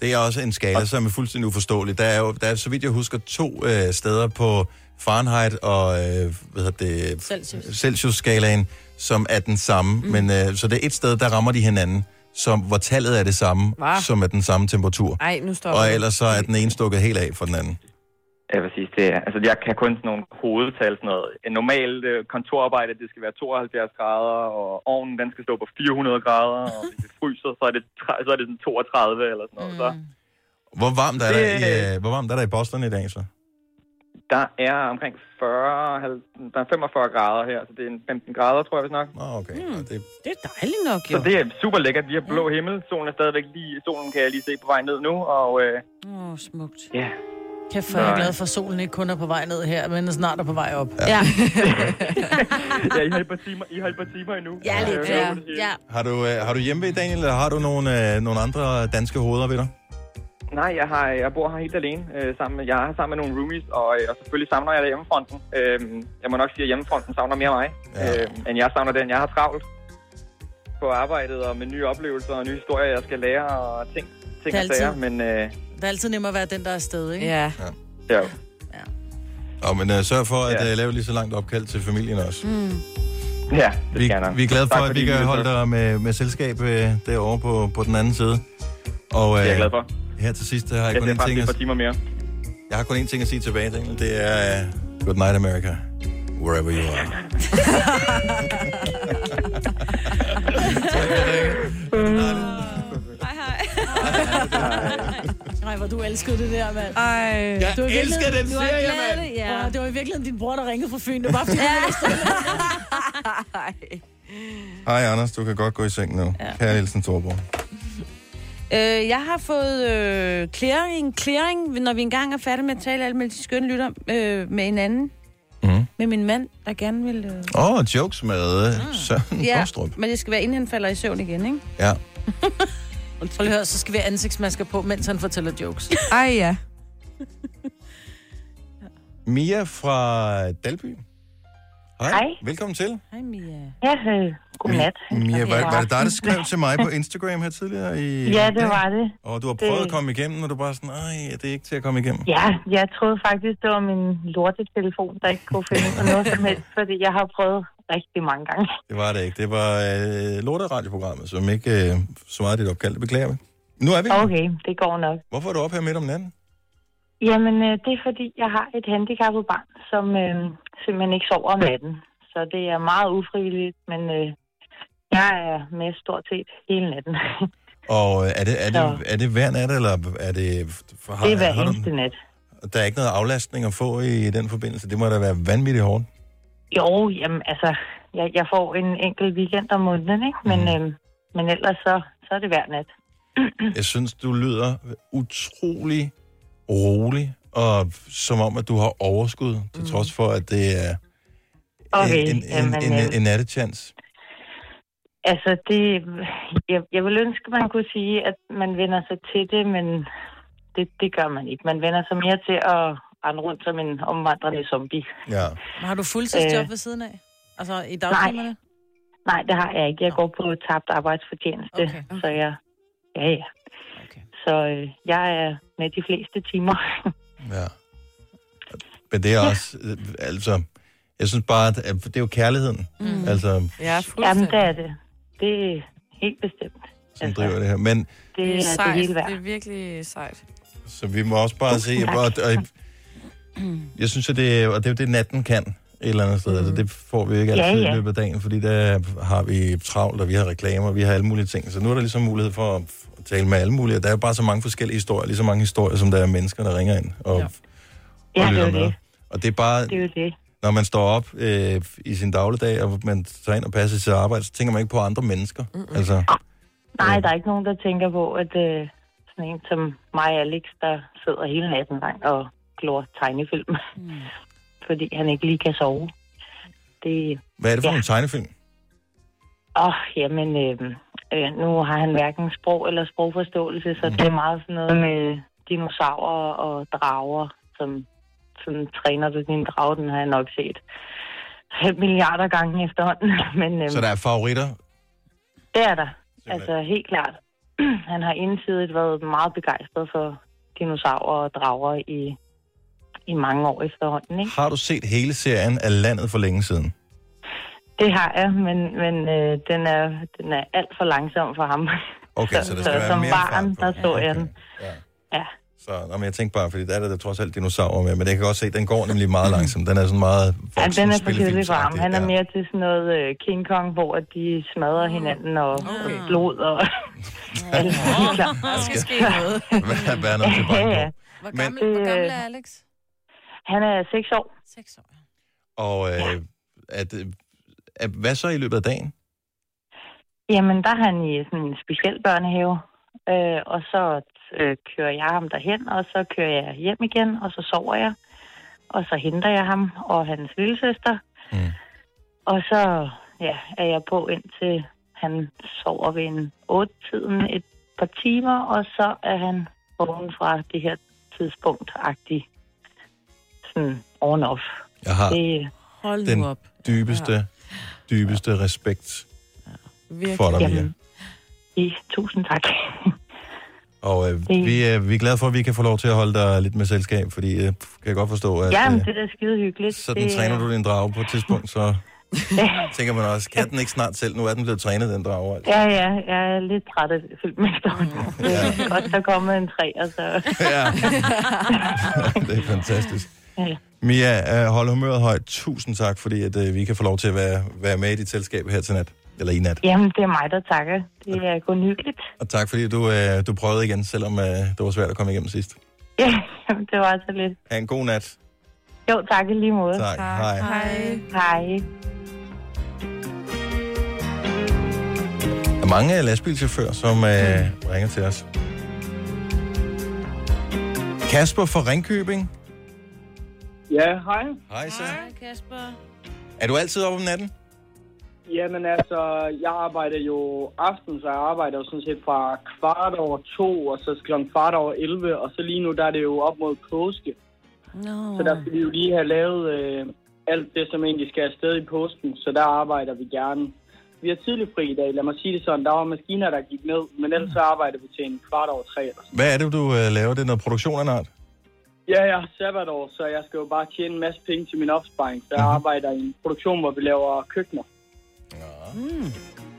[SPEAKER 1] Det er også en skala, som er fuldstændig uforståelig. Der er jo, der er, så vidt jeg husker, to øh, steder på Fahrenheit og øh, hvad hedder det,
[SPEAKER 2] Celsius.
[SPEAKER 1] Celsius-skalaen, som er den samme. Mm. Men øh, så det er et sted, der rammer de hinanden, som, hvor tallet er det samme,
[SPEAKER 4] Hva?
[SPEAKER 1] som er den samme temperatur.
[SPEAKER 4] Ej, nu stopper
[SPEAKER 1] Og ellers så er den ene stukket helt af for den anden.
[SPEAKER 16] Ja, præcis. Det er, altså, jeg kan kun sådan nogle hovedtal, sådan noget. En normal øh, kontorarbejde, det skal være 72 grader, og ovnen, den skal stå på 400 grader, og hvis det fryser, så er det, så er det sådan 32 eller sådan noget. Så
[SPEAKER 1] Hvor varmt er, der,
[SPEAKER 16] Det-
[SPEAKER 1] i, øh, hvor varmt er der i Boston i dag, så?
[SPEAKER 16] Der er omkring 40, halv- der er 45 grader her, så det er en 15 grader, tror jeg, hvis nok.
[SPEAKER 1] Okay. Mm. Det...
[SPEAKER 3] Det er dejligt nok,
[SPEAKER 16] Så
[SPEAKER 3] jo.
[SPEAKER 16] det er super lækkert. Vi har blå himmel. Solen er stadigvæk lige... Solen kan jeg lige se på vej ned nu, og øh,
[SPEAKER 3] Åh, oh, smukt.
[SPEAKER 16] ja.
[SPEAKER 2] Kæft, hvor er jeg
[SPEAKER 16] Nej.
[SPEAKER 2] glad for, at solen ikke kun er på vej ned her, men snart er på vej op.
[SPEAKER 3] Ja.
[SPEAKER 16] ja, I har et par timer, I har et par timer endnu.
[SPEAKER 3] Ja, lidt. Ja. ja.
[SPEAKER 1] Har du, øh, har du hjemme ved, Daniel, eller har du nogle, øh, nogle andre danske hoveder ved dig?
[SPEAKER 16] Nej, jeg, har, jeg bor her helt alene. Øh, sammen med, jeg er sammen med nogle roomies, og, øh, og selvfølgelig savner jeg hjemmefronten. Øh, jeg må nok sige, at hjemmefronten savner mere mig,
[SPEAKER 1] Ja.
[SPEAKER 16] ja. øh, end jeg savner den. Jeg har travlt på arbejdet og med nye oplevelser og nye historier, jeg skal lære og ting, ting
[SPEAKER 2] Det er
[SPEAKER 16] og sager.
[SPEAKER 2] altid-
[SPEAKER 16] Men øh,
[SPEAKER 2] Det er altid nemmere at være den, der er afsted, ikke?
[SPEAKER 4] Ja.
[SPEAKER 16] ja,
[SPEAKER 1] Og men uh, sørg for at
[SPEAKER 16] Ja.
[SPEAKER 1] uh, lave lige så langt opkald til familien også.
[SPEAKER 2] Mm.
[SPEAKER 16] ja, det
[SPEAKER 1] Vi,
[SPEAKER 16] skal
[SPEAKER 1] vi er glade for,
[SPEAKER 16] Tak,
[SPEAKER 1] at vi kan holde dig med, med selskab uh, derovre på, på den anden side. Og
[SPEAKER 16] Det er jeg
[SPEAKER 1] uh,
[SPEAKER 16] glad for.
[SPEAKER 1] Her til sidst har jeg, kun
[SPEAKER 16] frem
[SPEAKER 1] ting at,
[SPEAKER 16] timer mere.
[SPEAKER 1] jeg har kun én ting at sige tilbage, Daniel. Det er uh, Good night America. Wherever you are.
[SPEAKER 2] Nej, hvor du elskede det der, mand.
[SPEAKER 4] Ej.
[SPEAKER 1] Jeg
[SPEAKER 2] Du er
[SPEAKER 1] elsker den
[SPEAKER 2] du er
[SPEAKER 1] serie, mand!
[SPEAKER 2] Ja. Det var i virkeligheden din bror, der ringede fra Fyn. Det var fordi, ja.
[SPEAKER 1] Hej Anders, du kan godt gå i seng nu. Ja. Kære Hilsen Torborg.
[SPEAKER 3] Øh, jeg har fået øh, clearing, clearing, når vi engang er færdige med at tale alle med de skønne lytter, øh, med en anden.
[SPEAKER 1] Mhm.
[SPEAKER 3] Med min mand, der gerne vil... Øh...
[SPEAKER 1] Åh, oh, jokes med uh, Søren
[SPEAKER 3] Ja,
[SPEAKER 1] Bostrup.
[SPEAKER 3] men det skal være, inden han falder i søvn igen, ikke?
[SPEAKER 1] Ja.
[SPEAKER 2] Prøv lige at høre, så skal vi have ansigtsmasker på, mens han fortæller jokes.
[SPEAKER 4] Ej, ja.
[SPEAKER 1] Mia fra Dalby.
[SPEAKER 17] Hej.
[SPEAKER 1] Velkommen til.
[SPEAKER 3] Hej, Mia.
[SPEAKER 17] Ja, øh, godnat.
[SPEAKER 1] Mia, var, var det dig, der skrev til mig på Instagram her tidligere i
[SPEAKER 17] Ja, det var det.
[SPEAKER 1] Og du har prøvet
[SPEAKER 17] Det-
[SPEAKER 1] at komme igennem, og du bare sådan, nej, det er ikke til at komme igennem.
[SPEAKER 17] Ja, jeg troede faktisk, det var min lortetelefon, der ikke kunne finde ud af noget som helst, fordi jeg har prøvet rigtig mange gange.
[SPEAKER 1] Det var det ikke. Det var øh, lorteradioprogrammet, som ikke øh, svarede dit opkald. Det beklager vi. Nu er vi.
[SPEAKER 18] Okay, det går nok.
[SPEAKER 1] Hvorfor er du op her midt om natten?
[SPEAKER 18] Jamen, øh, det er fordi, jeg har et handicappet barn, som øh, simpelthen ikke sover om natten. Så det er meget ufrivilligt, men øh, jeg er med stort set hele natten.
[SPEAKER 1] Og øh, er det, er det, er det hver nat, eller er det... For,
[SPEAKER 18] det er hver
[SPEAKER 1] har
[SPEAKER 18] eneste nat.
[SPEAKER 1] Der er ikke noget aflastning at få i den forbindelse. Det må da være vanvittigt hårdt.
[SPEAKER 18] Jo, jamen altså, jeg, jeg får en enkelt weekend om måneden, ikke? Men,
[SPEAKER 1] Mhm.
[SPEAKER 18] øh, men ellers så, så er det hver nat.
[SPEAKER 1] Jeg synes, du lyder utrolig rolig, og som om, at du har overskud, til trods for, at det er
[SPEAKER 18] Okay,
[SPEAKER 1] en, en,
[SPEAKER 18] jamen,
[SPEAKER 1] en, en,
[SPEAKER 18] øh,
[SPEAKER 1] en nattechance.
[SPEAKER 18] Altså, det, jeg, jeg vil ønske, man kunne sige, at man vender sig til det, men det, det gør man ikke. Man vender sig mere til at rende rundt som en omvandrende zombie.
[SPEAKER 1] Ja.
[SPEAKER 2] Men har du fuldtidsjob
[SPEAKER 18] Øh,
[SPEAKER 2] ved siden af? Altså i dagtimerne?
[SPEAKER 18] Nej, det har jeg ikke. Jeg går på tabt arbejdsfortjeneste, okay. så jeg... Ja, ja. Så øh, jeg er med de fleste timer.
[SPEAKER 1] Ja. Men det er også, øh, altså, jeg synes bare, at det er jo kærligheden,
[SPEAKER 18] Mm.
[SPEAKER 1] altså,
[SPEAKER 18] Ja, Jamen, det er det. Det er helt bestemt.
[SPEAKER 1] som driver det her. Men
[SPEAKER 18] Det,
[SPEAKER 4] er
[SPEAKER 18] er det
[SPEAKER 4] sejt.
[SPEAKER 18] hele værd.
[SPEAKER 4] Det er virkelig sejt.
[SPEAKER 1] Så vi må også bare se,
[SPEAKER 18] Tak.
[SPEAKER 1] og, og, jeg synes, at det, er- og det er jo det, natten kan et eller andet sted. Altså, det får vi ikke
[SPEAKER 18] Ja,
[SPEAKER 1] altid
[SPEAKER 18] ja.
[SPEAKER 1] i løbet af dagen, fordi der har vi travlt, og vi har reklamer, vi har alle mulige ting. Så nu er der ligesom mulighed for at, at tale med alle mulige. Der er jo bare så mange forskellige historier, lige så mange historier, som der er mennesker, der ringer ind og, ja. og
[SPEAKER 18] Ja, det er
[SPEAKER 1] lytter
[SPEAKER 18] jo
[SPEAKER 1] med.
[SPEAKER 18] det.
[SPEAKER 1] Og det er bare,
[SPEAKER 18] Det er det.
[SPEAKER 1] når man står op øh, i sin dagligdag, og man tager ind og passer sit arbejde, så tænker man ikke på andre mennesker. Mm-mm. Altså,
[SPEAKER 18] Nej, der er ikke nogen, der tænker på, at øh, sådan en som mig og Alex, der sidder hele natten lang og glor tegnefilm. Mm. Fordi han ikke lige kan sove. Det,
[SPEAKER 1] hvad er det for
[SPEAKER 18] Ja.
[SPEAKER 1] ja. en tegnefilm?
[SPEAKER 18] Åh, oh, jamen, øh, øh, nu har han hverken sprog eller sprogforståelse, så mm. det er meget sådan noget med dinosaurer og drager, som sådan træner du din drage, den har jeg nok set 5 milliarder gange efterhånden. Men, øh,
[SPEAKER 1] Så der er favoritter?
[SPEAKER 18] Det er der. Altså, helt klart. Han har indsidigt været meget begejstret for dinosaurer og drager i, i mange år efterhånden, ikke?
[SPEAKER 1] Har du set hele serien af Landet for længe siden?
[SPEAKER 18] Det har jeg, men, men øh, den, er, den er alt for langsom for ham.
[SPEAKER 1] Okay, så der skal være
[SPEAKER 18] som
[SPEAKER 1] mere
[SPEAKER 18] barn, der så jeg den. Ja.
[SPEAKER 1] Så nå, men jeg tænkte bare, fordi der er der, trods alt dinosaurer med, men jeg kan godt se, at den går nemlig meget langsomt. Den er sådan meget
[SPEAKER 18] Ja, den er for kedelig for ham. Han er
[SPEAKER 1] ja.
[SPEAKER 18] mere til sådan noget øh, King Kong, hvor at de smadrer hinanden og, okay. og blod og... alt muligt klart.
[SPEAKER 2] Der skal ske noget.
[SPEAKER 1] Hvad, hvad er noget til bange
[SPEAKER 18] Ja, ja.
[SPEAKER 2] Hvor
[SPEAKER 1] Men-
[SPEAKER 2] gammel, hvor gammel er Alex?
[SPEAKER 18] Han er 6 år.
[SPEAKER 2] 6 år.
[SPEAKER 1] Og øh, at, øh, at, hvad så i løbet af dagen?
[SPEAKER 18] Jamen, der er han i sådan en speciel børnehave, øh, og så øh, kører jeg ham derhen, og så kører jeg hjem igen, og så sover jeg, og så henter jeg ham og hans lille søster,
[SPEAKER 1] mm.
[SPEAKER 18] og så ja, er jeg på indtil han sover ved en 8-tiden et par timer, og så er han vågen fra det her tidspunkt-agtigt, sådan on-off.
[SPEAKER 1] Jeg har
[SPEAKER 18] Det,
[SPEAKER 3] Hold
[SPEAKER 1] den
[SPEAKER 3] op.
[SPEAKER 1] dybeste, dybeste respekt
[SPEAKER 3] Virkelig.
[SPEAKER 1] for dig, Mia.
[SPEAKER 18] Jamen, I, tusind tak.
[SPEAKER 1] Og øh, vi, er, vi er glade for, at vi kan få lov til at holde dig lidt med selskab, fordi øh, kan jeg godt forstå, at
[SPEAKER 18] Jamen,
[SPEAKER 1] øh,
[SPEAKER 18] det er skide hyggeligt.
[SPEAKER 1] sådan
[SPEAKER 18] det,
[SPEAKER 1] træner du din drage på et tidspunkt, så tænker man også, kan den ikke snart selv? Nu er den blevet trænet, den drage. Altså.
[SPEAKER 18] Ja, ja, jeg er lidt træt af filmen efterhånden. Det er godt, der kommer en træ, og så...
[SPEAKER 1] Ja. det er fantastisk.
[SPEAKER 18] Ja.
[SPEAKER 1] Mia, øh, hold humøret højt. Tusind tak, fordi at, øh, vi kan få lov til at være, være med i dit selskab her til nat. Eller i nat.
[SPEAKER 18] Jamen, det er mig, der takker. Det er kun hyggeligt.
[SPEAKER 1] Og tak, fordi du, øh, du prøvede igen, selvom øh, det var svært at komme igennem sidst.
[SPEAKER 18] Ja, jamen, det var så lidt.
[SPEAKER 1] Ha' en god nat.
[SPEAKER 18] Jo, tak i lige måde.
[SPEAKER 1] Tak. Hej.
[SPEAKER 18] Hej. Hej.
[SPEAKER 1] Der er mange lastbilchauffører, som øh, ringer til os. Kasper fra Ringkøbing.
[SPEAKER 19] Ja, hej.
[SPEAKER 1] Hej, så.
[SPEAKER 3] Hej, Kasper.
[SPEAKER 1] Er du altid oppe om natten?
[SPEAKER 19] Jamen altså, jeg arbejder jo aften, så jeg arbejder jo sådan set fra kvart over to, og så klokken kvart over 11, og så lige nu, der er det jo op mod påske.
[SPEAKER 3] No.
[SPEAKER 19] Så der skal vi jo lige have lavet øh, alt det, som egentlig skal afsted i påsken, så der arbejder vi gerne. Vi har tidlig fri i dag, lad mig sige det sådan. Der var maskiner, der gik ned, men ellers så arbejder vi til en kvart over tre eller sådan.
[SPEAKER 1] Hvad er det, du øh, laver? Det er noget produktion af art?
[SPEAKER 19] Ja, jeg har sabbatår, så jeg skal jo bare tjene en masse penge til min opsparing. Så jeg arbejder i en produktion, hvor vi laver køkkener.
[SPEAKER 3] Mm.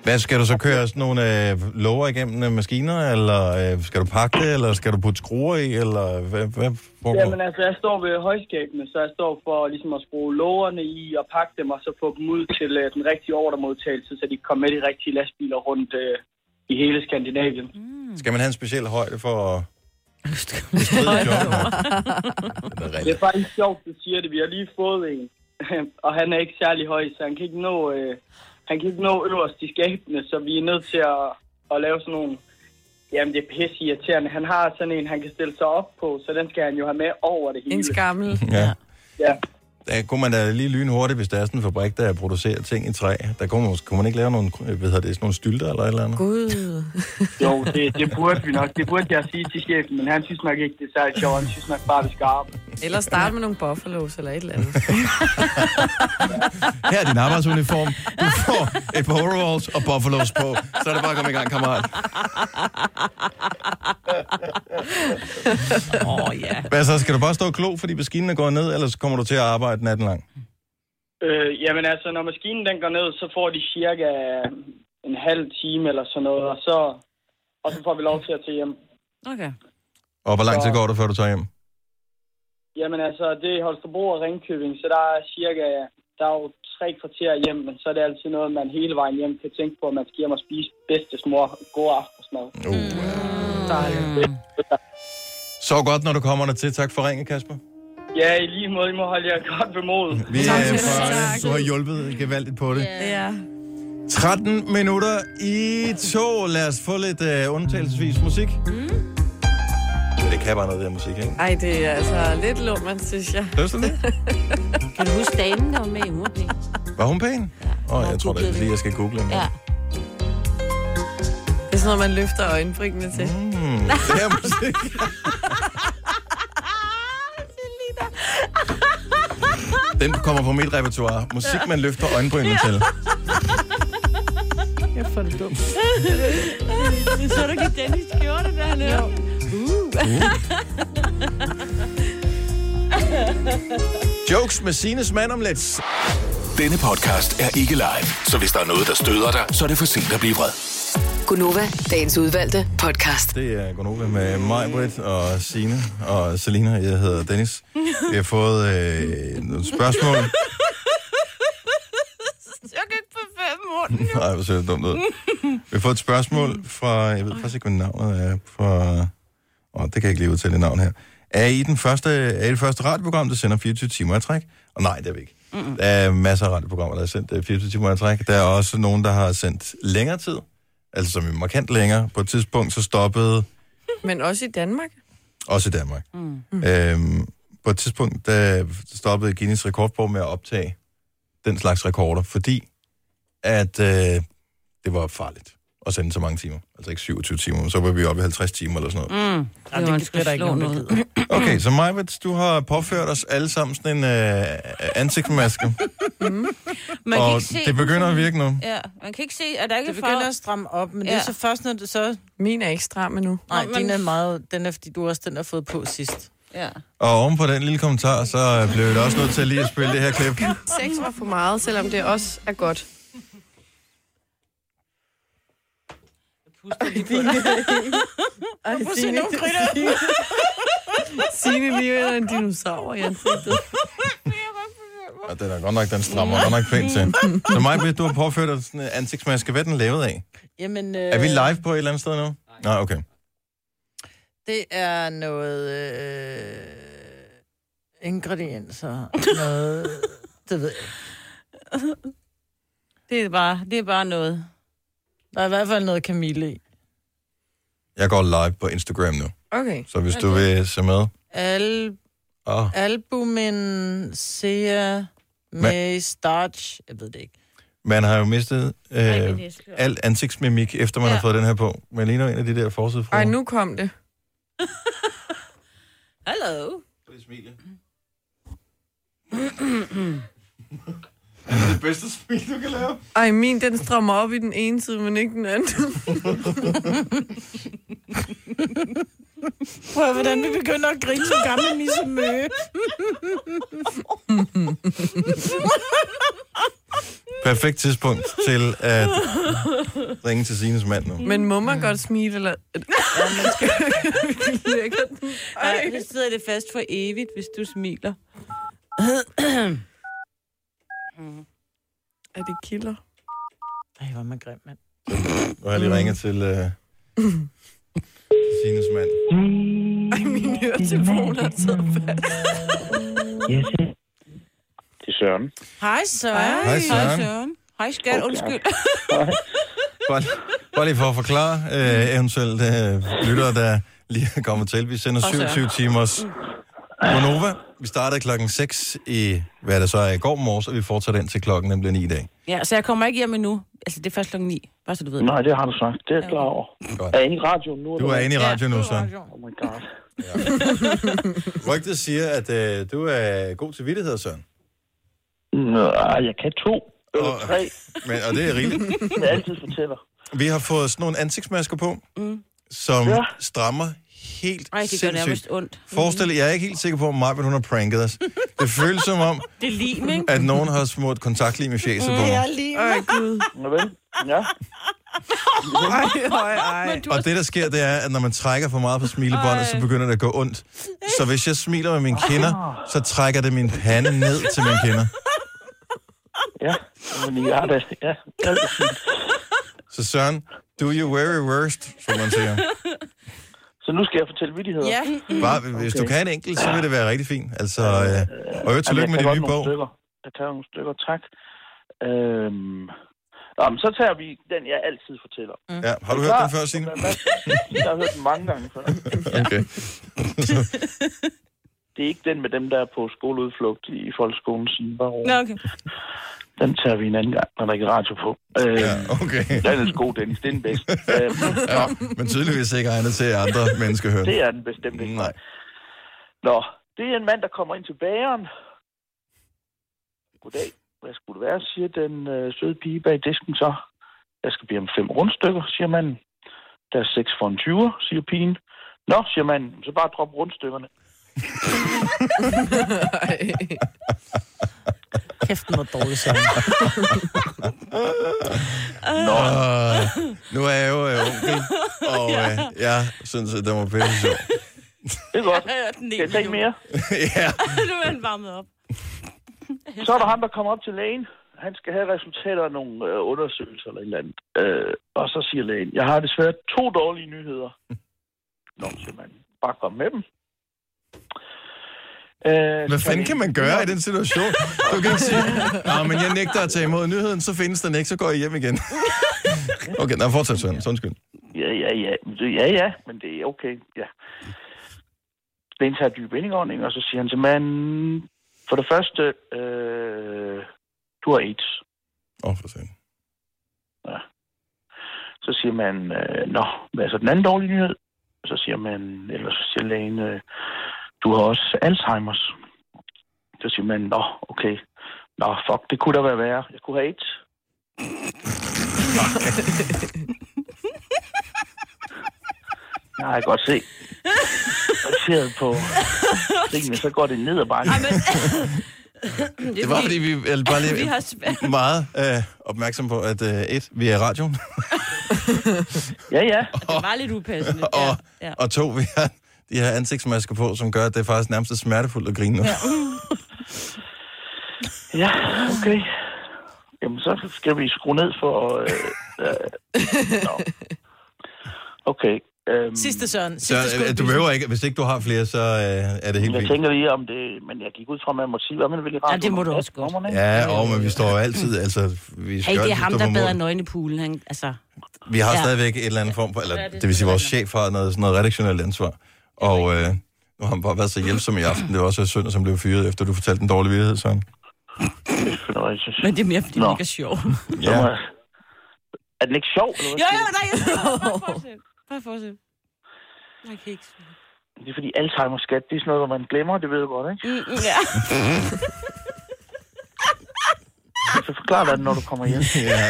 [SPEAKER 1] Hvad skal du så køre sådan nogle øh, lover igennem øh, maskiner, eller øh, skal du pakke det, eller skal du putte skruer i, eller hvad, hvad foregår?
[SPEAKER 19] Jamen altså, jeg står ved højskabene, så jeg står for ligesom at skrue lårene i og pakke dem, og så få dem ud til uh, den rigtige ordremodtagelse, så de kan komme med de rigtige lastbiler rundt uh, i hele Skandinavien. Mm.
[SPEAKER 1] Skal man have en speciel højde for at?
[SPEAKER 19] Det er faktisk sjovt, du siger det. Vi har lige fået en, og han er ikke særlig høj, så han kan ikke nå, øh, han kan ikke nå øverst i skabene, så vi er nødt til at, at lave sådan nogle... Jamen, det er pisse irriterende. Han har sådan en, han kan stille sig op på, så den skal han jo have med over det hele.
[SPEAKER 4] En skammel.
[SPEAKER 1] Ja.
[SPEAKER 19] Ja.
[SPEAKER 1] Der kunne man da lige lyne hurtigt, hvis der er sådan en fabrik, der producerer ting i træ. Der kunne man, kunne man ikke lave nogle, hvad hedder det, sådan nogle stylter eller et eller andet?
[SPEAKER 4] Gud.
[SPEAKER 19] Jo, det, det burde vi nok. Det burde jeg sige til chefen, men han synes nok ikke, det er særligt sjovt. Han synes nok bare, vi skal arbejde.
[SPEAKER 4] Eller starte med nogle buffalos eller et eller andet.
[SPEAKER 1] Her er din arbejdsuniform. Du får et par overalls og buffalos på. Så er det bare at komme i gang, kammerat.
[SPEAKER 3] Åh, oh, ja.
[SPEAKER 1] Hvad så, skal du bare stå klo, fordi maskinen er gået ned, eller så kommer du til at arbejde natten lang?
[SPEAKER 19] Øh, jamen altså, når maskinen den går ned, så får de cirka en halv time eller sådan noget, og så, og så får vi lov til at tage hjem.
[SPEAKER 3] Okay.
[SPEAKER 1] Og hvor lang tid går det, før du tager hjem?
[SPEAKER 19] Jamen altså, det er Holstebro og Ringkøbing, så der er cirka, der er jo tre kvarter hjem, men så er det altid noget, man hele vejen hjem kan tænke på, at man skal hjem og spise bedstes mor god aftensmad.
[SPEAKER 1] Uh.
[SPEAKER 19] Dejligt.
[SPEAKER 1] Så godt, når du kommer der til. Tak for ringet, Kasper.
[SPEAKER 19] Ja, i lige måde, I må holde jer godt ved mod.
[SPEAKER 1] Vi er for, du har hjulpet gevaldigt på det.
[SPEAKER 4] Ja.
[SPEAKER 1] 13 minutter i to. Lad os få lidt uh, undtagelsesvis musik. Mm. Det kan bare noget, det her musik, ikke?
[SPEAKER 4] Ej, det er altså lidt lummer, synes jeg.
[SPEAKER 1] Synes du det?
[SPEAKER 3] Kan du huske damen, der var med i Mutning?
[SPEAKER 1] Var hun pæn? Åh, oh, jeg tror det er fordi, jeg skal google hende.
[SPEAKER 3] Ja.
[SPEAKER 4] Er sådan noget, man løfter øjenbrynene til.
[SPEAKER 1] Mm, det her musik. Den kommer på mit repertoire. Musik, man løfter øjenbrynene til.
[SPEAKER 2] Jeg får det dumt.
[SPEAKER 3] Så du ikke Dennis gjorde det der nu?
[SPEAKER 1] Jokes med Sines mandomlets.
[SPEAKER 10] Denne podcast er ikke live, så hvis der er noget, der støder dig, så er det for sent at blive vred.
[SPEAKER 9] Gunova, dagens udvalgte podcast.
[SPEAKER 1] Det er Gonova med mig, Britt og Sine og Selina. Jeg hedder Dennis. Vi har fået øh, nogle spørgsmål.
[SPEAKER 3] Jeg kan ikke på fem måneder.
[SPEAKER 1] Nej, hvor ser det dumt ud. Vi har fået et spørgsmål fra, jeg ved faktisk ikke, hvad navnet er, fra, åh, det kan jeg ikke lige udtale navn her. Er I, den første, er I det første radioprogram, der sender 24 timer i træk? Og nej, det er vi ikke. Mm-hmm. Der er masser af radioprogrammer, der har sendt øh, 24 timer i træk. Der er også nogen, der har sendt længere tid, altså som er markant længere. På et tidspunkt så stoppede,
[SPEAKER 4] Men også i Danmark.
[SPEAKER 1] også i Danmark, mm. øhm, på et tidspunkt der stoppede Guinness rekordbog med at optage den slags rekorder, fordi at øh, det var farligt at sende så mange timer. Altså ikke 27 timer, så var vi oppe i 50 timer eller sådan noget.
[SPEAKER 3] Mm.
[SPEAKER 2] Ej, det, det, det er der ikke gider.
[SPEAKER 1] Okay, så Majvits, du har påført os alle sammen sådan en øh, ansigtsmaske,
[SPEAKER 3] Man kan
[SPEAKER 1] og
[SPEAKER 3] ikke se
[SPEAKER 1] det begynder at virke nu.
[SPEAKER 3] Ja, man kan ikke se, at der ikke
[SPEAKER 2] Det
[SPEAKER 3] er
[SPEAKER 2] begynder
[SPEAKER 3] farve.
[SPEAKER 2] at stramme op, men ja. det
[SPEAKER 3] Ja.
[SPEAKER 2] er så først, når du så...
[SPEAKER 4] Min er ikke stram endnu.
[SPEAKER 2] Nej, din
[SPEAKER 3] men-
[SPEAKER 2] er meget... Den er, fordi du også den har fået på sidst.
[SPEAKER 3] Ja.
[SPEAKER 1] Og oven på den lille kommentar, så blev det også nødt til at lige at spille det her klip.
[SPEAKER 4] Sex var for meget, selvom det også er godt. Ej,
[SPEAKER 2] Hvorfor siger
[SPEAKER 4] Signe,
[SPEAKER 2] nogen krytter?
[SPEAKER 4] Signe lige er en dinosaur i ansigtet.
[SPEAKER 1] Og den er godt nok, den strammer godt nok pænt til. Så Majvits, du har påført os sådan en ansigtsmaske. Hvad er den lavet af?
[SPEAKER 2] Jamen, øh,
[SPEAKER 1] Er vi live på et eller andet sted nu? Nej, okay.
[SPEAKER 2] Det er noget... Øh, ingredienser. Noget... Det ved jeg.
[SPEAKER 3] Det er bare, det er bare noget.
[SPEAKER 2] Der er i hvert fald noget kamille i.
[SPEAKER 1] Jeg går live på Instagram nu,
[SPEAKER 4] Okay.
[SPEAKER 1] så hvis du vil se med.
[SPEAKER 2] Al,
[SPEAKER 1] Åh,
[SPEAKER 2] albumin, sea, med starch. Jeg ved det ikke.
[SPEAKER 1] man har jo mistet øh, alt ansigtsmimik, efter man
[SPEAKER 3] Ja.
[SPEAKER 1] har fået den her på. Men lige nu en af de der forsidefruer.
[SPEAKER 4] Ej, nu kom det.
[SPEAKER 3] Hallo.
[SPEAKER 1] Det er det bedste smil, du kan lave.
[SPEAKER 4] Ej, min den strammer op i den ene side, men ikke den anden.
[SPEAKER 2] Prøv at, hvordan vi begynder at grine som gamle Misse Møge.
[SPEAKER 1] perfekt tidspunkt til at ringe til Sines mand nu.
[SPEAKER 4] Men må man godt smile, eller... Ja, man skal.
[SPEAKER 3] Ej, så sidder det fast for evigt, hvis du smiler.
[SPEAKER 4] Er det kilder?
[SPEAKER 2] Ej, hvor er man grim, mand.
[SPEAKER 1] Nu har jeg lige ringet til uh, Sines mand.
[SPEAKER 4] Ej, min høretelefon er taget fast.
[SPEAKER 20] Yes. Det er Søren.
[SPEAKER 3] Hej Søren.
[SPEAKER 1] Hej, Søren.
[SPEAKER 3] Hej Søren. Hej skat,
[SPEAKER 20] Okay.
[SPEAKER 3] undskyld.
[SPEAKER 1] Bare, bare lige for at forklare øh, eventuelt øh, lyttere, der lige er kommet til. Vi sender
[SPEAKER 3] Og Søren.
[SPEAKER 1] 27 timers Monova. Vi startede klokken 6 i, hvad det så er, i går morges, og vi fortsætter ind til klokken, den bliver 9 i dag.
[SPEAKER 3] Ja, så jeg kommer ikke hjem endnu. Altså, det er først klokken 9. Bare så du ved det.
[SPEAKER 20] Nej, det har du sagt. Det er jeg klar over.
[SPEAKER 1] Godt.
[SPEAKER 20] Er jeg inde i radioen nu?
[SPEAKER 1] Du er inde i radioen nu, Søren.
[SPEAKER 20] Oh my god.
[SPEAKER 1] Rygtet siger, at øh, du er god til vittigheder, Søren.
[SPEAKER 20] Nå, jeg kan to eller tre.
[SPEAKER 1] Men, og det er rigeligt.
[SPEAKER 20] Jeg altid fortæller.
[SPEAKER 1] Vi har fået sådan nogle ansigtsmasker på,
[SPEAKER 3] Mm.
[SPEAKER 1] som
[SPEAKER 20] Ja.
[SPEAKER 1] strammer helt
[SPEAKER 3] Ej, det gør
[SPEAKER 1] sindssygt.
[SPEAKER 3] nærmest ondt.
[SPEAKER 1] Forestil dig, jeg er ikke helt sikker på, om Maja, hun har pranket os. Det føles som om,
[SPEAKER 3] Det er lim, ikke?
[SPEAKER 1] at nogen har smurt kontaktlim i fjeset på mig.
[SPEAKER 3] lim.
[SPEAKER 4] Ej, Gud.
[SPEAKER 20] Nå vel? Ja.
[SPEAKER 4] Ej, ej, ej.
[SPEAKER 1] Og det, der sker, det er, at når man trækker for meget på smilebåndet, så begynder det at gå ondt. Så hvis jeg smiler med mine kinder, så trækker det min pande ned til mine kinder.
[SPEAKER 20] Ja, men jeg har det. Ja, alt er fint.
[SPEAKER 1] Så Søren, do your very worst, som man siger.
[SPEAKER 20] Så nu skal jeg fortælle vittigheder.
[SPEAKER 3] Ja.
[SPEAKER 1] Bare, hvis du kan en enkelt, så vil det være rigtig fint. Altså, øh, og øvrigt tillykke med din nye bog.
[SPEAKER 20] Stykker. Jeg tager nogle stykker, tak. Øhm, Nå, men så tager vi den, jeg altid fortæller.
[SPEAKER 1] Ja, har du hørt den før, Signe?
[SPEAKER 20] Jeg har hørt den mange gange før.
[SPEAKER 1] Okay.
[SPEAKER 20] Det er ikke den med dem, der er på skoleudflugt i folkeskolen siden bare over.
[SPEAKER 3] Nå, okay.
[SPEAKER 20] Den tager vi en anden gang, når der ikke er radio på. Øh,
[SPEAKER 1] Ja, okay.
[SPEAKER 20] Den er god, Dennis. Det er den bedste. Øh,
[SPEAKER 1] Ja, men tydeligvis ikke egnet til, at andre mennesker hører
[SPEAKER 20] det er den bestemt ikke.
[SPEAKER 1] Nej.
[SPEAKER 20] Nå, det er en mand, der kommer ind til bageren. Goddag. Hvad skulle det være, siger den øh, søde pige bag disken så. Jeg skal bede om fem rundstykker, siger manden. Der er seks for en 20'er, siger pigen. Nå, siger manden, så bare drop rundstykkerne.
[SPEAKER 2] Kæft, den var dårlig sang.
[SPEAKER 1] Nå. nu er jeg jo øh, onkel, og øh, jeg synes, at det var pisse sjov.
[SPEAKER 20] Det er godt.
[SPEAKER 3] Jeg har hørt den
[SPEAKER 20] Skal jeg tage en mere?
[SPEAKER 1] ja.
[SPEAKER 3] nu er den varmet op.
[SPEAKER 20] Så er der ham, der kommer op til lægen. Han skal have resultater af nogle øh, undersøgelser eller et eller andet. Øh, og så siger lægen, jeg har desværre to dårlige nyheder. Nå, siger man. Bare kom med dem. Øh,
[SPEAKER 1] Hvad fanden kan man gøre i den situation? Du kan ikke sige, "Nå, men jeg nægter at tage imod nyheden, så findes den ikke, så går jeg hjem igen. Okay, nej, fortsæt, Søren. Så undskyld.
[SPEAKER 20] Ja, ja, ja. Ja, ja, men det er okay. Ja. Lægen tager dyb indånding, og så siger han til manden, for det første, øh, du har AIDS.
[SPEAKER 1] Åh, oh, for sent.
[SPEAKER 20] Ja. Så siger man, øh, nå, hvad er så den anden dårlige nyhed? Så siger man, eller så siger lægen, øh, du har også Alzheimer's. Så siger man, nå, okay. Nå, fuck, det kunne da være værre. Jeg kunne have AIDS. Jeg har godt se. Baseret på tingene, så går det ned ad bakken.
[SPEAKER 1] Det var, fordi vi er bare
[SPEAKER 3] Vi
[SPEAKER 1] lige
[SPEAKER 3] har svært.
[SPEAKER 1] meget øh, opmærksom på, at øh, et, vi er radioen,
[SPEAKER 20] Ja, ja.
[SPEAKER 3] Det var lidt upassende.
[SPEAKER 1] og,
[SPEAKER 3] Ja. ja.
[SPEAKER 1] og to, vi har de her ansigtsmasker på, som gør, at det er faktisk nærmest smertefuldt at grine nu. Ja.
[SPEAKER 20] Ja, okay. Jamen, så skal vi skrue ned for... Øh, øh, nå. Okay. Øhm,
[SPEAKER 2] Sidste Søren.
[SPEAKER 1] Så
[SPEAKER 2] Sidste
[SPEAKER 1] øh, du behøver ikke, hvis ikke du har flere, så øh, er det helt
[SPEAKER 20] Jeg tænker lige om det, men jeg gik ud fra, at man må sige, hvad man vil i radioen.
[SPEAKER 3] Ja, det må du også godt.
[SPEAKER 1] Ja, og, men vi står jo altid, altså, vi skal
[SPEAKER 3] Hey, det er ham, der
[SPEAKER 1] mål.
[SPEAKER 3] nøgen i poolen. Han, altså,
[SPEAKER 1] Vi har
[SPEAKER 3] Ja.
[SPEAKER 1] stadigvæk et eller andet form for, eller
[SPEAKER 3] det
[SPEAKER 1] det vil sige,
[SPEAKER 3] er
[SPEAKER 1] vores chef har noget, sådan noget redaktionelt ansvar. Og øh, nu har han bare været så hjælpsom i aften. Det var også søndag, som blev fyret, efter du fortalte en dårlig virkelighed, Søren.
[SPEAKER 3] men det er mere, fordi
[SPEAKER 20] Nå.
[SPEAKER 3] det ikke er sjov.
[SPEAKER 1] Ja.
[SPEAKER 20] Er den ikke sjov, eller?
[SPEAKER 3] Jo, jo, nej, jeg Bare fortsæt. Bare fortsæt. Jeg kan ikke.
[SPEAKER 20] Det er fordi Alzheimer skat, det er sådan noget, hvor man glemmer, det ved du godt, ikke?
[SPEAKER 3] Mm, ja.
[SPEAKER 20] Så forklar dig det, når du kommer hjem.
[SPEAKER 1] Ja.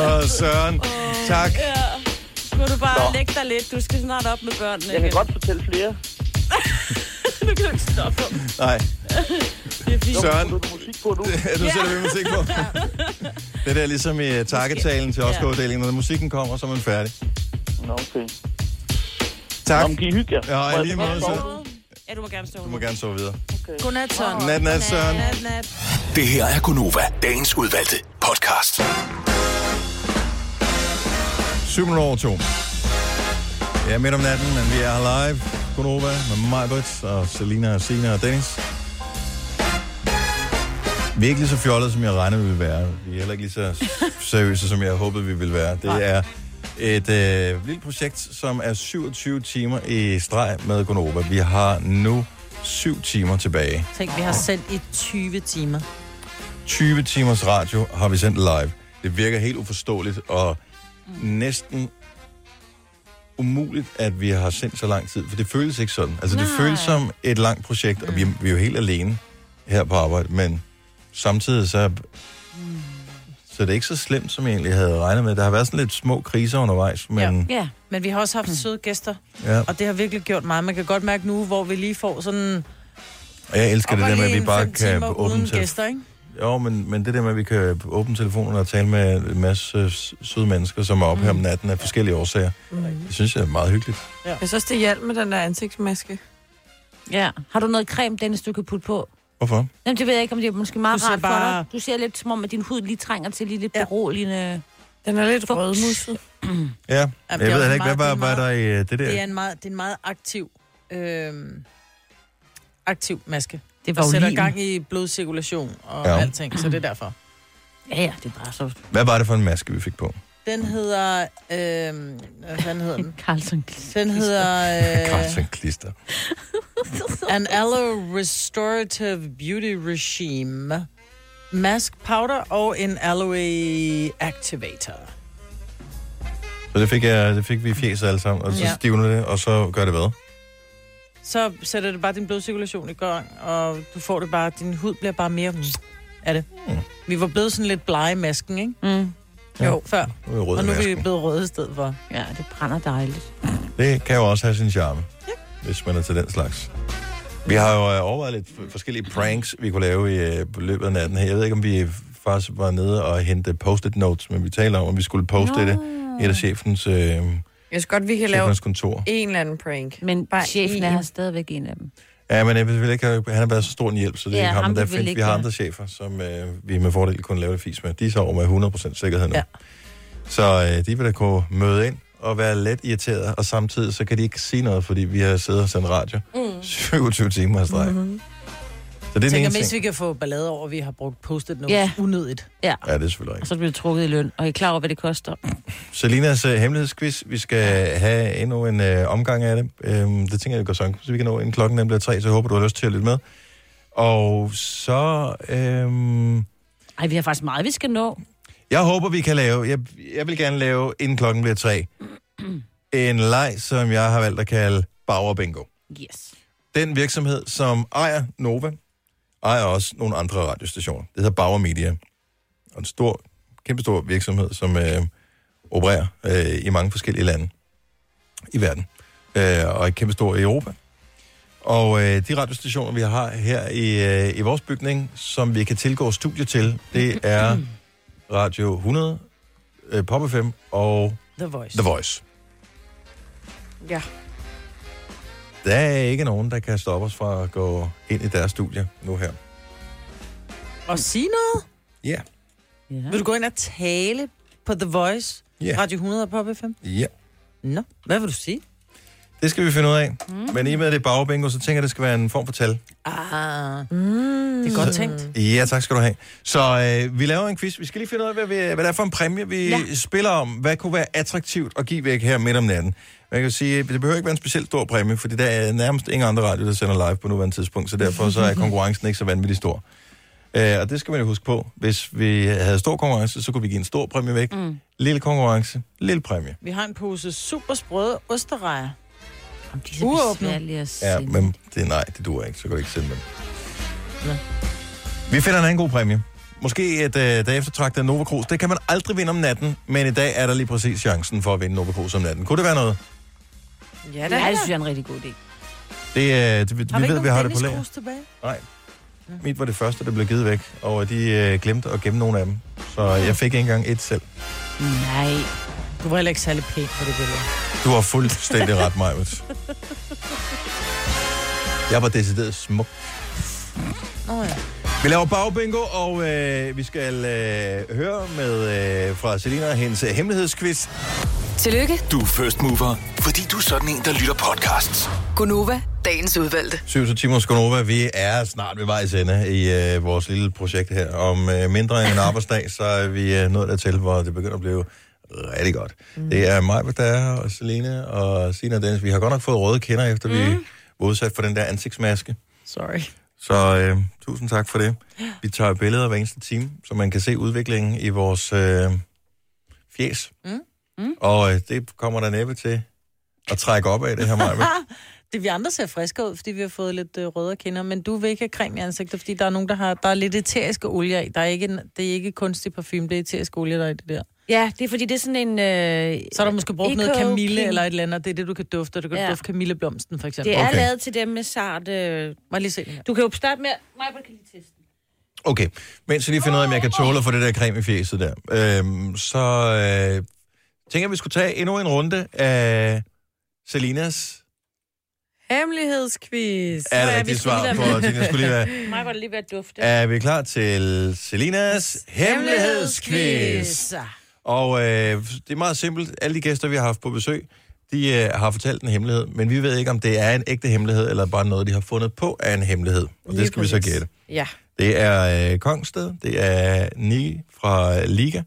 [SPEAKER 1] Åh, Søren. Tak.
[SPEAKER 3] Ja. Må du bare
[SPEAKER 20] Nå.
[SPEAKER 3] lægge dig lidt. Du skal snart op med børnene
[SPEAKER 20] Jeg kan
[SPEAKER 3] igen.
[SPEAKER 20] godt fortælle flere.
[SPEAKER 3] nu kan du ikke stoppe.
[SPEAKER 1] Nej.
[SPEAKER 3] Det er fint.
[SPEAKER 1] Søren.
[SPEAKER 19] Du musik på nu.
[SPEAKER 1] Ja, du sætter vi musik på. Det der er ligesom i uh, takketalen til Oscar-uddelingen. Når musikken kommer, så er man færdig.
[SPEAKER 19] Nå, okay.
[SPEAKER 1] Tak.
[SPEAKER 19] Nå, kan I hygge jer?
[SPEAKER 1] Ja, i
[SPEAKER 19] jeg
[SPEAKER 1] lige måde,
[SPEAKER 19] sove?
[SPEAKER 1] så.
[SPEAKER 3] Ja, du må gerne stå.
[SPEAKER 1] Du må gerne sove videre.
[SPEAKER 2] Godnat, Søren.
[SPEAKER 1] Nat, nat, Søren.
[SPEAKER 2] Nat, nat.
[SPEAKER 10] Det her er Gunova, dagens udvalgte podcast.
[SPEAKER 1] 7 over 2. Ja, midt om natten, men vi er her live. Gunova med Britt, og Selina, og Sina og Dennis. Vi er ikke lige så fjollede, som jeg regnede, vi ville være. Vi er heller ikke lige så seriøse, som jeg håbede, vi ville være. Det er et øh, lille projekt, som er 27 timer i streg med Gunova. Vi har nu 7 timer tilbage.
[SPEAKER 2] Tænk, vi har sendt i 20 timer.
[SPEAKER 1] 20 timers radio har vi sendt live. Det virker helt uforståeligt og næsten umuligt, at vi har sendt så lang tid, for det føles ikke sådan. Altså, det
[SPEAKER 2] Nej.
[SPEAKER 1] føles som et langt projekt, og vi, er- vi er jo helt alene her på arbejde, men samtidig så, så er det ikke så slemt, som jeg egentlig havde regnet med. Der har været sådan lidt små kriser undervejs, men
[SPEAKER 2] Ja. Men vi har også haft søde gæster,
[SPEAKER 1] Ja.
[SPEAKER 2] og det har virkelig gjort meget. Man kan godt mærke nu, hvor vi lige får sådan...
[SPEAKER 1] og jeg elsker det der med, at vi bare kan åbne til...
[SPEAKER 2] gæster, ikke?
[SPEAKER 1] Jo, men, men det der med, at vi kan åbne telefonen og tale med en masse øh, søde mennesker, som er oppe mm. her om natten af forskellige årsager,
[SPEAKER 4] Mm.
[SPEAKER 1] det synes jeg er meget hyggeligt.
[SPEAKER 4] Ja. Jeg synes, det hjalp med den der ansigtsmaske.
[SPEAKER 3] Ja. Har du noget creme, Dennis, du kan putte på?
[SPEAKER 1] Hvorfor?
[SPEAKER 3] Jamen, det ved jeg ikke, om det er måske meget
[SPEAKER 2] Du ser
[SPEAKER 3] rart
[SPEAKER 2] bare-
[SPEAKER 3] for dig. Du ser lidt som om, at din hud lige trænger til lige lidt ja. beroligende...
[SPEAKER 4] Den er lidt rødmusset.
[SPEAKER 1] Ja,
[SPEAKER 2] Jamen,
[SPEAKER 1] jeg
[SPEAKER 2] det er
[SPEAKER 1] ved heller ikke, hvad var,
[SPEAKER 2] det er
[SPEAKER 1] var der i øh, det der?
[SPEAKER 2] Det er en meget, det er en meget aktiv, øh, aktiv maske.
[SPEAKER 3] Det var
[SPEAKER 2] der sætter gang i blodcirkulation og
[SPEAKER 1] Ja.
[SPEAKER 2] alting, så det er derfor.
[SPEAKER 3] Ja, ja, det er bare så...
[SPEAKER 1] Hvad var det for en maske, vi fik på?
[SPEAKER 2] Den hedder... Øh, hvad hedder den?
[SPEAKER 3] Carlson
[SPEAKER 2] Den hedder... Øh,
[SPEAKER 1] Carlsen Klister.
[SPEAKER 2] An Aloe Restorative Beauty Regime. Mask powder og en aloe activator.
[SPEAKER 1] Så det fik, jeg, det fik vi i fjeset alle sammen, og så
[SPEAKER 2] Ja.
[SPEAKER 1] stivner det, og så gør det hvad?
[SPEAKER 2] Så sætter det bare din blodcirkulation i gang, og du får det bare, din hud bliver bare mere af det.
[SPEAKER 1] Mm.
[SPEAKER 2] Vi var blevet sådan lidt blege i masken, ikke?
[SPEAKER 3] Mm.
[SPEAKER 2] Jo, før.
[SPEAKER 1] Nu er
[SPEAKER 2] og nu er vi blevet røde i stedet for.
[SPEAKER 3] Ja, det brænder dejligt.
[SPEAKER 1] Det kan jo også have sin charme, ja. hvis man er til den slags. Vi har jo øh, overvejet lidt forskellige pranks, vi kunne lave i øh, løbet af natten her. Jeg ved ikke, om vi faktisk var nede og hente post-it notes, men vi taler om, om vi skulle poste det i et af chefens, øh,
[SPEAKER 4] Jeg synes godt, vi kan lave
[SPEAKER 1] kontor.
[SPEAKER 4] en eller anden prank.
[SPEAKER 3] Men
[SPEAKER 4] Bare
[SPEAKER 3] chefen
[SPEAKER 4] en.
[SPEAKER 3] er her stadigvæk en af dem.
[SPEAKER 1] Ja, men jeg vil ikke have, han har været så stor en hjælp, så det er
[SPEAKER 3] Ja,
[SPEAKER 1] ikke ham. der findes,
[SPEAKER 3] ikke
[SPEAKER 1] vi har andre chefer, som øh, vi med fordel kunne lave det fis med. De er så over med 100% sikkerhed nu. Ja. Så øh, de vil da kunne møde ind og være let irriteret, og samtidig så kan de ikke sige noget, fordi vi har siddet og sendt radio
[SPEAKER 2] Mm.
[SPEAKER 1] 27 timer i streg.
[SPEAKER 2] Mm-hmm.
[SPEAKER 1] Så det er den
[SPEAKER 2] Tænker
[SPEAKER 1] ene
[SPEAKER 2] mest, vi kan få ballade over, at vi har brugt post-it notes
[SPEAKER 3] Ja.
[SPEAKER 2] unødigt.
[SPEAKER 3] Ja.
[SPEAKER 1] Ja, det er selvfølgelig
[SPEAKER 3] Og
[SPEAKER 1] rigtigt.
[SPEAKER 3] så bliver det trukket i løn. Og I er klar over, hvad det koster?
[SPEAKER 1] Selinas uh, hemmelighedsquiz, vi skal have endnu en uh, omgang af det. Um, det tænker jeg, vi går sådan, så vi kan nå inden klokken nemlig er tre, så jeg håber, du har lyst til at lytte med. Og så... Um,
[SPEAKER 3] Ej, vi har faktisk meget, vi skal nå.
[SPEAKER 1] Jeg håber, vi kan lave... Jeg, jeg vil gerne lave, inden klokken bliver tre, en leg, som jeg har valgt at kalde Bauer Bingo.
[SPEAKER 3] Yes.
[SPEAKER 1] Den virksomhed, som ejer Nova, ejer også nogle andre radiostationer. Det hedder Bauer Media. Og en stor, kæmpestor virksomhed, som øh, opererer øh, i mange forskellige lande i verden. Øh, og er kæmpestor i Europa. Og øh, de radiostationer, vi har her i, øh, i vores bygning, som vi kan tilgå studie til, det er Radio 100, øh, Pop FM og
[SPEAKER 2] The Voice.
[SPEAKER 1] The Voice.
[SPEAKER 4] Ja.
[SPEAKER 1] Der er ikke nogen, der kan stoppe os fra at gå ind i deres studie nu her.
[SPEAKER 2] Og sige noget?
[SPEAKER 1] Ja.
[SPEAKER 3] Ja.
[SPEAKER 2] Vil du gå ind og tale på The Voice?
[SPEAKER 1] Ja.
[SPEAKER 2] Radio 100 på FM?
[SPEAKER 1] Ja.
[SPEAKER 2] Nå, hvad vil du sige?
[SPEAKER 1] Det skal vi finde ud af. Mm. Men i og med, at det er bagbingo, så tænker jeg, at det skal være en form for tal.
[SPEAKER 2] Ah, mm. det er godt tænkt.
[SPEAKER 1] Ja, tak skal du have. Så øh, vi laver en quiz. Vi skal lige finde ud af, hvad, vi, hvad det er for en præmie, vi. Ja. spiller om. Hvad kunne være attraktivt at give væk her midt om natten? Man kan sige, det behøver ikke være en specielt stor præmie, fordi der er nærmest ingen andre radio, der sender live på nuværende tidspunkt, så derfor så er konkurrencen ikke så vanvittigt stor. Øh, og det skal man jo huske på. Hvis vi havde stor konkurrence, så kunne vi give en stor præmie væk.
[SPEAKER 2] Mm.
[SPEAKER 1] Lille konkurrence, lille præmie.
[SPEAKER 2] Vi har en pose super sprøde osterejer.
[SPEAKER 3] Om de er så at
[SPEAKER 1] Ja, men det, nej, det duer ikke, så kan du ikke sende dem.
[SPEAKER 2] Nå.
[SPEAKER 1] Vi finder en anden god præmie. Måske et uh, der eftertragtet Nova Cruz. Det kan man aldrig vinde om natten, men i dag er der lige præcis chancen for at vinde Nova Cruz om natten. Kunne det være noget?
[SPEAKER 4] Ja,
[SPEAKER 3] Ja,
[SPEAKER 4] da.
[SPEAKER 3] det synes jeg er en rigtig god idé.
[SPEAKER 1] Det, er, det, vi,
[SPEAKER 2] Har
[SPEAKER 1] vi ved, vi har det på lager.
[SPEAKER 2] Tilbage?
[SPEAKER 1] Nej. Mit var det første, der blev givet væk, og de øh, glemte at gemme nogle af dem. Så jeg fik ikke engang et selv.
[SPEAKER 2] Nej. Du var heller ikke særlig pæn på det billede.
[SPEAKER 1] Du har fuldstændig ret, Majwitz. Jeg var decideret smuk.
[SPEAKER 2] Nå ja.
[SPEAKER 1] Vi laver bagbingo, og øh, vi skal øh, høre med øh, fra Selina hendes øh, hemmelighedsquiz.
[SPEAKER 9] Tillykke,
[SPEAKER 10] Du er first mover, fordi du er sådan en, der lytter podcasts.
[SPEAKER 9] Gunova, dagens udvalgte.
[SPEAKER 1] 7 timer Skonova. Vi er snart ved vejs ende i øh, vores lille projekt her. Om øh, mindre end en arbejdsdag, så er vi øh, nået dertil, hvor det begynder at blive rigtig godt. Mm. Det er mig, der er og Selina og Sina og Dennis. Vi har godt nok fået røde kender, efter mm. vi var udsat for den der ansigtsmaske.
[SPEAKER 2] Sorry.
[SPEAKER 1] Så øh, tusind tak for det. Vi tager billeder hver eneste time, så man kan se udviklingen i vores øh, fjes.
[SPEAKER 2] Mm. Mm.
[SPEAKER 1] Og øh, det kommer der næppe til at trække op af det her, Maja.
[SPEAKER 2] det vi andre ser friske ud, fordi vi har fået lidt øh, røde kinder, men du vil ikke have creme i ansigtet, fordi der er nogen, der har der er lidt eteriske olie i. Der er ikke, det er ikke kunstig parfume, det er eterisk olie, der er i det der.
[SPEAKER 3] Ja, det er fordi, det er sådan en... Øh,
[SPEAKER 2] Så er der måske brugt noget kamille eller et eller andet. Det er det, du kan dufte. Du kan
[SPEAKER 3] Ja.
[SPEAKER 2] dufte kamilleblomsten, for eksempel.
[SPEAKER 3] Det er okay. lavet til dem med sart... Øh...
[SPEAKER 2] Må lige se den her?
[SPEAKER 3] Du kan jo starte med... Mig kan lige teste.
[SPEAKER 1] Okay, mens jeg lige finder ud af, om jeg kan tåle at få det der creme i fjeset der, øhm, så øh, tænker jeg, vi skulle tage endnu en runde af Selinas.
[SPEAKER 4] Hemmelighedsquiz.
[SPEAKER 1] Er det rigtigt svar på, at jeg skulle lige være...
[SPEAKER 3] Mig var det lige ved at dufte.
[SPEAKER 1] Er vi klar til Selinas hemmelighedsquiz? Og øh, det er meget simpelt. Alle de gæster, vi har haft på besøg, de øh, har fortalt en hemmelighed, men vi ved ikke, om det er en ægte hemmelighed, eller bare noget, de har fundet på af en hemmelighed. Og det
[SPEAKER 4] Lige
[SPEAKER 1] skal vi så
[SPEAKER 4] præcis.
[SPEAKER 1] gætte.
[SPEAKER 4] Ja.
[SPEAKER 1] Det er øh, Kongsted, det er Ni fra Liga,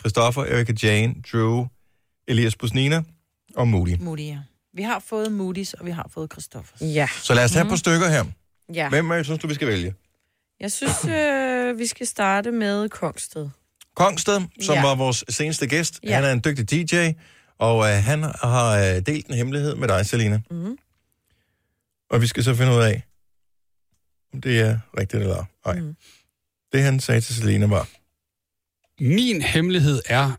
[SPEAKER 1] Christoffer, Erika Jane, Drew, Elias Busnina og Moody.
[SPEAKER 2] Moody, ja. Vi har fået Moody's, og vi har fået Christoffers.
[SPEAKER 4] Ja.
[SPEAKER 1] Så lad os tage et par stykker her.
[SPEAKER 4] Ja.
[SPEAKER 1] Hvem øh, synes du, vi skal vælge?
[SPEAKER 4] Jeg synes, øh, vi skal starte med Kongsted.
[SPEAKER 1] Kongsted, som
[SPEAKER 4] Ja.
[SPEAKER 1] var vores seneste gæst.
[SPEAKER 4] Ja.
[SPEAKER 1] Han er en dygtig DJ, og øh, han har øh, delt en hemmelighed med dig, Selina.
[SPEAKER 4] Mm.
[SPEAKER 1] Og vi skal så finde ud af, om det er rigtigt eller ej. Mm. Det han sagde til Selina var,
[SPEAKER 12] Min hemmelighed er,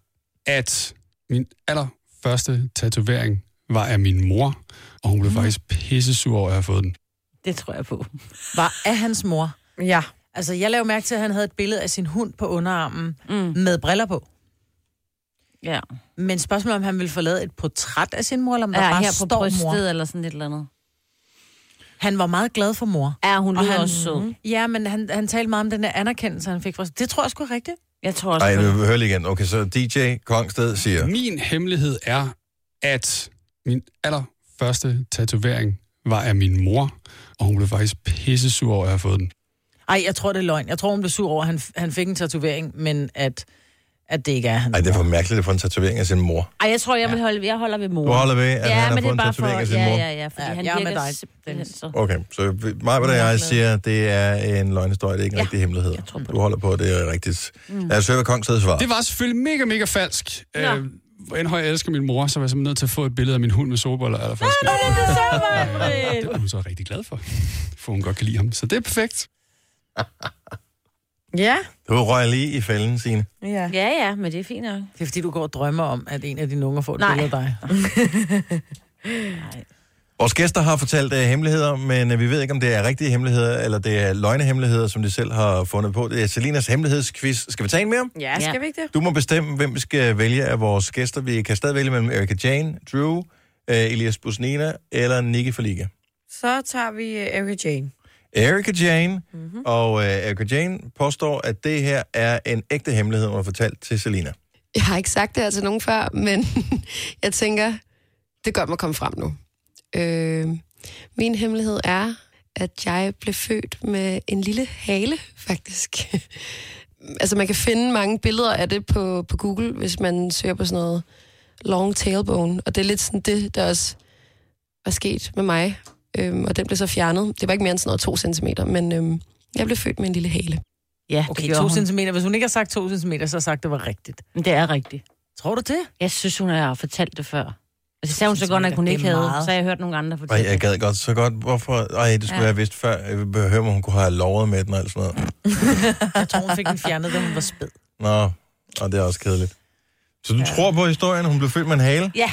[SPEAKER 12] at min allerførste tatovering var af min mor, og hun blev faktisk pissesur over, at har fået den.
[SPEAKER 3] Det tror jeg på.
[SPEAKER 2] Var af hans mor.
[SPEAKER 4] Ja.
[SPEAKER 2] Altså, jeg lavede mærke til, at han havde et billede af sin hund på underarmen mm. med briller på.
[SPEAKER 3] Ja.
[SPEAKER 2] Men spørgsmålet om han ville få lavet et portræt af sin mor, eller om der
[SPEAKER 3] Ja,
[SPEAKER 2] bare
[SPEAKER 3] her på
[SPEAKER 2] står
[SPEAKER 3] brystet
[SPEAKER 2] mor.
[SPEAKER 3] eller sådan et eller andet.
[SPEAKER 2] Han var meget glad for mor.
[SPEAKER 3] Ja, hun
[SPEAKER 2] Og
[SPEAKER 3] lyder
[SPEAKER 2] han,
[SPEAKER 3] også sød.
[SPEAKER 2] Ja, men han, han talte meget om den der anerkendelse, han fik fra Det tror jeg sgu er rigtigt.
[SPEAKER 3] Jeg tror
[SPEAKER 1] nej, nu vil vi høre lige igen. Okay, så DJ Kongsted siger,
[SPEAKER 12] Min hemmelighed er, at min allerførste tatovering var af min mor, og hun blev faktisk pissesur over, at jeg har fået den.
[SPEAKER 2] Ej, jeg tror, det er løgn. Jeg tror, hun blev sur over, at han, han fik en tatovering, men at, at det ikke er hans
[SPEAKER 1] ej, det er for mærkeligt at få en tatovering af sin mor.
[SPEAKER 3] Ej, jeg tror, jeg, vil holde, jeg holder ved mor.
[SPEAKER 1] Du holder ved, at han har
[SPEAKER 3] men det
[SPEAKER 1] fået
[SPEAKER 3] er
[SPEAKER 1] en
[SPEAKER 3] bare
[SPEAKER 1] tatovering af sin
[SPEAKER 3] ja,
[SPEAKER 1] mor?
[SPEAKER 3] Ja, ja, fordi
[SPEAKER 2] Ja,
[SPEAKER 3] han
[SPEAKER 2] jeg er med
[SPEAKER 3] virker
[SPEAKER 2] dig,
[SPEAKER 3] simpelthen så...
[SPEAKER 1] Okay, så mig, hvad jeg siger, det er en løgnhistorie, det er ikke en
[SPEAKER 3] Ja,
[SPEAKER 1] rigtig hemmelighed. Du holder på, at det er rigtigt.
[SPEAKER 12] Mm.
[SPEAKER 1] Lad os høre, hvad Kongsted svarer.
[SPEAKER 12] Det var selvfølgelig mega, mega falsk.
[SPEAKER 3] Nå.
[SPEAKER 12] Øh, hvor end høj jeg elsker min mor, så var jeg simpelthen nødt til at få et billede af min hund med solbriller allerførst.
[SPEAKER 3] det så
[SPEAKER 12] Det var hun så rigtig glad for, for hun godt kan lide ham. Så det er perfekt.
[SPEAKER 4] Ja.
[SPEAKER 1] Du røg lige i fælden, Signe.
[SPEAKER 4] Ja.
[SPEAKER 3] Ja, ja, men det er fint nok.
[SPEAKER 2] Det er fordi, du går og drømmer om, at en af dine unger får et
[SPEAKER 3] Nej.
[SPEAKER 2] billede af dig.
[SPEAKER 1] Vores gæster har fortalt uh, hemmeligheder, men uh, vi ved ikke, om det er rigtige hemmeligheder, eller det er løgnehemmeligheder, som de selv har fundet på. Det er Selinas hemmelighedsquiz. Skal vi tage en mere?
[SPEAKER 4] Ja, skal vi ikke det?
[SPEAKER 1] Du må bestemme, hvem vi skal vælge af vores gæster. Vi kan stadig vælge mellem Erika Jane, Drew, uh, Elias Busnina eller Nicky Faliga.
[SPEAKER 4] Så tager vi uh, Erika Jane.
[SPEAKER 1] Erika Jane, mm-hmm. og uh, Erika Jane påstår, at det her er en ægte hemmelighed, hun har fortalt til Selina.
[SPEAKER 21] Jeg har ikke sagt det her til nogen før, men jeg tænker, det godt at komme frem nu. Øh, min hemmelighed er, at jeg blev født med en lille hale, faktisk. altså, man kan finde mange billeder af det på, på Google, hvis man søger på sådan noget long tailbone. Og det er lidt sådan det, der også er sket med mig. Øhm, og den blev så fjernet. Det var ikke mere end sådan noget to centimeter, men øhm, jeg blev født med en lille hale.
[SPEAKER 3] Ja,
[SPEAKER 2] Okay,
[SPEAKER 3] gjorde
[SPEAKER 2] to
[SPEAKER 3] hun.
[SPEAKER 2] centimeter. Hvis hun ikke har sagt to centimeter, så har sagt, det var rigtigt.
[SPEAKER 3] Men det er rigtigt.
[SPEAKER 2] Tror du det?
[SPEAKER 3] Jeg synes, hun har fortalt det før. Altså, sagde hun så
[SPEAKER 2] synes,
[SPEAKER 3] godt, at
[SPEAKER 2] det
[SPEAKER 3] hun ikke havde.
[SPEAKER 2] meget.
[SPEAKER 3] Så jeg hørt nogle andre
[SPEAKER 1] Ej,
[SPEAKER 3] fortælle
[SPEAKER 1] jeg gad godt så godt. Hvorfor? Ej, det skulle
[SPEAKER 3] Ja.
[SPEAKER 1] jeg vidst før. Jeg vil høre, om hun kunne have lovet med den og alt sådan noget.
[SPEAKER 2] Jeg tror, hun fik den fjernet, da hun var spæd.
[SPEAKER 1] Nå, og det er også kedeligt. Så du ja. tror på historien, hun blev født med en hale?
[SPEAKER 3] Ja.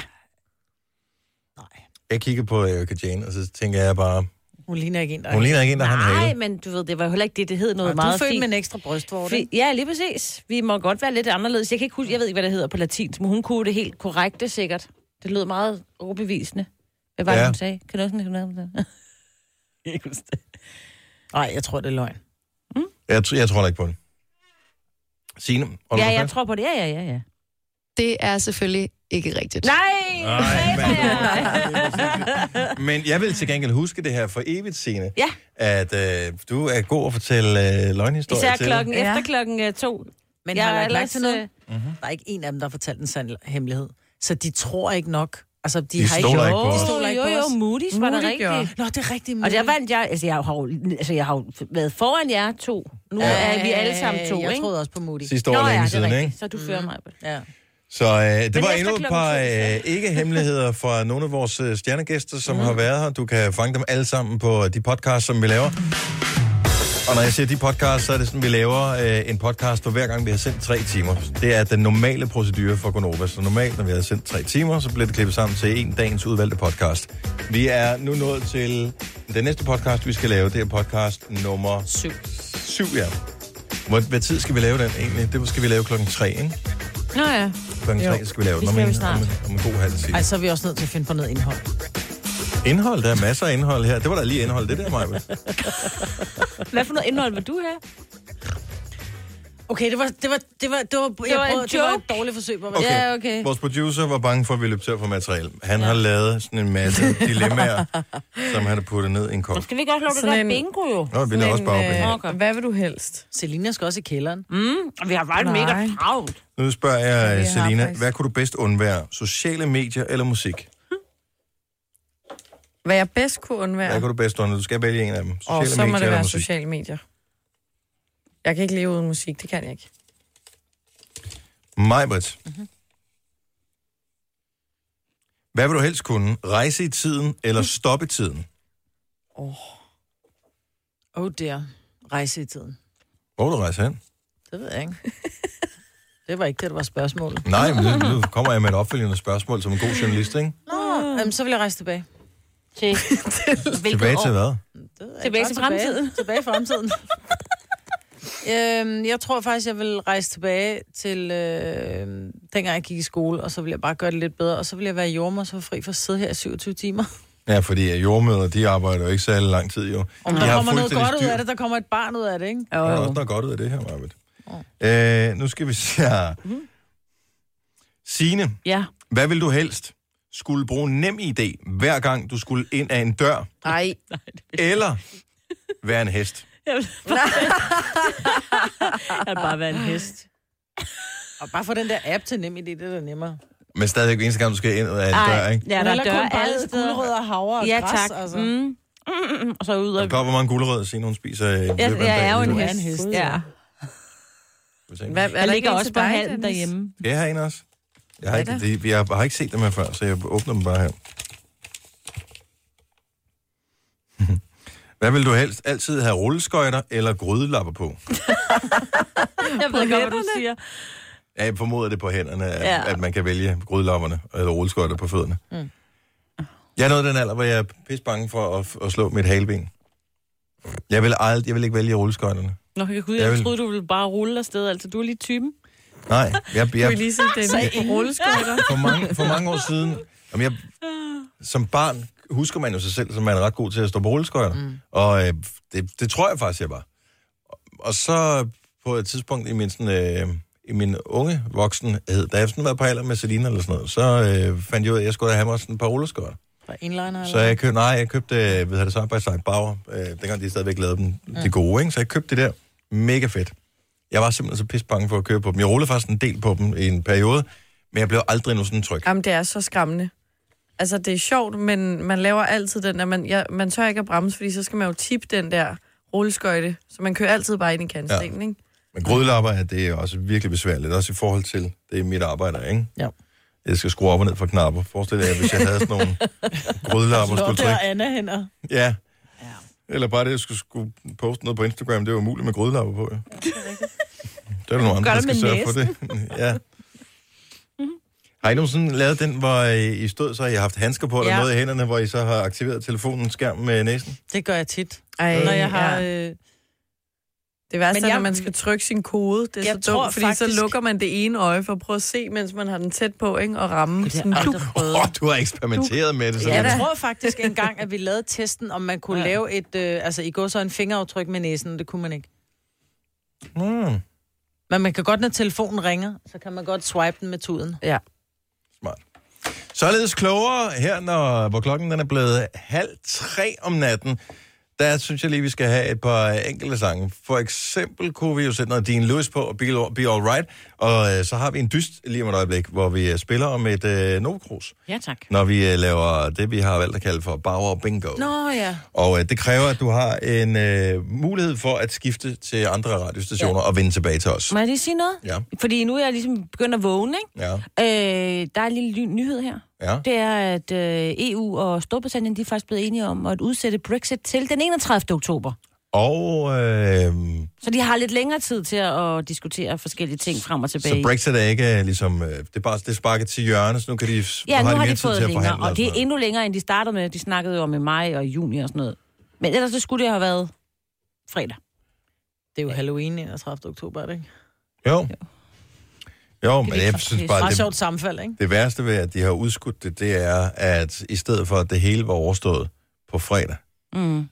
[SPEAKER 1] Jeg kigger på Erika Jane, og så tænker jeg bare,
[SPEAKER 2] Hun ligner ikke en, der
[SPEAKER 1] hun ligner ikke en, der har en
[SPEAKER 3] Nej,
[SPEAKER 1] hale.
[SPEAKER 3] men du ved, det var jo heller ikke det, det hed noget
[SPEAKER 2] Og du
[SPEAKER 3] meget
[SPEAKER 2] født
[SPEAKER 3] fint.
[SPEAKER 2] med en ekstra brystvorte,
[SPEAKER 3] Fi-? Ja, lige præcis. Vi må godt være lidt anderledes. Jeg kan ikke huske, jeg ved ikke, hvad det hedder på latinsk, men hun kunne det helt korrekte sikkert. Det lød meget overbevisende. Hvad var det,
[SPEAKER 1] Ja.
[SPEAKER 3] hun sagde? Kan du også nævne noget om det? Jeg kan ikke huske det.
[SPEAKER 2] Nej, jeg tror, det er løgn.
[SPEAKER 1] Jeg, tr- jeg tror da ikke på det. Signe, holder
[SPEAKER 3] Ja,
[SPEAKER 1] du
[SPEAKER 3] jeg
[SPEAKER 1] fast?
[SPEAKER 3] tror på det. Ja, ja, ja, ja.
[SPEAKER 21] Det er selvfølgelig ikke rigtigt.
[SPEAKER 3] Nej!
[SPEAKER 1] Nej, men, jeg vil til gengæld huske det her for evigt, Signe.
[SPEAKER 3] Ja.
[SPEAKER 1] At øh, du er god at fortælle øh, løgnhistorier
[SPEAKER 3] Især
[SPEAKER 1] til.
[SPEAKER 3] klokken,
[SPEAKER 2] Ja.
[SPEAKER 3] efter klokken øh, to.
[SPEAKER 2] Men
[SPEAKER 3] Jeg
[SPEAKER 2] jeg har lagt
[SPEAKER 3] ellers,
[SPEAKER 2] til noget.
[SPEAKER 1] Mm-hmm.
[SPEAKER 2] Der er ikke en af dem, der har fortalt en sand hemmelighed. Så de tror ikke nok. Altså, de,
[SPEAKER 1] De
[SPEAKER 2] har
[SPEAKER 1] stoler ikke på
[SPEAKER 2] de
[SPEAKER 1] os.
[SPEAKER 2] stoler ikke
[SPEAKER 3] jo, jo,
[SPEAKER 2] os.
[SPEAKER 3] Moody's var der
[SPEAKER 2] Moody
[SPEAKER 3] rigtigt.
[SPEAKER 2] Nå, det er rigtigt.
[SPEAKER 3] Og der vandt jeg, altså jeg har jo, altså jeg har jo været foran jer to. Nu
[SPEAKER 2] Ja,
[SPEAKER 3] er vi alle sammen to,
[SPEAKER 2] jeg
[SPEAKER 3] ikke?
[SPEAKER 2] troede også på Moody.
[SPEAKER 1] Sidste år
[SPEAKER 3] Nå,
[SPEAKER 1] længe
[SPEAKER 3] ja, det er
[SPEAKER 1] siden,
[SPEAKER 3] rigtigt.
[SPEAKER 1] ikke?
[SPEAKER 3] Så du fører mig.
[SPEAKER 2] Ja.
[SPEAKER 1] Så øh, det
[SPEAKER 3] Men
[SPEAKER 1] var endnu et par øh, ikke-hemmeligheder fra nogle af vores øh, stjernegæster, som mm. har været her. Du kan fange dem alle sammen på de podcasts, som vi laver. Og når jeg siger de podcasts, så er det sådan, vi laver øh, en podcast for hver gang, vi har sendt tre timer. Det er den normale procedure for Gonova. Så normalt, når vi har sendt tre timer, så bliver det klippet sammen til en dagens udvalgte podcast. Vi er nu nået til den næste podcast, vi skal lave. Det er podcast nummer...
[SPEAKER 3] Syv.
[SPEAKER 1] Syv, ja. Hvor, hvad tid skal vi lave den egentlig? Det skal vi lave klokken tre, ikke?
[SPEAKER 3] Nå ja.
[SPEAKER 1] Klokken tre skal vi lave den. Om
[SPEAKER 2] skal
[SPEAKER 1] en, om, en- om en god halv time.
[SPEAKER 2] Ej, så er vi også nødt til at finde på noget indhold.
[SPEAKER 1] Indhold, der er masser af indhold her. Det var der lige indhold, det der, Maja.
[SPEAKER 3] Hvad for noget indhold vil du have?
[SPEAKER 2] Okay, det var, det var, det var, det var, det
[SPEAKER 3] var en
[SPEAKER 2] prøvede, det var et dårligt forsøg på at
[SPEAKER 1] Okay.
[SPEAKER 3] Ja, okay.
[SPEAKER 1] Vores producer var bange for, at vi løb tør for materiale. Han ja. har lavet sådan en masse dilemmaer, som han har puttet ned i en kop.
[SPEAKER 3] Skal vi ikke også lave det der
[SPEAKER 4] en-
[SPEAKER 3] bingo jo?
[SPEAKER 1] Nå, vi laver også bare
[SPEAKER 4] øh,
[SPEAKER 1] okay.
[SPEAKER 4] Hvad vil du helst?
[SPEAKER 2] Selina skal også i kælderen.
[SPEAKER 3] Mm, og vi har bare
[SPEAKER 4] Nej.
[SPEAKER 3] mega travlt.
[SPEAKER 1] Nu spørger jeg,
[SPEAKER 4] har
[SPEAKER 1] Selina,
[SPEAKER 4] faktisk-
[SPEAKER 1] hvad kunne du bedst undvære? Sociale medier eller musik?
[SPEAKER 4] Hvad jeg bedst kunne undvære?
[SPEAKER 1] Hvad kunne du bedst undvære? Du skal vælge en af dem. Sociale
[SPEAKER 4] Og så må
[SPEAKER 1] medier
[SPEAKER 4] det
[SPEAKER 1] eller
[SPEAKER 4] være
[SPEAKER 1] musik?
[SPEAKER 4] sociale medier. Jeg kan ikke leve uden musik, det kan jeg ikke.
[SPEAKER 1] Majbert.
[SPEAKER 4] Mhm.
[SPEAKER 1] Hvad vil du helst kunne? Rejse i tiden eller stoppe tiden?
[SPEAKER 2] Oh dear. Rejse i tiden.
[SPEAKER 1] Hvor vil du rejse hen?
[SPEAKER 2] Det ved jeg ikke. Det var ikke det, der var spørgsmålet.
[SPEAKER 1] Nej, men nu, kommer jeg med et opfølgende spørgsmål som en god journalist, ikke?
[SPEAKER 2] Nå, jamen, så vil jeg rejse tilbage.
[SPEAKER 3] Til,
[SPEAKER 1] Tilbage til hvad?
[SPEAKER 3] Tilbage til fremtiden.
[SPEAKER 2] Tilbage, tilbage i fremtiden. øhm, jeg tror faktisk, jeg vil rejse tilbage til øh, dengang jeg gik i skole, og så vil jeg bare gøre det lidt bedre, og så vil jeg være jordmor, så fri for at sidde her i 27 timer.
[SPEAKER 1] Ja, fordi jordmøder, de arbejder jo ikke særlig lang tid, jo.
[SPEAKER 2] Om
[SPEAKER 1] de
[SPEAKER 2] der
[SPEAKER 1] har
[SPEAKER 2] kommer noget godt ud
[SPEAKER 1] styr-
[SPEAKER 2] af det, der kommer et barn ud af det, ikke?
[SPEAKER 1] Der er også noget godt ud af det her, Marvitt. Øh, nu skal vi se her. Signe,
[SPEAKER 3] Ja.
[SPEAKER 1] hvad vil du helst? Skulle bruge nem idé hver gang du skulle ind af en dør?
[SPEAKER 4] Nej.
[SPEAKER 1] Eller være en hest?
[SPEAKER 3] Jeg vil bare, jeg vil bare være en hest.
[SPEAKER 2] Og bare få den der app til nem idé, det er da nemmere.
[SPEAKER 1] Men stadigvæk eneste gang, du skal ind af en dør, ikke?
[SPEAKER 3] Ja, der er dør
[SPEAKER 2] kun bare
[SPEAKER 3] alle steder.
[SPEAKER 2] gulerødder, havre og
[SPEAKER 3] Ja,
[SPEAKER 2] græs,
[SPEAKER 3] tak.
[SPEAKER 2] altså.
[SPEAKER 3] Mm. Mm, og så ud
[SPEAKER 1] Og
[SPEAKER 3] og...
[SPEAKER 1] godt, hvor mange gulerødder Signe, hun spiser løbet
[SPEAKER 3] Ja,
[SPEAKER 1] af en
[SPEAKER 3] jeg er jo en hest.
[SPEAKER 2] hest,
[SPEAKER 3] Ja.
[SPEAKER 1] hvad?
[SPEAKER 4] Er
[SPEAKER 3] Jeg
[SPEAKER 4] der
[SPEAKER 3] ligger også på
[SPEAKER 4] Dennis?
[SPEAKER 3] derhjemme.
[SPEAKER 1] Skal jeg have en også? Jeg har, ikke, de, jeg har ikke set dem her før, så jeg åbner dem bare her. Hvad vil du helst? Altid have rulleskøjter eller grydelapper på?
[SPEAKER 3] Jeg ved godt, hvad du siger.
[SPEAKER 1] Ja, jeg formoder det på hænderne, at,
[SPEAKER 3] Ja.
[SPEAKER 1] at man kan vælge grydelopperne eller rulleskøjter på fødderne.
[SPEAKER 2] Mm.
[SPEAKER 1] Jeg er nået den alder, hvor jeg er pisse bange for at, at slå mit haleben. Jeg vil, aldrig, jeg vil ikke vælge rulleskøjterne.
[SPEAKER 3] Nå, jeg, gud,
[SPEAKER 1] Jeg
[SPEAKER 3] jeg
[SPEAKER 1] vil-
[SPEAKER 3] troede, du ville bare rulle afsted. Altså, du er lige typen.
[SPEAKER 1] Nej, jeg,
[SPEAKER 4] Du
[SPEAKER 1] jeg,
[SPEAKER 4] vil lige se Dennis på rulleskøjter.
[SPEAKER 1] for, mange, for mange år siden, jamen jeg, som barn husker man jo sig selv, som man er ret god til at stå på rulleskøjter. Mm. Og øh, det, det tror jeg faktisk, jeg var. Og så på et tidspunkt i min, sådan, øh, i min unge voksenhed, da jeg sådan var på alder med Selina eller sådan noget, så øh, fandt jeg ud af, at jeg skulle have mig sådan et par rulleskøjter.
[SPEAKER 2] Fra inliner,
[SPEAKER 1] Så jeg købte, nej, jeg købte, øh, hedder det, side by side Bauer, øh, dengang de stadigvæk lavede dem, de gode, ikke? Så jeg købte det der. Mega fedt. Jeg var simpelthen så pisse bange for at køre på dem. Jeg rullede faktisk en del på dem i en periode, men jeg blev aldrig nu sådan tryg.
[SPEAKER 4] Jamen, det er så skræmmende. Altså, det er sjovt, men man laver altid den der... Man, ja, man tør ikke at bremse, fordi så skal man jo tippe den der rulleskøjte, så man kører altid bare ind i kantstenen, ja. ikke?
[SPEAKER 1] Men grydelapper, er det er også virkelig besværligt, også i forhold til, det er mit arbejde, ikke?
[SPEAKER 2] Ja.
[SPEAKER 1] Jeg skal skrue op og ned for knapper. Forestil dig, hvis jeg havde sådan nogle grydelapper,
[SPEAKER 2] Slå
[SPEAKER 1] skulle
[SPEAKER 2] der. Anna hænder.
[SPEAKER 1] Ja. Eller bare det, jeg skulle, skulle poste noget på Instagram, det var umuligt med grydelapper på, ja. Det er der nogle andre, der skal
[SPEAKER 3] med
[SPEAKER 1] sørge for det. ja. Har I nogensinde lavet den, hvor I stod, så har I haft handsker på, eller
[SPEAKER 2] Ja.
[SPEAKER 1] noget i hænderne, hvor I så har aktiveret telefonen skærm med næsen?
[SPEAKER 2] Det gør jeg tit.
[SPEAKER 4] Ej,
[SPEAKER 2] når jeg har...
[SPEAKER 4] ja.
[SPEAKER 2] Øh,
[SPEAKER 4] Det værste er, når man skal trykke sin kode. Det er
[SPEAKER 2] Jeg
[SPEAKER 4] så
[SPEAKER 2] tror
[SPEAKER 4] dumt, fordi
[SPEAKER 2] faktisk-
[SPEAKER 4] så lukker man det ene øje for at prøve at se, mens man har den tæt på, ikke? Og ramme sådan
[SPEAKER 1] Åh,
[SPEAKER 4] duk.
[SPEAKER 1] oh, du har eksperimenteret med det.
[SPEAKER 2] Ja,
[SPEAKER 1] Sådan.
[SPEAKER 2] jeg tror faktisk engang, at vi lavede testen, om man kunne ja. lave et, øh, altså i går så en fingeraftryk med næsen, det kunne man ikke.
[SPEAKER 1] Mm.
[SPEAKER 2] Men man kan godt, når telefonen ringer, så kan man godt swipe den med tuden.
[SPEAKER 4] Ja.
[SPEAKER 1] Således klogere her, når, hvor klokken den er blevet halv tre om natten. Der synes jeg lige, vi skal have et par enkelte sange. For eksempel kunne vi jo sætte noget Dean Lewis på og Be, Be All Right. Og øh, så har vi en dyst lige om et øjeblik, hvor vi øh, spiller om et øh, Novacruz.
[SPEAKER 3] Ja, tak.
[SPEAKER 1] Når vi øh, laver det, vi har valgt at kalde for Bauer Bingo.
[SPEAKER 2] Nå ja.
[SPEAKER 1] Og øh, det kræver, at du har en øh, mulighed for at skifte til andre radiostationer ja. og vende tilbage til os.
[SPEAKER 3] Må jeg lige sige noget?
[SPEAKER 1] Ja.
[SPEAKER 3] Fordi nu er jeg ligesom begyndt at vågne, ikke?
[SPEAKER 1] Ja.
[SPEAKER 3] Øh, der er en lille ny- nyhed her.
[SPEAKER 1] Ja.
[SPEAKER 3] Det er, at øh, EU og Storbritannien de er faktisk blevet enige om at udsætte Brexit til den 31. oktober.
[SPEAKER 1] Og øh,
[SPEAKER 3] Så de har lidt længere tid til at diskutere forskellige ting frem og tilbage.
[SPEAKER 1] så Brexit er ikke øh, ligesom, øh, det er bare det er sparket til hjørne, så nu kan de,
[SPEAKER 3] Ja, nu har
[SPEAKER 1] mere
[SPEAKER 3] de
[SPEAKER 1] tid
[SPEAKER 3] fået
[SPEAKER 1] til at
[SPEAKER 3] længere,
[SPEAKER 1] forhandle.
[SPEAKER 3] og det er endnu længere, end de startede med. De snakkede jo om i maj og i juni og sådan noget. Men ellers så skulle det have været fredag.
[SPEAKER 2] Det er jo Halloween 31. oktober, er det ikke?
[SPEAKER 1] Jo. Jo, men
[SPEAKER 2] Det er
[SPEAKER 1] jeg synes
[SPEAKER 2] det er
[SPEAKER 1] bare, det,
[SPEAKER 2] sjovt sammenfald, ikke?
[SPEAKER 1] det værste ved, at de har udskudt det, det er, at i stedet for, at det hele var overstået på fredag,
[SPEAKER 3] Mm.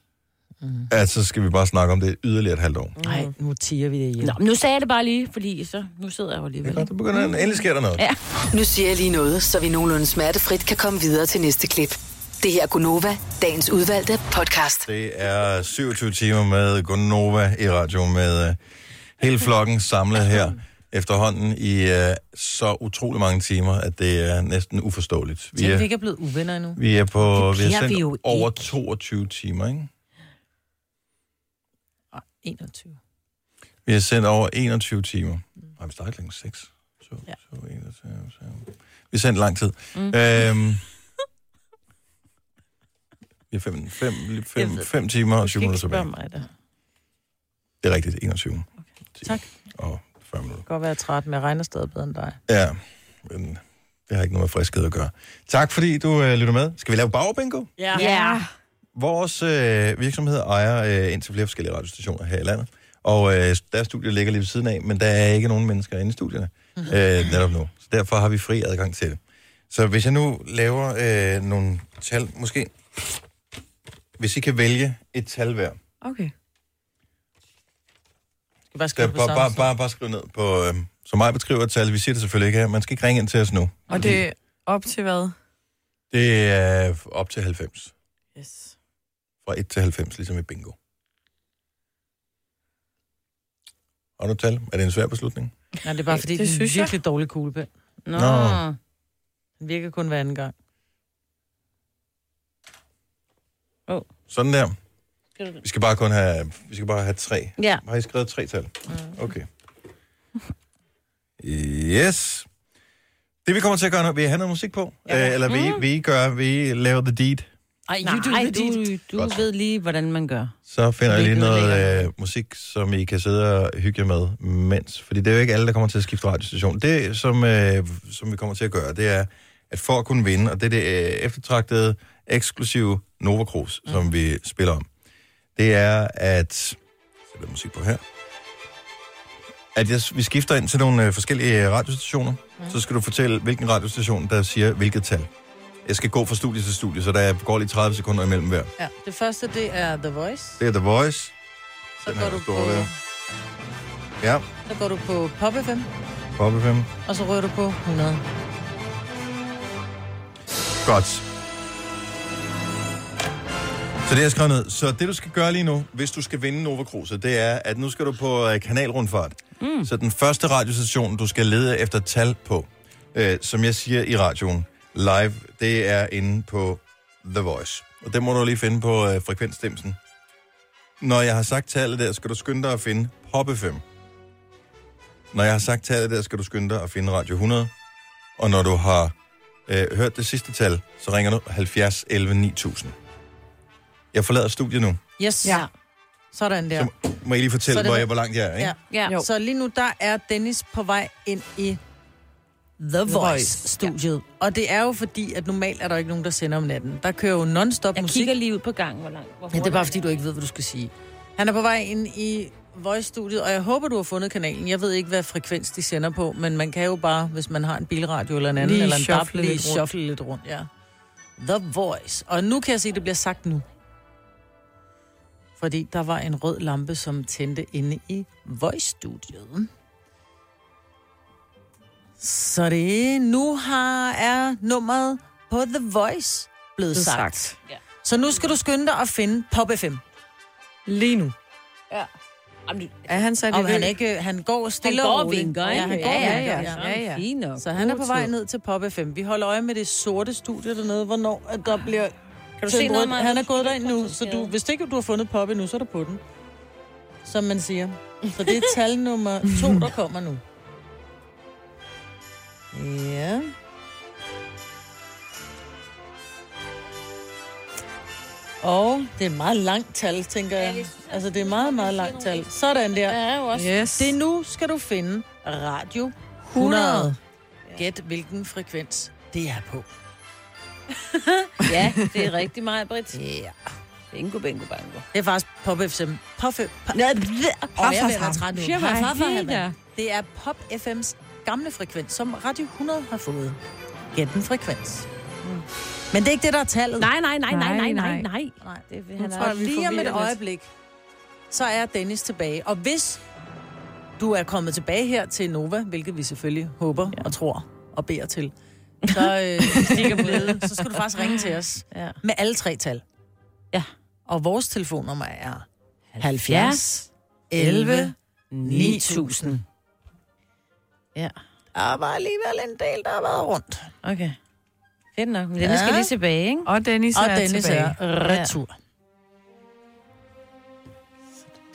[SPEAKER 1] at så skal vi bare snakke om det yderligere et halvt år.
[SPEAKER 2] Nej, nu tiger vi det ihjel.
[SPEAKER 3] Nå, men nu sagde jeg det bare lige, fordi så, nu sidder jeg jo alligevel. Det er godt,
[SPEAKER 1] det begynder, endelig sker der noget.
[SPEAKER 3] Ja.
[SPEAKER 9] Nu siger jeg lige noget, så vi nogenlunde smertefrit kan komme videre til næste klip. Det her er Gunova, dagens udvalgte podcast.
[SPEAKER 1] Det er 27 timer med Gonova i radio med uh, hele flokken samlet her efterhånden i uh, så utrolig mange timer, at det er næsten uforståeligt. Vi
[SPEAKER 2] Tænk, vi
[SPEAKER 1] er,
[SPEAKER 2] ikke er blevet uvenner endnu.
[SPEAKER 1] vi er på vi har
[SPEAKER 2] bliver
[SPEAKER 1] sendt
[SPEAKER 2] vi
[SPEAKER 1] over 22 timer, ikke?
[SPEAKER 2] 21.
[SPEAKER 1] Vi har sendt over 21 timer. Nej, vi starter klokken 6. 2, ja. 2, 21, 2. Vi har sendt lang tid.
[SPEAKER 3] Mm.
[SPEAKER 1] Mm. Øhm, vi har 5 fem, fem, fem timer og 20 minutter tilbage.
[SPEAKER 2] mig.
[SPEAKER 1] Det er rigtigt, 21.
[SPEAKER 2] Tak.
[SPEAKER 1] Og 40 minutter.
[SPEAKER 2] Det kan godt være træt, men jeg regner stadig bedre end dig.
[SPEAKER 1] Ja, men det har ikke noget med friskhed at gøre. Tak fordi du øh, lytter med. Skal vi lave bagbingo?
[SPEAKER 2] Ja.
[SPEAKER 3] ja.
[SPEAKER 1] Vores øh, virksomhed ejer øh, indtil flere forskellige radiostationer her i landet. Og øh, deres studie ligger lige ved siden af, men der er ikke nogen mennesker inde i studierne
[SPEAKER 2] Mhm.
[SPEAKER 1] øh, netop nu. Så derfor har vi fri adgang til det. Så hvis jeg nu laver øh, nogle tal, måske... Hvis I kan vælge et tal hver.
[SPEAKER 4] Okay.
[SPEAKER 2] Skal bare
[SPEAKER 1] Skal
[SPEAKER 2] skrive på
[SPEAKER 1] bare, bare, bare, bare skrive ned på... Øh, så mig beskriver tal. Vi siger det selvfølgelig ikke her. Man skal ikke ringe ind til os nu.
[SPEAKER 4] Og det er op til hvad?
[SPEAKER 1] Det er op til 90.
[SPEAKER 4] Yes.
[SPEAKER 1] Fra 1 til 90, ligesom i bingo. Har du tal? Er det en svær beslutning?
[SPEAKER 2] Nej, det er bare fordi,
[SPEAKER 4] Det
[SPEAKER 2] det, er en
[SPEAKER 4] jeg.
[SPEAKER 2] virkelig dårlig kuglepen.
[SPEAKER 3] Nå.
[SPEAKER 1] Nå.
[SPEAKER 2] Den virker kun hver anden gang.
[SPEAKER 3] Oh.
[SPEAKER 1] Sådan der.
[SPEAKER 3] Skal du-
[SPEAKER 1] Vi skal bare kun have, vi skal bare have tre.
[SPEAKER 3] Ja.
[SPEAKER 1] Har I skrevet tre tal? Okay. Yes. Det vi kommer til at gøre nu, vil I have noget musik på? Ja. Øh, eller vil I, vil I gøre, vil I lave the deed?
[SPEAKER 2] Ej,
[SPEAKER 3] Nej, du, du ved lige, hvordan man gør.
[SPEAKER 1] Så finder jeg lige noget øh, musik, som I kan sidde og hygge jer med, mens. Fordi det er jo ikke alle, der kommer til at skifte radiostation. Det, som, øh, som vi kommer til at gøre, det er, at for at kunne vinde, og det er det øh, eftertragtede, eksklusive Nova Cruz, mm. som vi spiller om, det er at... Sætter musik på her. At jeg, vi skifter ind til nogle øh, forskellige radiostationer. Mm. Så skal du fortælle, hvilken radiostation, der siger hvilket tal. Jeg skal gå fra studie til studie, så der går lige 30 sekunder imellem hver.
[SPEAKER 2] Ja, det første, det er The Voice.
[SPEAKER 1] Det er The Voice.
[SPEAKER 2] Så
[SPEAKER 1] Den
[SPEAKER 2] går, du på,
[SPEAKER 1] der. Ja,
[SPEAKER 2] så går du på Pop FM,
[SPEAKER 1] Pop FM.
[SPEAKER 2] og så rører du på 100.
[SPEAKER 1] Godt. Så det er jeg skrevet ned. Så det, du skal gøre lige nu, hvis du skal vinde Nova Cruiser, det er, at nu skal du på øh, kanalrundfart. Mm. Så den første radiostation, du skal lede efter tal på, øh, som jeg siger i radioen live, det er inde på The Voice. Og det må du lige finde på øh, frekvensstemsen. Når jeg har sagt tallet der, skal du skynde dig at finde Pop FM. Når jeg har sagt tallet der, skal du skynde dig at finde Radio 100. Og når du har øh, hørt det sidste tal, så ringer du 70 11 9000. Jeg forlader studiet nu.
[SPEAKER 2] Yes. Ja. Sådan der.
[SPEAKER 1] Så må I lige fortælle, hvor, jeg, hvor langt jeg er, ikke?
[SPEAKER 2] Ja. ja. Så lige nu, der er Dennis på vej ind i The Voice-studiet. Og det er jo fordi, at normalt er der ikke nogen, der sender om natten. Der kører jo non-stop
[SPEAKER 3] Jeg
[SPEAKER 2] musik.
[SPEAKER 3] kigger lige ud på gangen, hvor langt. Hvor
[SPEAKER 2] Ja, det er bare fordi, du ikke ved, hvad du skal sige. Han er på vej ind i Voice-studiet, og jeg håber, du har fundet kanalen. Jeg ved ikke, hvad frekvens de sender på, men man kan jo bare, hvis man har en bilradio eller en anden,
[SPEAKER 4] Lige
[SPEAKER 2] eller en DAB, lige
[SPEAKER 4] lidt rundt.
[SPEAKER 2] shuffle lidt rundt. Ja. The Voice. Og nu kan jeg se, at det bliver sagt nu. Fordi der var en rød lampe, som tændte inde i Voice-studiet. Så det nu har er nummeret på The Voice blevet sagt.
[SPEAKER 4] sagt.
[SPEAKER 3] Ja.
[SPEAKER 2] Så nu skal du skynde dig at finde Pop FM.
[SPEAKER 4] Lige nu.
[SPEAKER 3] Ja. Jamen,
[SPEAKER 4] Er han i
[SPEAKER 2] Og han, ikke, han går stille
[SPEAKER 3] Han går
[SPEAKER 2] og roligt.
[SPEAKER 3] vinker?
[SPEAKER 2] Ja, han
[SPEAKER 3] Ja,
[SPEAKER 2] går
[SPEAKER 3] ja, ja.
[SPEAKER 4] Ja, ja.
[SPEAKER 3] Fint nok.
[SPEAKER 2] Så han er på vej ned til Pop FM. Vi holder øje med det sorte studie dernede, hvornår at der bliver...
[SPEAKER 3] Kan du se noget. Maja?
[SPEAKER 2] Han er gået
[SPEAKER 3] er
[SPEAKER 2] derind nu, så du, hvis ikke du har fundet Pop endnu, så er du på den. Som man siger. Så det er tal nummer to, der kommer nu. Ja. Og det er et meget langt tal, tænker jeg. Altså, det er et meget, meget langt tal. Sådan der.
[SPEAKER 3] Ja, jo også.
[SPEAKER 4] Yes.
[SPEAKER 2] Det er nu, skal du finde Radio 100. Gæt, hvilken frekvens det er på.
[SPEAKER 3] Ja, det er rigtig meget, Britt.
[SPEAKER 2] Ja.
[SPEAKER 3] Bingo, bingo, bango.
[SPEAKER 2] Det er faktisk Pop FM. Pop FM. Pop, og jeg være træt nu. Er. Det er Pop FM's gamle frekvens, som Radio 100 har fået. Gæt den frekvens. Men det er ikke det, der er tallet.
[SPEAKER 3] Nej, nej, nej, nej, nej, nej,
[SPEAKER 4] Nej,
[SPEAKER 3] nej. Det, han
[SPEAKER 2] tror
[SPEAKER 3] er,
[SPEAKER 2] jeg, lige om et øjeblik, så er Dennis tilbage. Og hvis du er kommet tilbage her til Nova, hvilket vi selvfølgelig håber ja. og tror og beder til, så, øh, stikker blevet, så skal du faktisk ringe til os
[SPEAKER 3] Ja.
[SPEAKER 2] med alle tre tal.
[SPEAKER 3] Ja.
[SPEAKER 2] Og vores telefonnummer er 70 11 9000.
[SPEAKER 3] Ja,
[SPEAKER 2] Der var alligevel en del, der har været rundt.
[SPEAKER 3] okay. Fedt nok. Men den skal
[SPEAKER 2] Ja.
[SPEAKER 3] lige tilbage, ikke?
[SPEAKER 4] Og Dennis
[SPEAKER 2] Og
[SPEAKER 4] er
[SPEAKER 2] Dennis
[SPEAKER 4] tilbage.
[SPEAKER 2] er retur.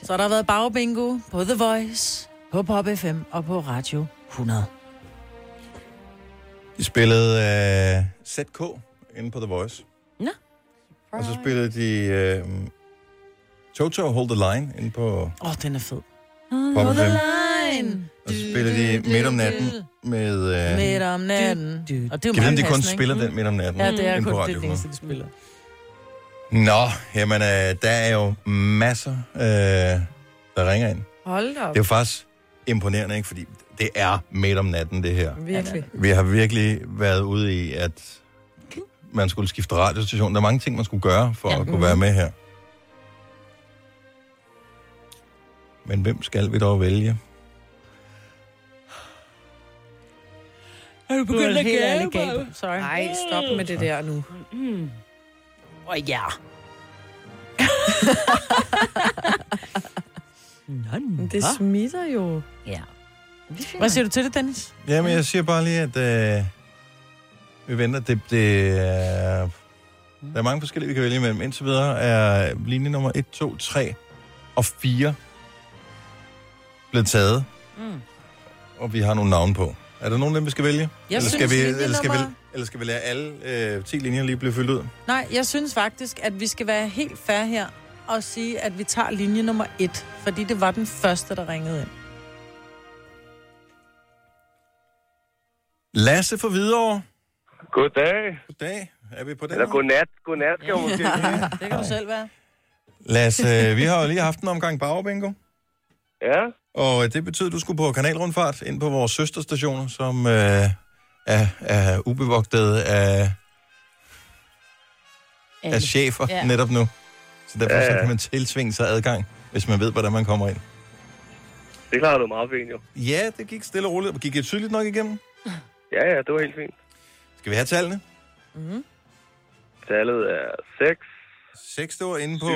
[SPEAKER 2] Så der har været bagbingo på The Voice, på Pop FM og på Radio 100.
[SPEAKER 1] De spillede uh, ZK inde på The Voice.
[SPEAKER 3] Nå.
[SPEAKER 1] Og så spillede de uh, Toto Hold the Line inde på
[SPEAKER 2] Åh, oh, den er fed.
[SPEAKER 1] Pop FM.
[SPEAKER 2] Line.
[SPEAKER 1] Og så spillede de Midt om natten med... Uh,
[SPEAKER 2] Midt om natten. Og det er jo meget
[SPEAKER 1] de kun
[SPEAKER 2] passende,
[SPEAKER 1] spiller
[SPEAKER 2] ikke?
[SPEAKER 1] den midt om natten
[SPEAKER 2] Ja, det er kun
[SPEAKER 1] på
[SPEAKER 2] det,
[SPEAKER 1] Radio
[SPEAKER 2] det
[SPEAKER 1] 100.
[SPEAKER 2] eneste, de spiller.
[SPEAKER 1] Nå, jamen, øh, der er jo masser, øh, der ringer ind.
[SPEAKER 4] Hold da op.
[SPEAKER 1] Det er jo faktisk imponerende, ikke? Fordi det er midt om natten, det her.
[SPEAKER 4] Virkelig.
[SPEAKER 1] Vi har virkelig været ude i, at man skulle skifte radiostation. Der er mange ting, man skulle gøre for ja. at kunne være med her. Men hvem skal vi dog vælge?
[SPEAKER 2] Er du
[SPEAKER 4] begyndt at gabe,
[SPEAKER 2] gabe? Sorry.
[SPEAKER 4] Nej, stop med det der nu.
[SPEAKER 2] Åh, oh, ja.
[SPEAKER 4] Men Det smitter jo.
[SPEAKER 3] Ja.
[SPEAKER 2] Hvad siger du til det, Dennis?
[SPEAKER 1] Jamen, jeg siger bare lige, at øh, vi venter. Det, det er, der er mange forskellige, vi kan vælge imellem. Indtil videre er linje nummer 1, 2, 3 og 4 blevet taget,
[SPEAKER 3] Mm.
[SPEAKER 1] og vi har nogle navne på. Er der nogen af dem, vi skal vælge?
[SPEAKER 2] Jeg
[SPEAKER 1] eller, skal
[SPEAKER 2] synes,
[SPEAKER 1] vi, eller, skal vi, eller skal vi lade alle øh, 10 linjer lige blive fyldt ud?
[SPEAKER 2] Nej, jeg synes faktisk, at vi skal være helt fair her og sige, at vi tager linje nummer et, fordi det var den første, der ringede ind.
[SPEAKER 1] Lasse for Hvidovre.
[SPEAKER 7] Goddag.
[SPEAKER 1] Goddag. Er vi på den?
[SPEAKER 7] Eller godnat. Godnat, skal jeg måske sige.
[SPEAKER 2] Det kan du selv være.
[SPEAKER 1] Lasse, vi har jo lige haft en omgang Bauerbingo.
[SPEAKER 7] Ja.
[SPEAKER 1] Og øh, det betyder, at du skulle på kanalrundfart ind på vores søsterstationer, som øh, er, er ubevogtet af, af chefer
[SPEAKER 7] Ja.
[SPEAKER 1] netop nu. Så derfor
[SPEAKER 7] ja,
[SPEAKER 1] ja. så kan man tilsvinge sig adgang, hvis man ved, hvordan man kommer ind.
[SPEAKER 7] Det klarer du meget fint, jo.
[SPEAKER 1] Ja, det gik stille og roligt. Gik det tydeligt nok igennem?
[SPEAKER 7] Ja, ja, det var helt fint.
[SPEAKER 1] Skal vi have tallene?
[SPEAKER 2] Mm-hmm.
[SPEAKER 7] Tallet er 6.
[SPEAKER 1] 6, det var inde på...
[SPEAKER 7] 7,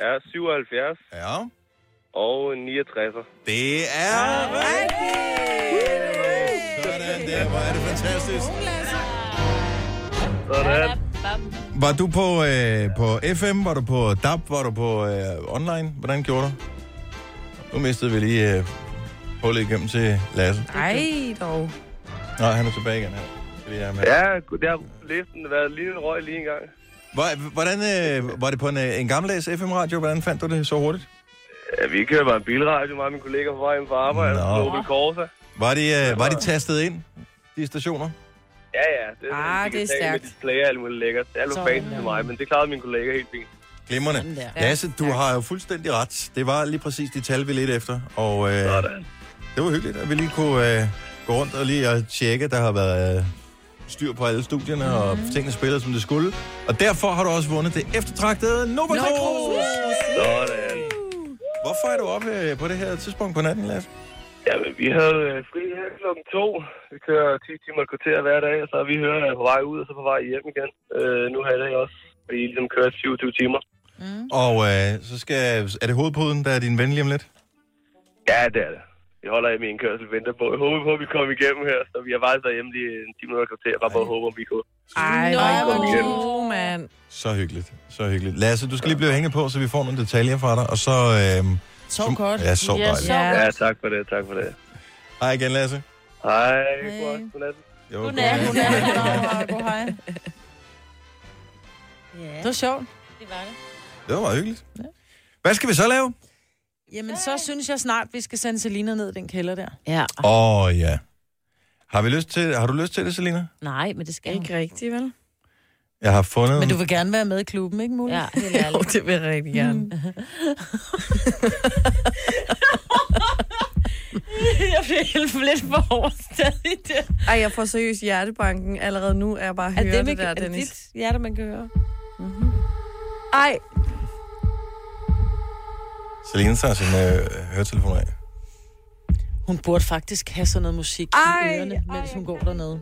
[SPEAKER 7] ja, 77.
[SPEAKER 1] Ja.
[SPEAKER 7] Og 69.
[SPEAKER 1] Det er rigtigt! Sådan der, hvor er det fantastisk.
[SPEAKER 7] Sådan.
[SPEAKER 1] Var du på, øh, på FM? Var du på DAB? Var du på øh, online? Hvordan gjorde du? Nu mistede vi lige øh, hullet igennem til Lasse.
[SPEAKER 4] Ej, dog.
[SPEAKER 1] Nej, han er tilbage igen her. Skal lige have med.
[SPEAKER 7] Ja, det har listen været lige en røg lige en gang.
[SPEAKER 1] Hvor- Hvordan, øh, var det på en, øh, en gammeldags FM-radio? Hvordan fandt du det så hurtigt?
[SPEAKER 7] Ja, vi kører bare en bilradio, mig og min kollega på vej hjem fra arbejde.
[SPEAKER 1] Nå.
[SPEAKER 7] Nå. Opel Corsa.
[SPEAKER 1] Var de, øh, var de tastet ind, de stationer?
[SPEAKER 22] Ja, ja. Det er,
[SPEAKER 4] Ah, det er stærkt.
[SPEAKER 22] Med display og alt muligt lækkert. Det er
[SPEAKER 4] Sådan
[SPEAKER 22] fancy til mig, men det klarede min kollega helt fint.
[SPEAKER 1] Glimrende. Lasse, du har jo fuldstændig ret. Det var lige præcis de tal, vi ledte efter. Og øh, det var hyggeligt, at vi lige kunne øh, gå rundt og lige at tjekke, der har været øh, styr på alle studierne, mm. og tingene spiller, som det skulle. Og derfor har du også vundet det eftertragtede Nova Cruz.
[SPEAKER 22] Sådan.
[SPEAKER 1] Hvorfor er du oppe øh, på det her tidspunkt på natten, Lasse?
[SPEAKER 22] Jamen, vi havde øh, fri her klokken to. Vi kører 10 timer et kvarter hver dag, og så er vi hører på vej ud, og så på vej hjem igen. Øh, nu har i dag også. Vi ligesom kører 27 timer.
[SPEAKER 1] Og øh, så skal, er det hovedpuden, der er din ven lige om lidt?
[SPEAKER 22] Ja, det er det. Vi holder i min kørsel venter på. Jeg håber på, at vi kommer igennem her, så vi har faktisk været hjemme lige en 10 minutter kvarter. Bare på at håbe, om vi kunne.
[SPEAKER 4] Ej,
[SPEAKER 22] Nå,
[SPEAKER 4] hvor mand.
[SPEAKER 1] Så hyggeligt, så hyggeligt. Lasse, du skal lige blive hængende på, så vi får nogle detaljer fra dig, og så... Øh,
[SPEAKER 2] Sov godt.
[SPEAKER 1] Ja, sov dejligt.
[SPEAKER 22] Ja, tak for det, tak for det.
[SPEAKER 1] Hej igen, Lasse.
[SPEAKER 22] Hej, god godnat.
[SPEAKER 1] Jo,
[SPEAKER 2] Godnat. Godnat. God hej. Det var sjovt.
[SPEAKER 3] Det var det.
[SPEAKER 1] Det var meget hyggeligt. Hvad skal vi så lave?
[SPEAKER 2] Jamen, så synes jeg snart, vi skal sende Selina ned i den kælder der.
[SPEAKER 3] Ja.
[SPEAKER 1] Åh, oh, ja. Har, vi lyst til, har du lyst til det, Selina?
[SPEAKER 3] Nej, men det skal
[SPEAKER 4] Ikke rigtigt, vel?
[SPEAKER 1] Jeg har fundet...
[SPEAKER 2] Men du vil gerne være med i klubben, ikke muligt?
[SPEAKER 3] Ja, helt ærligt.
[SPEAKER 4] Jo, det vil jeg rigtig gerne.
[SPEAKER 3] jeg bliver helt lidt for overstadig det.
[SPEAKER 4] Ej, jeg får seriøst hjertebanken allerede nu, er jeg bare
[SPEAKER 3] Er
[SPEAKER 4] høre
[SPEAKER 3] det,
[SPEAKER 4] det,
[SPEAKER 3] man,
[SPEAKER 4] der,
[SPEAKER 3] er det
[SPEAKER 4] Dennis.
[SPEAKER 3] dit hjerte, man kan høre?
[SPEAKER 4] Ej,
[SPEAKER 1] Selina tager sin øh, høretelefon af.
[SPEAKER 2] Hun burde faktisk have sådan noget musik
[SPEAKER 4] Ej,
[SPEAKER 2] i ørerne, mens hun går dernede.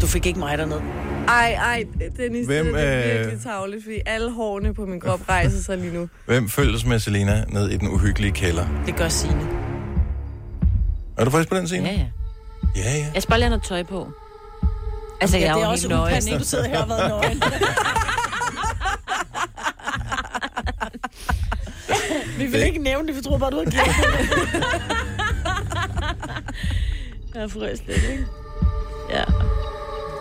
[SPEAKER 2] Du fik ikke mig derned.
[SPEAKER 4] ej, ej, Dennis,
[SPEAKER 1] Hvem,
[SPEAKER 4] det er
[SPEAKER 1] øh,
[SPEAKER 4] virkelig tavligt, fordi alle hårene på min krop rejser sig lige nu.
[SPEAKER 1] Hvem følges med Selina ned i den uhyggelige kælder?
[SPEAKER 2] Det gør Signe.
[SPEAKER 1] Er du frisk på den scene?
[SPEAKER 3] Ja, ja.
[SPEAKER 1] Ja, ja.
[SPEAKER 3] Jeg skal bare lige have noget tøj på. Altså,
[SPEAKER 2] Ja,
[SPEAKER 3] jeg er
[SPEAKER 2] det
[SPEAKER 3] jo
[SPEAKER 2] er også
[SPEAKER 3] nøgen,
[SPEAKER 2] upassende,
[SPEAKER 3] ikke?
[SPEAKER 2] du sidder her og har været nøgen. Vi vil ikke nævne det, vi tror bare, du har glemt det.
[SPEAKER 3] Jeg er frisk lidt, ikke? Ja.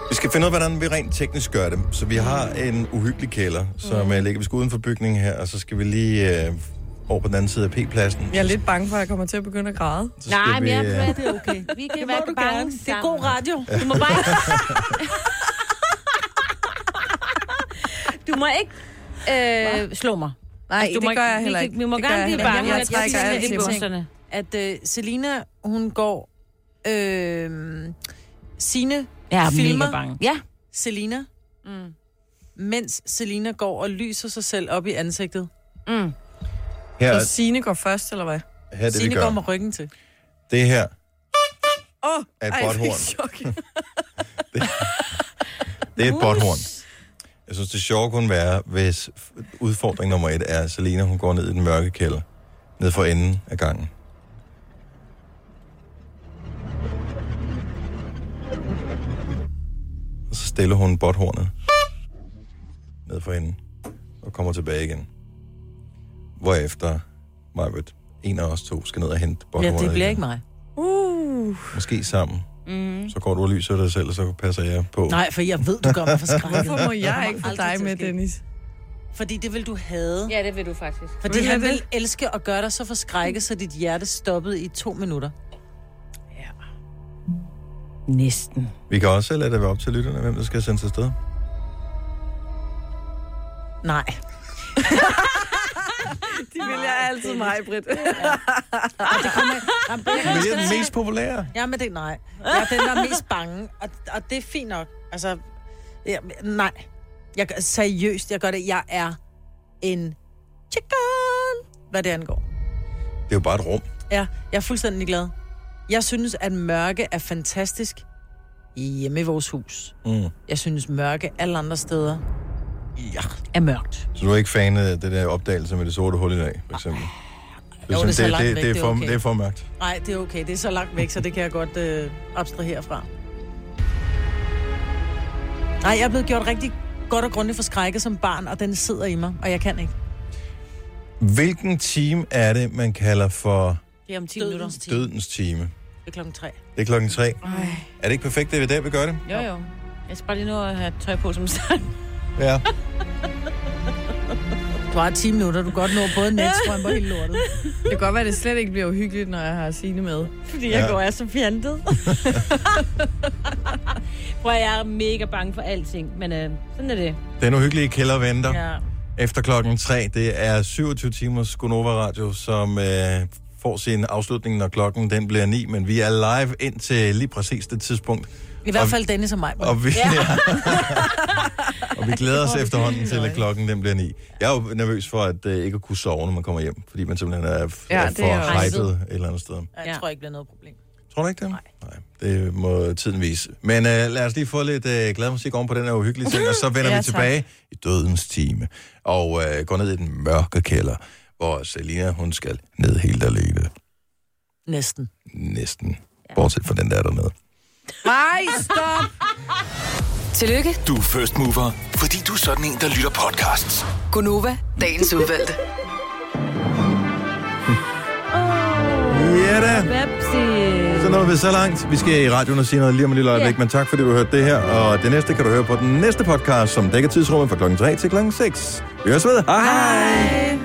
[SPEAKER 1] Vi skal finde ud af, hvordan vi rent teknisk gør det. Så vi har en uhyggelig kælder, som mm. ligger vi skal uden for bygningen her, og så skal vi lige øh, over på den anden side af P-pladsen.
[SPEAKER 4] Jeg er lidt bange for, at jeg kommer til at begynde at græde.
[SPEAKER 1] Så
[SPEAKER 3] Nej, men jeg
[SPEAKER 1] vi, øh,
[SPEAKER 3] er det er okay. Vi kan
[SPEAKER 2] Det
[SPEAKER 3] være bange
[SPEAKER 2] gerne. Det er god radio.
[SPEAKER 3] Du må bare ikke... du må ikke øh, slå mig.
[SPEAKER 4] Nej,
[SPEAKER 3] Altså, du
[SPEAKER 4] det
[SPEAKER 3] må
[SPEAKER 4] gør
[SPEAKER 3] ikke-
[SPEAKER 4] jeg
[SPEAKER 3] vi
[SPEAKER 4] heller ikke.
[SPEAKER 3] vi må
[SPEAKER 4] Det
[SPEAKER 3] gerne
[SPEAKER 4] jeg
[SPEAKER 3] blive bange.
[SPEAKER 4] Jeg
[SPEAKER 3] Jeg
[SPEAKER 4] trækker
[SPEAKER 3] siger
[SPEAKER 4] alt
[SPEAKER 3] det i
[SPEAKER 4] til mig.
[SPEAKER 3] bukserne.
[SPEAKER 2] At øh, Selina, hun går... Øh, Signe
[SPEAKER 3] Jeg er
[SPEAKER 2] filmer
[SPEAKER 3] mega bange. Ja.
[SPEAKER 2] Selina,
[SPEAKER 3] Mm.
[SPEAKER 2] mens Selina går og lyser sig selv op i ansigtet.
[SPEAKER 3] Mm.
[SPEAKER 1] Her,
[SPEAKER 4] Så Signe går først, eller hvad?
[SPEAKER 1] her er det,
[SPEAKER 2] Signe går med ryggen til.
[SPEAKER 1] Det her
[SPEAKER 4] Åh, oh,
[SPEAKER 1] er et botthorn.
[SPEAKER 4] chok.
[SPEAKER 1] Det er et botthorn. Jeg synes, det sjove kunne være, hvis udfordring nummer et er, at Selina hun går ned i den mørke kælder, ned for enden af gangen. Og så stiller hun botthornet ned for enden og kommer tilbage igen. Hvorefter Majbert, en af os to, skal ned og hente
[SPEAKER 2] Ja, det bliver
[SPEAKER 1] igen.
[SPEAKER 2] ikke mig.
[SPEAKER 4] Uh.
[SPEAKER 1] Måske sammen.
[SPEAKER 3] Mm.
[SPEAKER 1] Så går du og lyser dig selv, og så passer jeg på.
[SPEAKER 2] Nej, for jeg ved, du gør mig forskrækket.
[SPEAKER 4] Hvorfor må jeg ikke få dig med. Dennis?
[SPEAKER 2] Fordi det vil du have.
[SPEAKER 3] Ja, det vil du faktisk.
[SPEAKER 2] Fordi
[SPEAKER 4] Vil
[SPEAKER 2] han
[SPEAKER 4] det?
[SPEAKER 2] vil elske at gøre dig så forskrækket, så dit hjerte stoppede i to minutter.
[SPEAKER 3] Næsten.
[SPEAKER 1] Vi kan også lade det være op til lytterne, hvem der skal sendes afsted.
[SPEAKER 2] Nej.
[SPEAKER 4] De vælger altid mig, Britt.
[SPEAKER 2] Og det kommer... Jamen,
[SPEAKER 1] det er den mest populære.
[SPEAKER 2] Ja, men det nej. Jeg er den, der er mest bange, og, og det er fint nok. Altså, ja, nej. Jeg, seriøst, jeg gør det. Jeg er en chicken, hvad det angår.
[SPEAKER 1] Det er jo bare et rum.
[SPEAKER 2] Ja, jeg er fuldstændig glad. Jeg synes, at mørke er fantastisk hjemme i vores hus.
[SPEAKER 1] Mm.
[SPEAKER 2] Jeg synes, mørke alle andre steder ja, er mørkt.
[SPEAKER 1] Så du er ikke fan af det der opdagelse med det sorte hul i dag, for eksempel?
[SPEAKER 2] Jo, det er så
[SPEAKER 1] det,
[SPEAKER 2] langt
[SPEAKER 1] det,
[SPEAKER 2] væk,
[SPEAKER 1] det, er
[SPEAKER 2] det er
[SPEAKER 1] for,
[SPEAKER 2] okay.
[SPEAKER 1] det er for mørkt.
[SPEAKER 2] Nej, det er okay. Det er så langt væk, så det kan jeg godt øh, abstrahere fra. Nej, jeg er blevet gjort rigtig godt og grundigt forskrækket som barn, og den sidder i mig, og jeg kan ikke.
[SPEAKER 1] Hvilken time er det, man kalder for
[SPEAKER 3] Det er om 10
[SPEAKER 2] Dødens
[SPEAKER 3] minutter.
[SPEAKER 2] time.
[SPEAKER 1] dødens time?
[SPEAKER 2] Det er klokken tre.
[SPEAKER 1] Det er klokken tre.
[SPEAKER 4] Ej.
[SPEAKER 1] Er det ikke perfekt, det er der, vi gør det?
[SPEAKER 3] Jo, jo. Jeg skal bare lige nå at have tøj på som sang.
[SPEAKER 1] Ja.
[SPEAKER 2] Du har 10 minutter, du kan godt nå både netstrøm og hele lortet.
[SPEAKER 4] Det kan godt være, at det slet ikke bliver uhyggeligt, når jeg har Signe med.
[SPEAKER 3] Fordi jeg
[SPEAKER 1] Ja.
[SPEAKER 3] går er så fjantet. Prøv at jeg er mega bange for alting, men øh, sådan er det.
[SPEAKER 1] Den uhyggelige kælder venter.
[SPEAKER 3] Ja.
[SPEAKER 1] Efter klokken 3, det er 27 timers Gonova Radio, som øh, får sin afslutning, når klokken den bliver 9, men vi er live ind til lige præcis det tidspunkt.
[SPEAKER 2] I hvert fald Dennis og mig.
[SPEAKER 1] Og vi, ja. og vi glæder os efterhånden til, at klokken den bliver 9. Jeg er jo nervøs for at øh, ikke at kunne sove, når man kommer hjem, fordi man simpelthen er,
[SPEAKER 2] Ja,
[SPEAKER 1] er
[SPEAKER 2] det er
[SPEAKER 1] for hypet et eller andet sted.
[SPEAKER 2] Jeg tror ikke, det bliver noget problem.
[SPEAKER 1] Tror du ikke det? Nej. Nej. Det må tiden vise. Men øh, lad os lige få lidt øh, glad musik oven på den her uhyggelige ting, og så vender
[SPEAKER 2] Ja,
[SPEAKER 1] vi
[SPEAKER 2] tak.
[SPEAKER 1] tilbage i dødens time. Og øh, går ned i den mørke kælder, hvor Selina, hun skal ned helt alene.
[SPEAKER 2] Næsten.
[SPEAKER 1] Næsten. Bortset fra den der dernede.
[SPEAKER 4] Nej, stop!
[SPEAKER 9] Tillykke,
[SPEAKER 10] Du er first mover, fordi du er sådan en, der lytter podcasts.
[SPEAKER 9] Gunova, dagens udvalgte.
[SPEAKER 1] Ja da.
[SPEAKER 3] Pepsi.
[SPEAKER 1] Så når vi så langt. Vi skal i radioen og sige noget lige om et lille øjeblik,
[SPEAKER 3] Ja.
[SPEAKER 1] men tak fordi du hørte det her. Og det næste kan du høre på den næste podcast, som dækker tidsrummet fra klokken 3 til klokken 6. Vi høres ved. Hej! Hej.